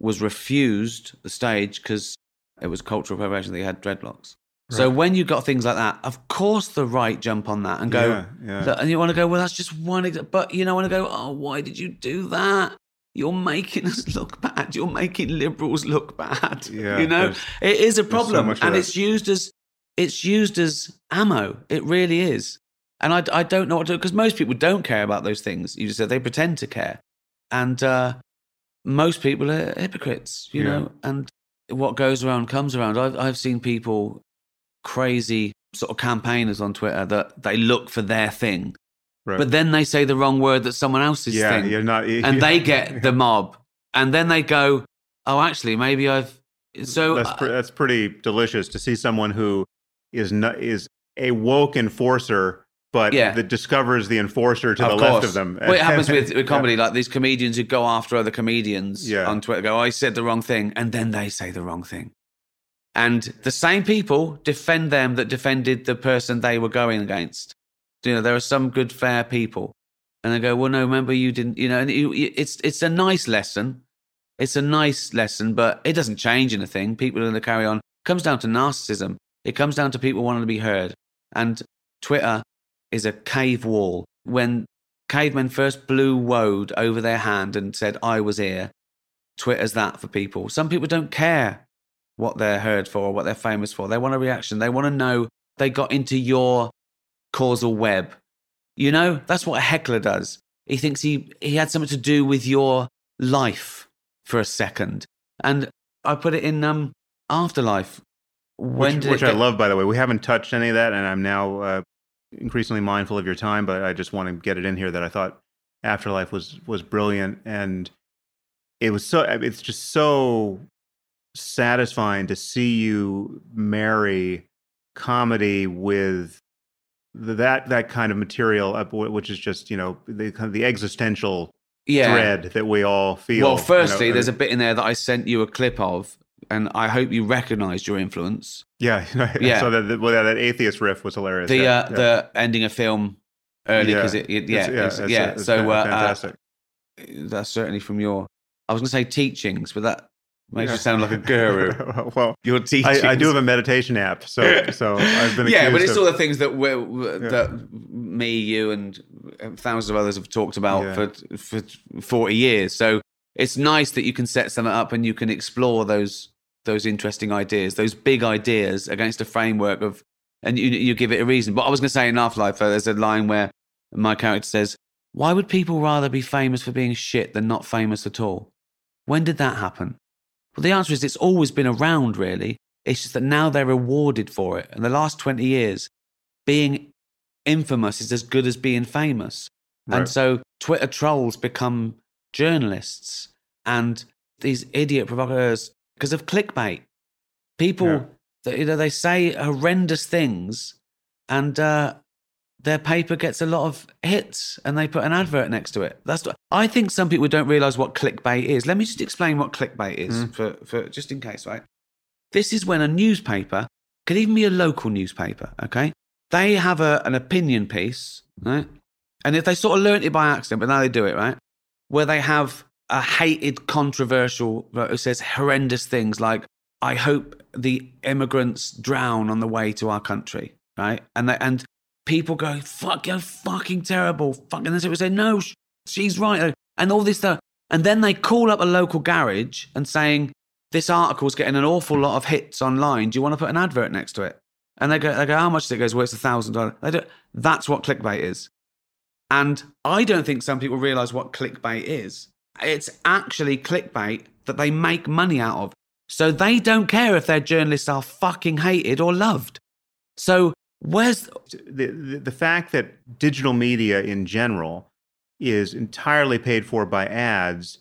Speaker 2: was refused the stage because it was cultural appropriation that he had dreadlocks. So when you got things like that, of course the right jump on that and go,
Speaker 1: Yeah, yeah.
Speaker 2: And you want to go, well, that's just one, but you know, want to go, oh, why did you do that? You're making us look bad. You're making liberals look bad.
Speaker 1: Yeah,
Speaker 2: you know, it is a problem,
Speaker 1: of
Speaker 2: and it's used as it's used as ammo. It really is, and I, I don't know what to do because most people don't care about those things. You just said they pretend to care, and uh, most people are hypocrites. You
Speaker 1: Yeah.
Speaker 2: know, and what goes around comes around. I've I've seen people crazy sort of campaigners on Twitter that they look for their thing,
Speaker 1: Right.
Speaker 2: but then they say the wrong word that someone else's
Speaker 1: yeah,
Speaker 2: thing,
Speaker 1: you're not.
Speaker 2: and they get the mob, and then they go, "Oh, actually, maybe I've." So
Speaker 1: that's uh, pre- that's pretty delicious to see someone who is not is a woke enforcer, but
Speaker 2: Yeah.
Speaker 1: that discovers the enforcer to
Speaker 2: of
Speaker 1: the
Speaker 2: course.
Speaker 1: left of them.
Speaker 2: Well, it happens with, with
Speaker 1: Yeah.
Speaker 2: comedy, like these comedians who go after other comedians
Speaker 1: Yeah.
Speaker 2: on Twitter, go, I said the wrong thing, and then they say the wrong thing. And the same people defend them that defended the person they were going against. You know, there are some good, fair people. And they go, well, no, remember you didn't, you know, and it's, it's a nice lesson. It's a nice lesson, but it doesn't change anything. People are going to carry on. It comes down to narcissism. It comes down to people wanting to be heard. And Twitter is a cave wall. When cavemen first blew woad over their hand and said, I was here, Twitter's that for people. Some people don't care what they're heard for or what they're famous for. They want a reaction. They want to know they got into your causal web. You know, that's what a heckler does. He thinks he, he had something to do with your life for a second. And I put it in um, After Life. When
Speaker 1: which,
Speaker 2: did
Speaker 1: which I love, by the way. We haven't touched any of that, and I'm now uh, increasingly mindful of your time. But I just want to get it in here that I thought After Life was was brilliant, and it was so. It's just so satisfying to see you marry comedy with that that kind of material, which is just you know the kind of the existential
Speaker 2: yeah.
Speaker 1: dread that we all feel.
Speaker 2: Well,
Speaker 1: you know,
Speaker 2: firstly, there's a bit in there that I sent you a clip of, and I hope you recognised your influence.
Speaker 1: Yeah,
Speaker 2: Yeah.
Speaker 1: So that well, that atheist riff was hilarious.
Speaker 2: The
Speaker 1: yeah,
Speaker 2: uh,
Speaker 1: yeah.
Speaker 2: the ending of film early
Speaker 1: Yeah.
Speaker 2: because it, it- yeah
Speaker 1: It's- yeah,
Speaker 2: it's- yeah.
Speaker 1: it's
Speaker 2: so uh, uh,
Speaker 1: fantastic.
Speaker 2: that's certainly from your. I was going to say teachings, but that makes
Speaker 1: Yeah.
Speaker 2: you sound like a guru.
Speaker 1: well,
Speaker 2: Your teachings.
Speaker 1: I, I do have a meditation app, so so I've been
Speaker 2: yeah, but it's
Speaker 1: of-
Speaker 2: all the things that we that me, you, and thousands of others have talked about
Speaker 1: Yeah.
Speaker 2: for for forty years. So it's nice that you can set something up and you can explore those those interesting ideas, those big ideas against a framework of, and you you give it a reason. But I was going to say in After Life, uh, there's a line where my character says, "Why would people rather be famous for being shit than not famous at all? When did that happen?" Well, the answer is it's always been around, really. It's just that now they're rewarded for it. In the last 20 years, being infamous is as good as being famous. And so Twitter trolls become journalists and these idiot provocateurs because of clickbait. People,
Speaker 1: Yeah.
Speaker 2: they, you know, they say horrendous things and uh, their paper gets a lot of hits and they put an advert next to it. That's what, I think some people don't realize what clickbait is. Let me just explain what clickbait is
Speaker 1: Mm.
Speaker 2: for, for just in case, right? This is when a newspaper could even be a local newspaper, okay? They have a, an opinion piece, right? And if they sort of learnt it by accident, but now they do it, right? Where they have a hated, controversial, who says horrendous things like, I hope the immigrants drown on the way to our country, right? And they, and people go, fuck, you're fucking terrible. Fucking, and then people say, no, sh- she's right. And all this stuff. And then they call up a local garage and saying, this article's getting an awful lot of hits online. Do you want to put an advert next to it? And they go, they go how much it? It goes, well, it's a thousand dollars. That's what clickbait is. And I don't think some people realize what clickbait is. It's actually clickbait that they make money out of. So they don't care if their journalists are fucking hated or loved. So where's
Speaker 1: the, the the fact that digital media in general is entirely paid for by ads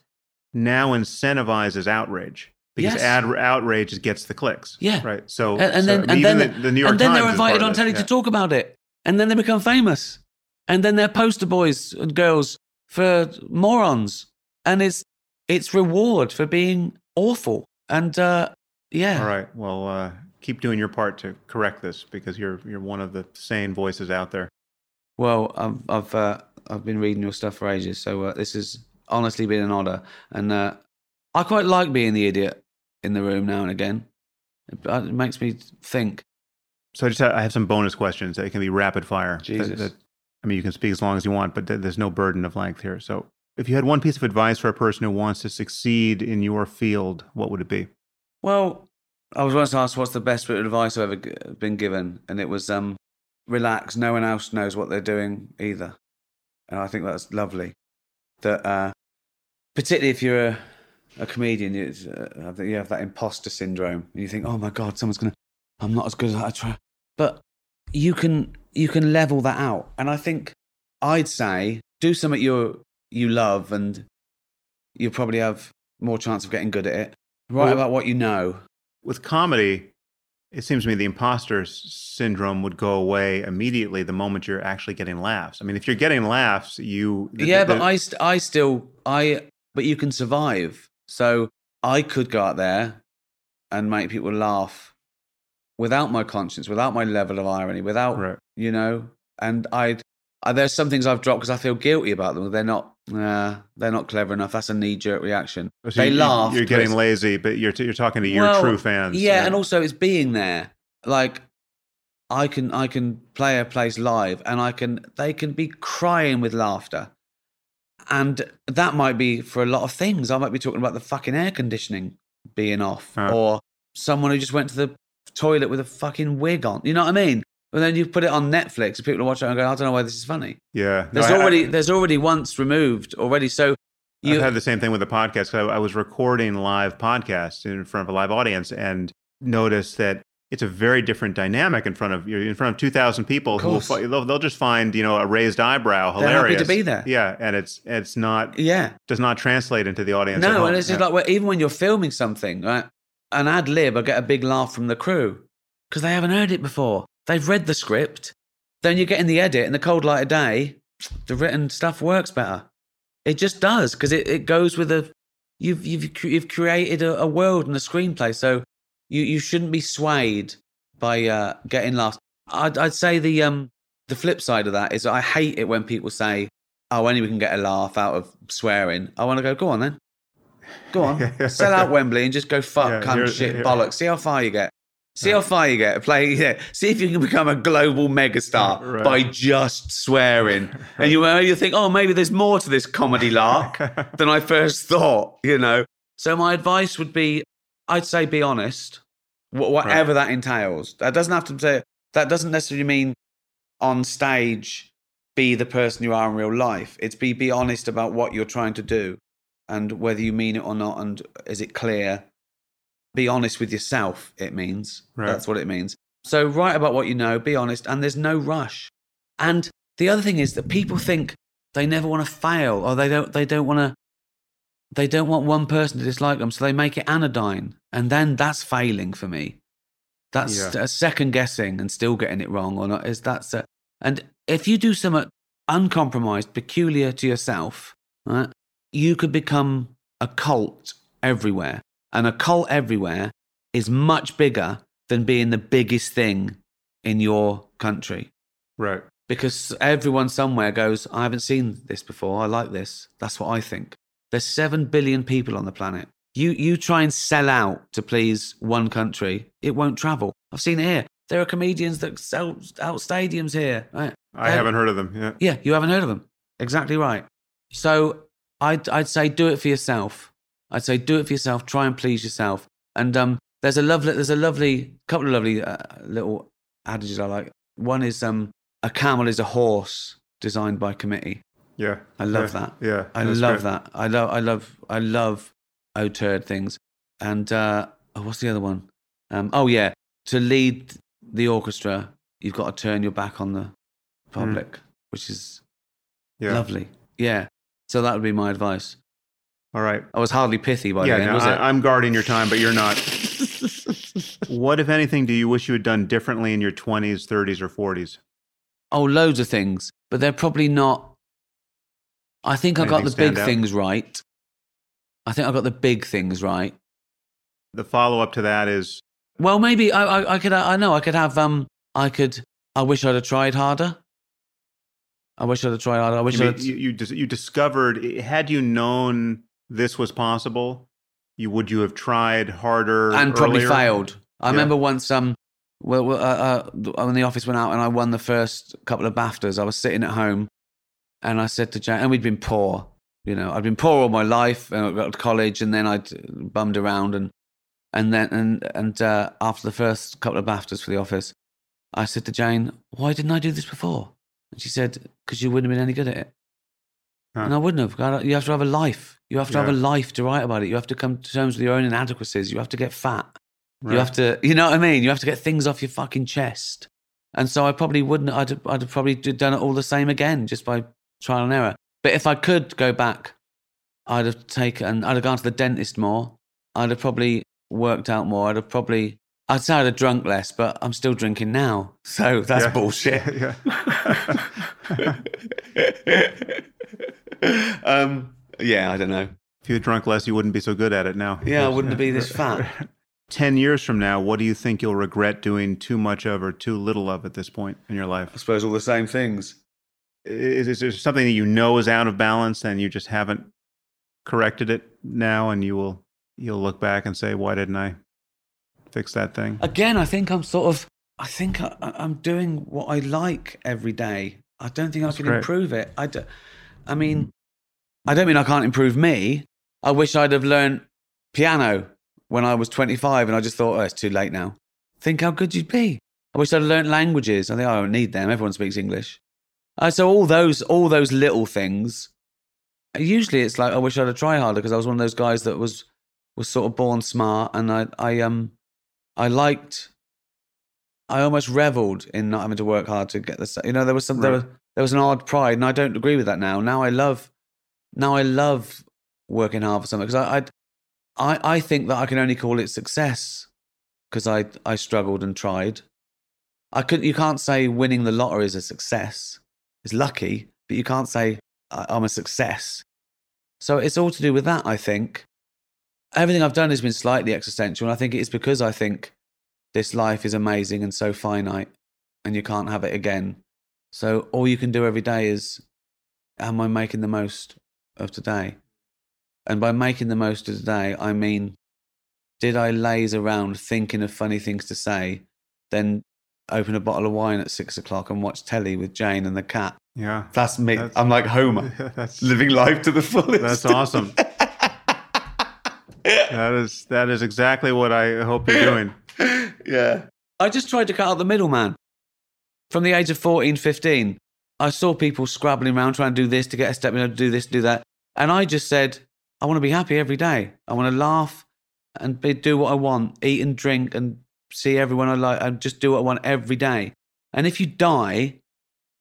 Speaker 1: now incentivizes outrage because
Speaker 2: Yes.
Speaker 1: ad outrage gets the clicks.
Speaker 2: Yeah.
Speaker 1: Right. So
Speaker 2: and, and
Speaker 1: so
Speaker 2: then and
Speaker 1: even
Speaker 2: then,
Speaker 1: the, the New York
Speaker 2: and then
Speaker 1: Times
Speaker 2: they're invited on telly
Speaker 1: this.
Speaker 2: to talk about it, and then they become famous, and then they're poster boys and girls for morons, and it's it's reward for being awful, and uh, yeah,
Speaker 1: All right. Well, uh, keep doing your part to correct this because you're you're one of the sane voices out there.
Speaker 2: Well, I've I've uh, I've been reading your stuff for ages, so uh, this has honestly been an honor, and uh, I quite like being the idiot in the room now and again. It, uh, it makes me think.
Speaker 1: So I just have, I have some bonus questions. It can be rapid fire.
Speaker 2: Jesus.
Speaker 1: That- that- I mean, you can speak as long as you want, but th- there's no burden of length here. So if you had one piece of advice for a person who wants to succeed in your field, what would it be?
Speaker 2: Well, I was once asked what's the best bit of advice I've ever been given, and it was um, relax. No one else knows what they're doing either, and I think that's lovely. That uh, particularly if you're a, a comedian, you, uh, you have that imposter syndrome, and you think, oh my god, someone's gonna, I'm not as good as I try, but you can you can level that out, and I think I'd say do something you you love, and you'll probably have more chance of getting good at it. Write
Speaker 1: Well-
Speaker 2: about what you know.
Speaker 1: With comedy, it seems to me the imposter syndrome would go away immediately the moment you're actually getting laughs. I mean, if you're getting laughs, you the-
Speaker 2: yeah,
Speaker 1: the-
Speaker 2: but I, st- I still, I, but you can survive. So I could go out there and make people laugh without my conscience, without my level of irony, without,
Speaker 1: Right.
Speaker 2: you know, and I'd, there's some things I've dropped because I feel guilty about them. They're not, uh, they're not clever enough. That's a knee jerk reaction.
Speaker 1: So
Speaker 2: they
Speaker 1: you-
Speaker 2: laugh.
Speaker 1: You're getting lazy, but you're t- you're talking to your true fans.
Speaker 2: Yeah, and also it's being there. Like I can I can play a place live and I can they can be crying with laughter. And that might be for a lot of things. I might be talking about the fucking air conditioning being off
Speaker 1: Huh.
Speaker 2: or someone who just went to the toilet with a fucking wig on. You know what I mean? But then you put it on Netflix and people watch it and go, I don't know why this is funny.
Speaker 1: yeah.
Speaker 2: There's
Speaker 1: I- I-
Speaker 2: already there's already once removed already. So you
Speaker 1: I've had the same thing with the podcast. I, I was recording live podcasts in front of a live audience and noticed that it's a very different dynamic in front of you're in front of 2,000 people who will they'll, they'll just find you know a raised eyebrow hilarious
Speaker 2: to be there.
Speaker 1: Yeah, and it's it's not
Speaker 2: yeah.
Speaker 1: does not translate into the audience.
Speaker 2: No, and it's just
Speaker 1: Yeah.
Speaker 2: like where, even when you're filming something, right? An ad lib, I get a big laugh from the crew because they haven't heard it before. They've read the script. Then you get in the edit in the cold light of day, the written stuff works better. It just does because it, it goes with a. You've you've you've created a, a world and a screenplay, so you you shouldn't be swayed by uh, getting laughs. I'd I'd say the um the flip side of that is I hate it when people say, "Oh, only we can get a laugh out of swearing." I want to go, go on then. Go on, sell out Wembley and just go fuck,
Speaker 1: Yeah,
Speaker 2: cunt, shit, bollocks. See how far you get. See how far you get. Play, yeah. See if you can become a global megastar
Speaker 1: Right.
Speaker 2: by just swearing. And you, uh, you think, oh, maybe there's more to this comedy lark than I first thought. You know. So my advice would be, I'd say, be honest, wh- whatever that entails. That doesn't have to say. That doesn't necessarily mean on stage be the person you are in real life. It's be be honest about what you're trying to do and whether you mean it or not, and is it clear? Be honest with yourself. It means
Speaker 1: Right.
Speaker 2: that's what it means. So write about what you know. Be honest, and there's no rush. And the other thing is that people think they never want to fail, or they don't. They don't want to. They don't want one person to dislike them, so they make it anodyne, and then that's failing for me. That's
Speaker 1: Yeah.
Speaker 2: a second guessing and still getting it wrong, or not? Is that's a, and if you do something uncompromised, peculiar to yourself, right, you could become a cult everywhere. And a cult everywhere is much bigger than being the biggest thing in your country.
Speaker 1: right.
Speaker 2: Because everyone somewhere goes, I haven't seen this before. I like this. That's what I think. There's 7 billion people on the planet. You, you try and sell out to please one country, it won't travel. I've seen it here. There are comedians that sell out stadiums here. Right?
Speaker 1: I
Speaker 2: Um,
Speaker 1: haven't heard of them. Yeah.
Speaker 2: Yeah, you haven't heard of them. Exactly right. So I'd, I'd say do it for yourself. I'd say do it for yourself. Try and please yourself. And um, there's a lovely, there's a lovely couple of lovely uh, little adages I like. One is um, a camel is a horse designed by committee.
Speaker 1: Yeah.
Speaker 2: I love
Speaker 1: Yeah.
Speaker 2: that.
Speaker 1: Yeah.
Speaker 2: I love
Speaker 1: great.
Speaker 2: that. I love, I love, I love turd things. And uh, oh, what's the other one? Um, oh yeah, to lead the orchestra, you've got to turn your back on the public, which is
Speaker 1: Hmm. Yeah.
Speaker 2: Lovely. Yeah. So that would be my advice.
Speaker 1: All right.
Speaker 2: I was hardly pithy by
Speaker 1: yeah,
Speaker 2: the end,
Speaker 1: no,
Speaker 2: was it?
Speaker 1: I, I'm guarding your time, but you're not. what, if anything, do you wish you had done differently in your 20s, 30s, or 40s?
Speaker 2: oh, loads of things, but they're probably not. I think I got the big
Speaker 1: out?
Speaker 2: things right. I think I got the big things right.
Speaker 1: The follow up to that is
Speaker 2: Well, maybe I, I, I could. I know I could have. Um, I could. I wish I'd have tried harder. I wish I'd have tried harder. I wish
Speaker 1: you,
Speaker 2: I'd.
Speaker 1: mean, you, you, dis- you discovered, had you known this was possible, You would you have tried harder
Speaker 2: and probably
Speaker 1: earlier?
Speaker 2: failed. I
Speaker 1: Yeah.
Speaker 2: remember once um well, well uh, uh, when the office went out and I won the first couple of BAFTAs, I was sitting at home and I said to Jane, and we'd been poor, you know, I'd been poor all my life and I got to college and then I'd bummed around and and then and and uh, after the first couple of BAFTAs for the office, I said to Jane, "Why didn't I do this before?" And she said, "Because you wouldn't have been any good at it."
Speaker 1: Huh.
Speaker 2: And I wouldn't have. God, You have to have a life. You have to have a life to write about it. You have to come to terms with your own inadequacies. You have to get fat.
Speaker 1: Right.
Speaker 2: You have to, you know what I mean? You have to get things off your fucking chest. And so I probably wouldn't, I'd, I'd have probably done it all the same again just by trial and error. But if I could go back, I'd have taken, I'd have gone to the dentist more. I'd have probably worked out more. I'd have probably, I'd say I'd have drunk less, but I'm still drinking now. So that's
Speaker 1: Yeah.
Speaker 2: bullshit.
Speaker 1: yeah.
Speaker 2: um, yeah, I don't know.
Speaker 1: if you had drunk less, you wouldn't be so good at it now.
Speaker 2: Yeah, I wouldn't be this fat.
Speaker 1: 10 years from now, what do you think you'll regret doing too much of or too little of at this point in your life?
Speaker 2: I suppose all the same things.
Speaker 1: Is, is there something that you know is out of balance and you just haven't corrected it now and you will you'll look back and say, why didn't I fix that thing?
Speaker 2: again, I think I'm sort of, I think I, I'm doing what I like every day. I don't think
Speaker 1: That's
Speaker 2: I can
Speaker 1: great.
Speaker 2: improve it. I, do, I mean, I don't mean I can't improve me. I wish I'd have learned piano when I was 25 and I just thought, oh, it's too late now. Think how good you'd be. I wish I'd learned languages. I think I don't need them. Everyone speaks English. Uh, so all those, all those little things. Usually it's like I wish I'd have tried harder because I was one of those guys that was was sort of born smart and I, I um I liked. I almost reveled in not having to work hard to get this. You know, there was some there, was, there was an odd pride, and I don't agree with that now. Now I love, now I love working hard for something because I, I, I, I think that I can only call it success because I, I struggled and tried. I couldn't. you can't say winning the lottery is a success. It's lucky, but you can't say I'm a success. So it's all to do with that. I think everything I've done has been slightly existential, and I think it's because I think this life is amazing and so finite, and you can't have it again. So all you can do every day is, am I making the most of today? And by making the most of today, I mean, did I laze around thinking of funny things to say, then open a bottle of wine at six o'clock and watch telly with Jane and the cat?
Speaker 1: Yeah.
Speaker 2: That's me.
Speaker 1: That's-
Speaker 2: I'm like Homer, living life to the fullest.
Speaker 1: that's awesome. that is that is exactly what I hope you're doing.
Speaker 2: yeah. I just tried to cut out the middleman. From the age of 14, 15, I saw people scrabbling around trying to do this, to get a step, you know, to do this, do that. And I just said, I want to be happy every day. I want to laugh and be, do what I want, eat and drink and see everyone I like and just do what I want every day. And if you die,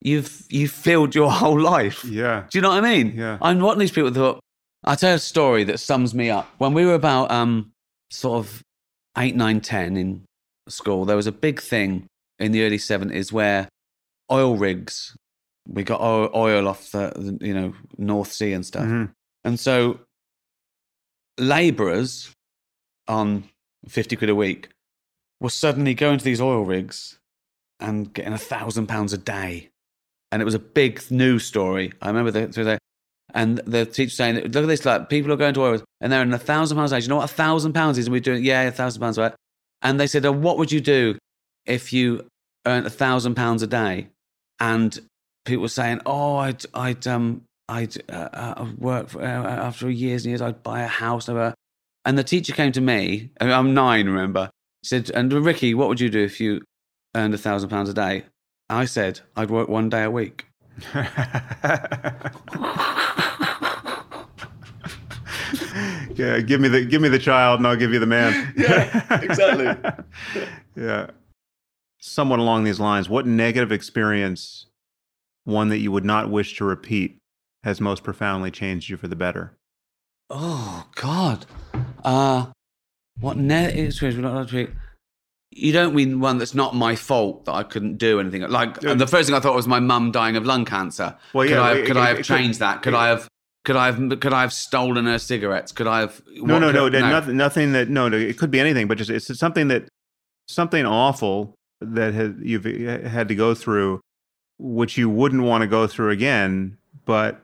Speaker 2: you've, you've filled your whole life.
Speaker 1: Yeah.
Speaker 2: Do you know what I mean?
Speaker 1: Yeah.
Speaker 2: I'm one of these people that thought, I'll tell you a story that sums me up. When we were about um, sort of eight, nine, ten in school, there was a big thing in the early 70s where oil rigs, we got oil, off the, you know, North Sea and stuff.
Speaker 1: Mhm.
Speaker 2: And so labourers on 50 quid a week were suddenly going to these oil rigs and getting a thousand pounds a day. And it was a big news story. I remember the, through the and the teacher saying, look at this, like people are going to rigs and they're in a thousand pounds a day. Do you know what a thousand pounds is? And we're doing, yeah, a thousand pounds, right? And they said, oh, what would you do if you earned a thousand pounds a day? And people were saying, oh, I'd, I'd, um, I'd uh, uh, work for, uh, after years and years, I'd buy a house. uh, And the teacher came to me, I'm nine, remember, said, and Ricky, what would you do if you earned a thousand pounds a day? I said, I'd work one day a week.
Speaker 1: yeah, give me the give me the child and I'll give you the man.
Speaker 2: Yeah, exactly.
Speaker 1: yeah. Somewhat along these lines, what negative experience, one that you would not wish to repeat, has most profoundly changed you for the better?
Speaker 2: Oh God. Uh what negative experience would I like to repeat? You don't mean one that's not my fault that I couldn't do anything. Like
Speaker 1: Yeah.
Speaker 2: the first thing I thought was my mum dying of lung cancer.
Speaker 1: Well,
Speaker 2: could
Speaker 1: yeah,
Speaker 2: I have,
Speaker 1: it-
Speaker 2: could
Speaker 1: it-
Speaker 2: I have
Speaker 1: it could-
Speaker 2: changed that? Could
Speaker 1: it-
Speaker 2: I have could I have could I have stolen her cigarettes? Could I have
Speaker 1: No, no,
Speaker 2: could-
Speaker 1: no, Nothing, nothing that. No, no. It could be anything, but just it's something that something awful that you've had to go through, which you wouldn't want to go through again, but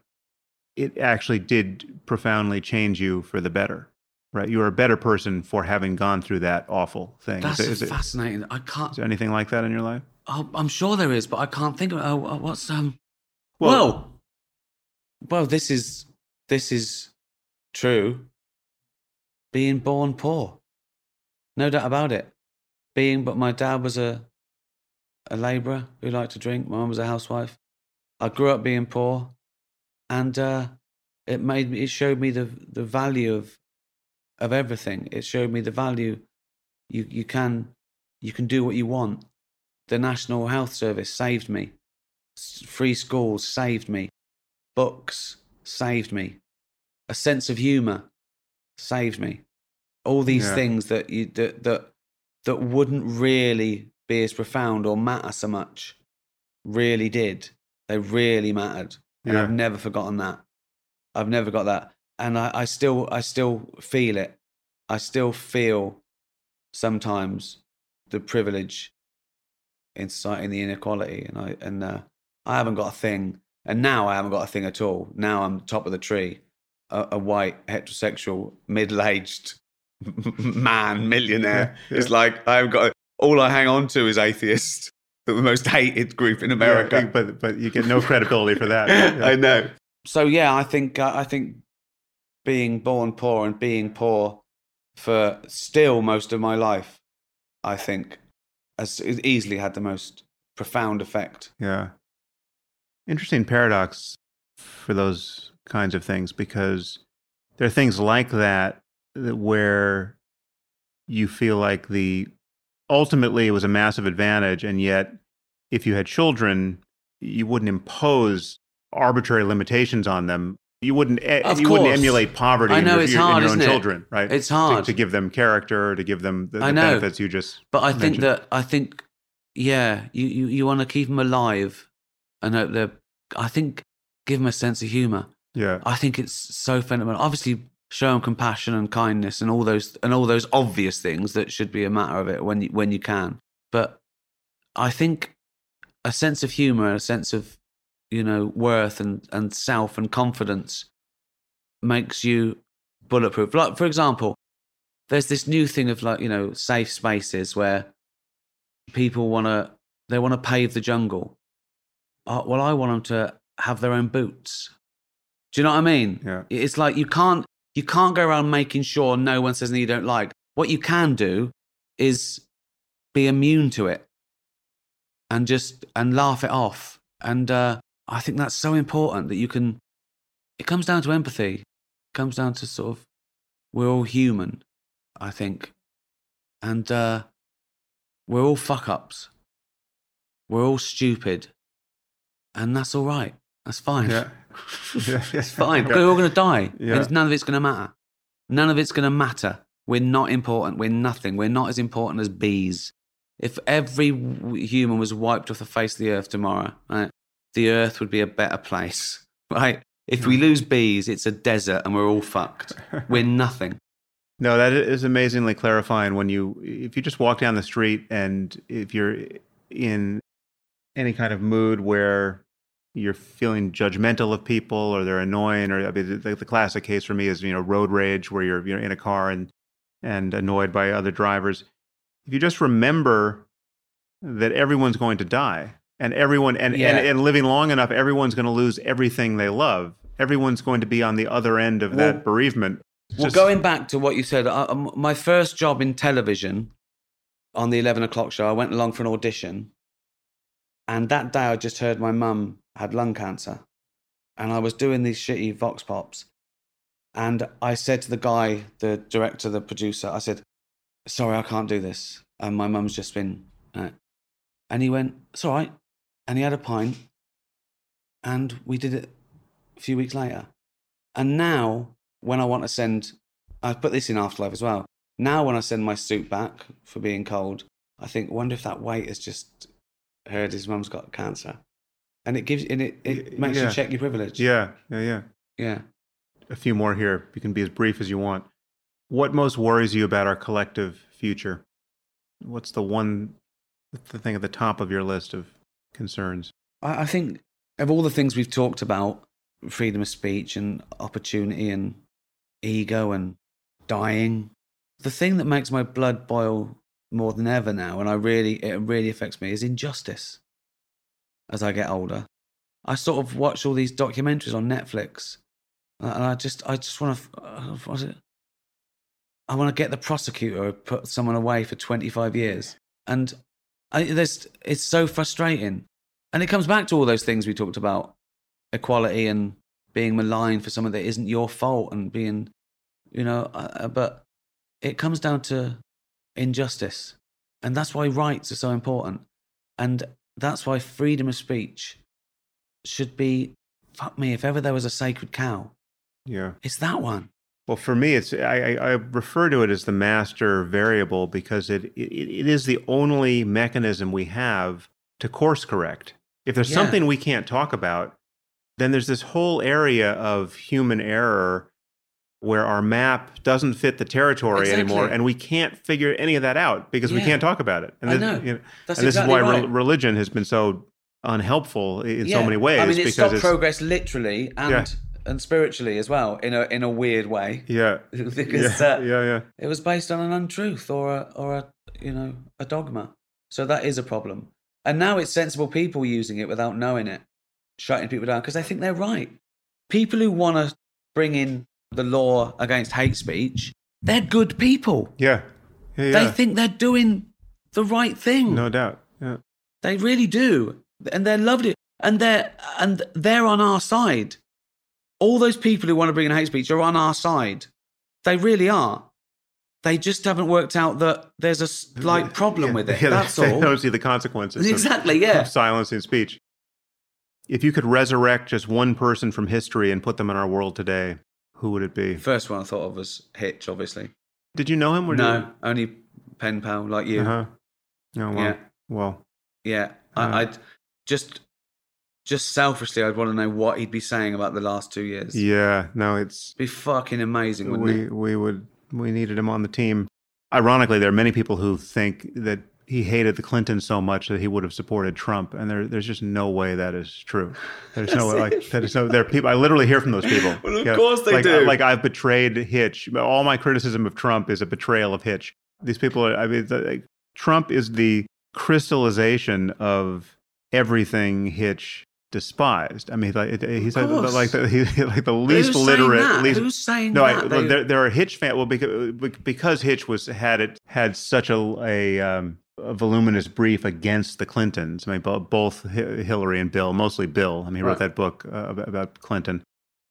Speaker 1: it actually did profoundly change you for the better. right? You are a better person for having gone through that awful thing.
Speaker 2: That's
Speaker 1: is, is, it,
Speaker 2: fascinating. I can't.
Speaker 1: is there anything like that in your life?
Speaker 2: Oh, I'm sure there is, but I can't think of it. Oh, oh, what's um?
Speaker 1: Well-
Speaker 2: Well, well, this is this is true. Being born poor, no doubt about it. Being, but my dad was a a labourer who liked to drink. My mum was a housewife. I grew up being poor, and uh, it made me. It showed me the the value of of everything. It showed me the value. You you can you can do what you want. The National Health Service saved me. Free schools saved me. Books saved me. A sense of humour saved me. All these
Speaker 1: Yeah.
Speaker 2: things that you that that that wouldn't really be as profound or matter so much really did. They really mattered. And
Speaker 1: Yeah.
Speaker 2: I've never forgotten that. I've never got that. And I, I still I still feel it. I still feel sometimes the privilege in society and the inequality and I and uh, I haven't got a thing and now I haven't got a thing at all. Now I'm top of the tree. A, a white heterosexual middle-aged man millionaire.
Speaker 1: Yeah,
Speaker 2: It's like I've got all I hang on to is atheist. The most hated group in America.
Speaker 1: Yeah, but but you get no credibility for that.
Speaker 2: I know. So yeah, I think uh, I think being born poor and being poor for still most of my life, I think, has easily had the most profound effect.
Speaker 1: Yeah. Interesting paradox for those kinds of things because there are things like that that where you feel like the ultimately it was a massive advantage and yet if you had children you wouldn't impose arbitrary limitations on them you wouldn't
Speaker 2: Of
Speaker 1: you wouldn't emulate poverty
Speaker 2: I
Speaker 1: in
Speaker 2: know,
Speaker 1: your,
Speaker 2: it's
Speaker 1: your- in
Speaker 2: hard,
Speaker 1: your own
Speaker 2: isn't it?
Speaker 1: children right
Speaker 2: It's hard.
Speaker 1: to, give them character to give them the,
Speaker 2: I
Speaker 1: the
Speaker 2: know.
Speaker 1: benefits you just
Speaker 2: But I think that I think, yeah, you, you, you want to keep them alive and hope they're, I think, give them a sense of humour.
Speaker 1: yeah
Speaker 2: I think it's so fundamental. Obviously, show them compassion and kindness and all those and all those obvious things that should be a matter of it when you when you can. But I think a sense of humor, a sense of you know worth and and self and confidence makes you bulletproof. Like for example, there's this new thing of like you know safe spaces where people want to they want to pave the jungle. Uh, well, I want them to have their own boots. Do you know what I mean?
Speaker 1: Yeah.
Speaker 2: It's like you can't you can't go around making sure no one says anything you don't like. What you can do is be immune to it and just and laugh it off. And uh, I think that's so important that you can. It comes down to empathy. It comes down to sort of we're all human, I think, and uh, we're all fuck ups. We're all stupid, and that's all right. That's fine.
Speaker 1: yeah yeah
Speaker 2: It's fine. We're all going to die.
Speaker 1: Yeah.
Speaker 2: And none of it's going to matter. None of it's going to matter. We're not important. We're nothing. We're not as important as bees. If every human was wiped off the face of the earth tomorrow, right, the earth would be a better place, right? If we hmm. lose bees, it's a desert and we're all fucked. We're nothing.
Speaker 1: No, that is amazingly clarifying when you if you just walk down the street and if you're in any kind of mood where you're feeling judgmental of people or they're annoying or I mean the, the classic case for me is you know road rage where you're you know in a car and and annoyed by other drivers. If you just remember that everyone's going to die and everyone and,
Speaker 2: Yeah.
Speaker 1: and, and living long enough everyone's going to lose everything they love. Everyone's going to be on the other end of
Speaker 2: Well-
Speaker 1: that bereavement.
Speaker 2: Well,
Speaker 1: just-
Speaker 2: going back to what you said, um, my first job in television on the 11 o'clock show, I went along for an audition. And that day, I just heard my mum had lung cancer. And I was doing these shitty Vox Pops. And I said to the guy, the director, the producer, I said, Sorry, I can't do this. And my mum's just been. Uh, and he went, It's all right. And he had a pint. And we did it a few weeks later. And now, when I want to send, I put this in After Life as well. Now, when I send my suit back for being cold, I think, wonder if that weight has just heard his mum's got cancer. And it gives, and it, it makes
Speaker 1: yeah.
Speaker 2: you check your privilege.
Speaker 1: Yeah, yeah, yeah.
Speaker 2: Yeah.
Speaker 1: a few more here. You can be as brief as you want. What most worries you about our collective future? What's the one, the thing at the top of your list of concerns?
Speaker 2: I, I think of all the things we've talked about, freedom of speech and opportunity and ego and dying. The thing that makes my blood boil more than ever now, and I really it really affects me, is injustice. As I get older, I sort of watch all these documentaries on Netflix, uh, and I just I just want uh, to I want to get the prosecutor put someone away for 25 years, and I, there's it's so frustrating, and it comes back to all those things we talked about, equality and being maligned for something that isn't your fault, and being, you know, uh, uh but it comes down to injustice. And that's why rights are so important. And that's why freedom of speech should be fuck me, if ever there was a sacred cow,
Speaker 1: Yeah.
Speaker 2: it's that one.
Speaker 1: Well, for me, it's I, I, refer to it as the master variable because it, it it is the only mechanism we have to course correct. If there's
Speaker 2: Yeah.
Speaker 1: something we can't talk about, then there's this whole area of human error where our map doesn't fit the territory anymore, and we can't figure any of that out because we can't talk about it. And
Speaker 2: I
Speaker 1: this,
Speaker 2: know.
Speaker 1: you know, and this
Speaker 2: exactly
Speaker 1: is why re- religion has been so unhelpful in so many ways
Speaker 2: I mean, it
Speaker 1: because
Speaker 2: stopped
Speaker 1: it's
Speaker 2: progress literally and
Speaker 1: Yeah.
Speaker 2: and spiritually as well in a in a weird way
Speaker 1: yeah,
Speaker 2: because
Speaker 1: yeah,
Speaker 2: uh,
Speaker 1: yeah, yeah.
Speaker 2: it was based on an untruth or a or a you know a dogma. So that is a problem. And now it's sensible people using it without knowing it, shutting people down because they think they're right. People who want to bring in the law against hate speech, they're good people.
Speaker 1: yeah. Yeah,
Speaker 2: They think they're doing the right thing.
Speaker 1: no doubt. Yeah.
Speaker 2: They really do. And they're lovely. And they're and they're on our side. All those people who want to bring in hate speech are on our side. They really are. They just haven't worked out that there's a slight problem
Speaker 1: Yeah,
Speaker 2: with it.
Speaker 1: yeah,
Speaker 2: That's
Speaker 1: they
Speaker 2: all.
Speaker 1: don't see the consequences. of-
Speaker 2: Exactly, yeah.
Speaker 1: of silencing speech. If you could resurrect just one person from history and put them in our world today, who would it be?
Speaker 2: First one I thought of was Hitch, obviously.
Speaker 1: Did you know him? Or
Speaker 2: No, only pen pal like you.
Speaker 1: You... Uh-huh. Oh, well.
Speaker 2: Yeah.
Speaker 1: Well,
Speaker 2: Yeah.
Speaker 1: Uh.
Speaker 2: I, I'd just just selfishly I'd want to know what he'd be saying about the last two years.
Speaker 1: yeah. No, it's
Speaker 2: Be fucking amazing, wouldn't
Speaker 1: we
Speaker 2: it?
Speaker 1: we would we needed him on the team. Ironically, there are many people who think that he hated the Clintons so much that he would have supported Trump, and there, there's just no way that is true. There's no way, like that is no. There are people. I literally hear from those people.
Speaker 2: Well, of course they
Speaker 1: like,
Speaker 2: do.
Speaker 1: Like I've betrayed Hitch. All my criticism of Trump is a betrayal of Hitch. These people. Are, I mean, like, Trump is the crystallization of everything Hitch despised. I mean, like he's like, like the he, like the least
Speaker 2: Who's
Speaker 1: literate,
Speaker 2: that?
Speaker 1: least
Speaker 2: Who's saying
Speaker 1: no, I,
Speaker 2: that?
Speaker 1: well,
Speaker 2: They-
Speaker 1: there, there are Hitch fans. Well, because, because Hitch was had it had such a a, um, a voluminous brief against the Clintons. I mean, bo- both Hi- Hillary and Bill, mostly Bill. I mean, he wrote that book uh, about, about Clinton.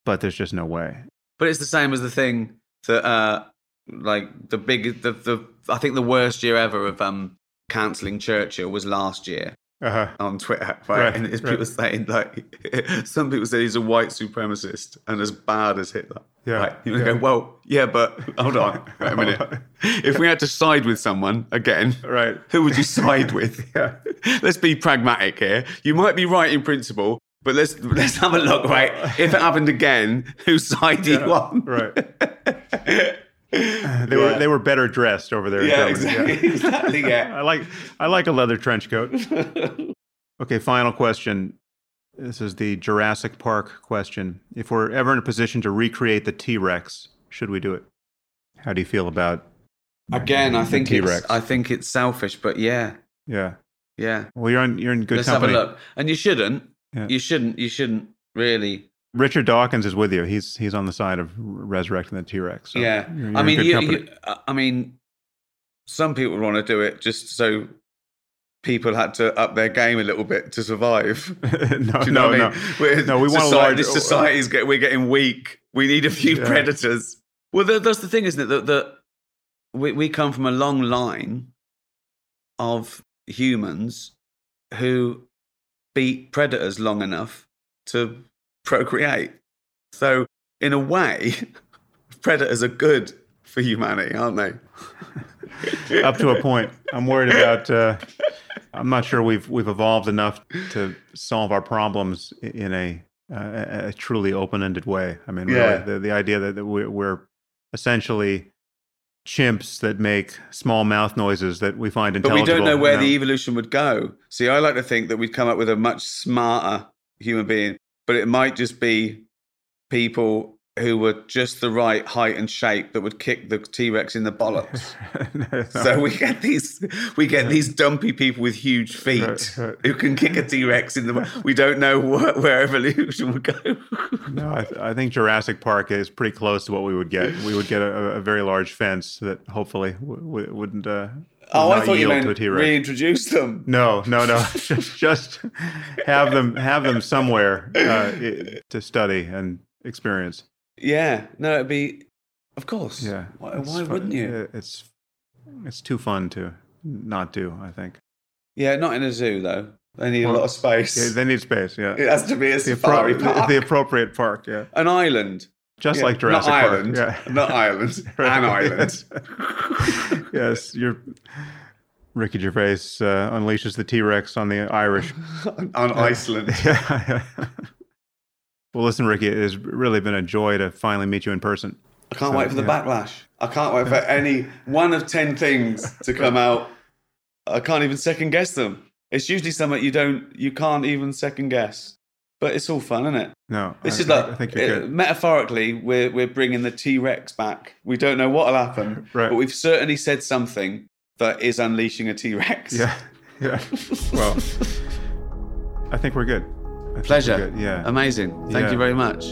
Speaker 1: But there's just no way.
Speaker 2: But it's the same as the thing that, uh, like the big, the, the I think the worst year ever of um canceling Churchill was last year
Speaker 1: Uh-huh.
Speaker 2: on Twitter, right?
Speaker 1: Right,
Speaker 2: and it's
Speaker 1: right.
Speaker 2: people saying like, some people say he's a white supremacist and as bad as Hitler.
Speaker 1: Yeah,
Speaker 2: Right? You
Speaker 1: yeah.
Speaker 2: go, well, yeah, but hold on, wait a minute. if we had to side with someone again,
Speaker 1: Right.
Speaker 2: who would you side with?
Speaker 1: Yeah.
Speaker 2: let's be pragmatic here. You might be right in principle, but let's let's have a look. Right, if it happened again, whose side do you want?
Speaker 1: Right. They were they were better dressed over there.
Speaker 2: Yeah, exactly. exactly. Yeah.
Speaker 1: I like I like a leather trench coat. Okay, final question. This is the Jurassic Park question. If we're ever in a position to recreate the T Rex, should we do it? How do you feel about
Speaker 2: Again, I think it's
Speaker 1: T-Rex?
Speaker 2: I think it's selfish, but yeah,
Speaker 1: Yeah.
Speaker 2: yeah.
Speaker 1: Well, you're in you're in good
Speaker 2: Let's
Speaker 1: company.
Speaker 2: have a look. And you shouldn't.
Speaker 1: Yeah.
Speaker 2: You shouldn't. You shouldn't really.
Speaker 1: Richard Dawkins is with you. He's he's on the side of resurrecting the T Rex. So
Speaker 2: yeah.
Speaker 1: you're- you're
Speaker 2: I mean, you, you, uh, I mean, some people want to do it just so people had to up their game a little bit to survive.
Speaker 1: no,
Speaker 2: you
Speaker 1: no,
Speaker 2: know what I
Speaker 1: no,
Speaker 2: mean? We're-
Speaker 1: no. We want a
Speaker 2: society,
Speaker 1: large.
Speaker 2: This society's get, we're getting weak. We need a few
Speaker 1: Yeah.
Speaker 2: predators. Well, that, that's the thing, isn't it? That, that we, we come from a long line of humans who beat predators long enough to procreate. So, in a way, predators are good for humanity, aren't they?
Speaker 1: up to a point. I'm worried about. Uh, I'm not sure we've we've evolved enough to solve our problems in a a, a truly open-ended way. I mean, really, the the idea that, that we're, we're essentially chimps that make small mouth noises that we find intelligent.
Speaker 2: But we don't know where
Speaker 1: you
Speaker 2: the evolution would go. See, I like to think that we'd come up with a much smarter human being, but it might just be people who were just the right height and shape that would kick the T Rex in the bollocks. so we get these we get these dumpy people with huge feet who can kick a T Rex in the. We don't know where, where evolution would go.
Speaker 1: no, I, th- I think Jurassic Park is pretty close to what we would get. We would get a, a very large fence that hopefully w- w- wouldn't. Uh,
Speaker 2: oh, I thought you meant
Speaker 1: to a T-Rex.
Speaker 2: reintroduce them.
Speaker 1: No, no, no. just, just have them have them somewhere uh, to study and experience.
Speaker 2: Yeah, no, it'd be. Of course.
Speaker 1: Yeah.
Speaker 2: Why, why wouldn't you?
Speaker 1: It's it's too fun to not do. I think
Speaker 2: Yeah, not in a zoo though. They need a lot of space.
Speaker 1: yeah, they need space. Yeah,
Speaker 2: it has to be a
Speaker 1: the,
Speaker 2: safari
Speaker 1: appro-
Speaker 2: park.
Speaker 1: the appropriate park. Yeah,
Speaker 2: An island.
Speaker 1: Just
Speaker 2: Yeah,
Speaker 1: like Jurassic
Speaker 2: not
Speaker 1: Park.
Speaker 2: Ireland.
Speaker 1: Yeah,
Speaker 2: Not Ireland.
Speaker 1: Right.
Speaker 2: An island.
Speaker 1: Yes. yes, you're. Ricky Gervais uh, unleashes the T Rex on the Irish.
Speaker 2: on Iceland.
Speaker 1: Yeah. well, listen, Ricky, it has really been a joy to finally meet you in person.
Speaker 2: I can't
Speaker 1: So,
Speaker 2: wait for the
Speaker 1: yeah.
Speaker 2: backlash. I can't wait for any one of ten things to come out. I can't even second guess them. It's usually something you don't, you can't even second guess. But it's all fun, isn't it?
Speaker 1: No,
Speaker 2: This
Speaker 1: I,
Speaker 2: is like
Speaker 1: I think you're
Speaker 2: uh,
Speaker 1: good.
Speaker 2: metaphorically, we're we're bringing the T Rex back. We don't know what'll happen,
Speaker 1: Right.
Speaker 2: but we've certainly said something that is unleashing a T Rex.
Speaker 1: Yeah, yeah. Well, I think we're good. I we're
Speaker 2: Pleasure.
Speaker 1: good. Yeah.
Speaker 2: Amazing. Thank
Speaker 1: Yeah.
Speaker 2: you very much.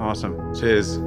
Speaker 1: awesome.
Speaker 2: Cheers.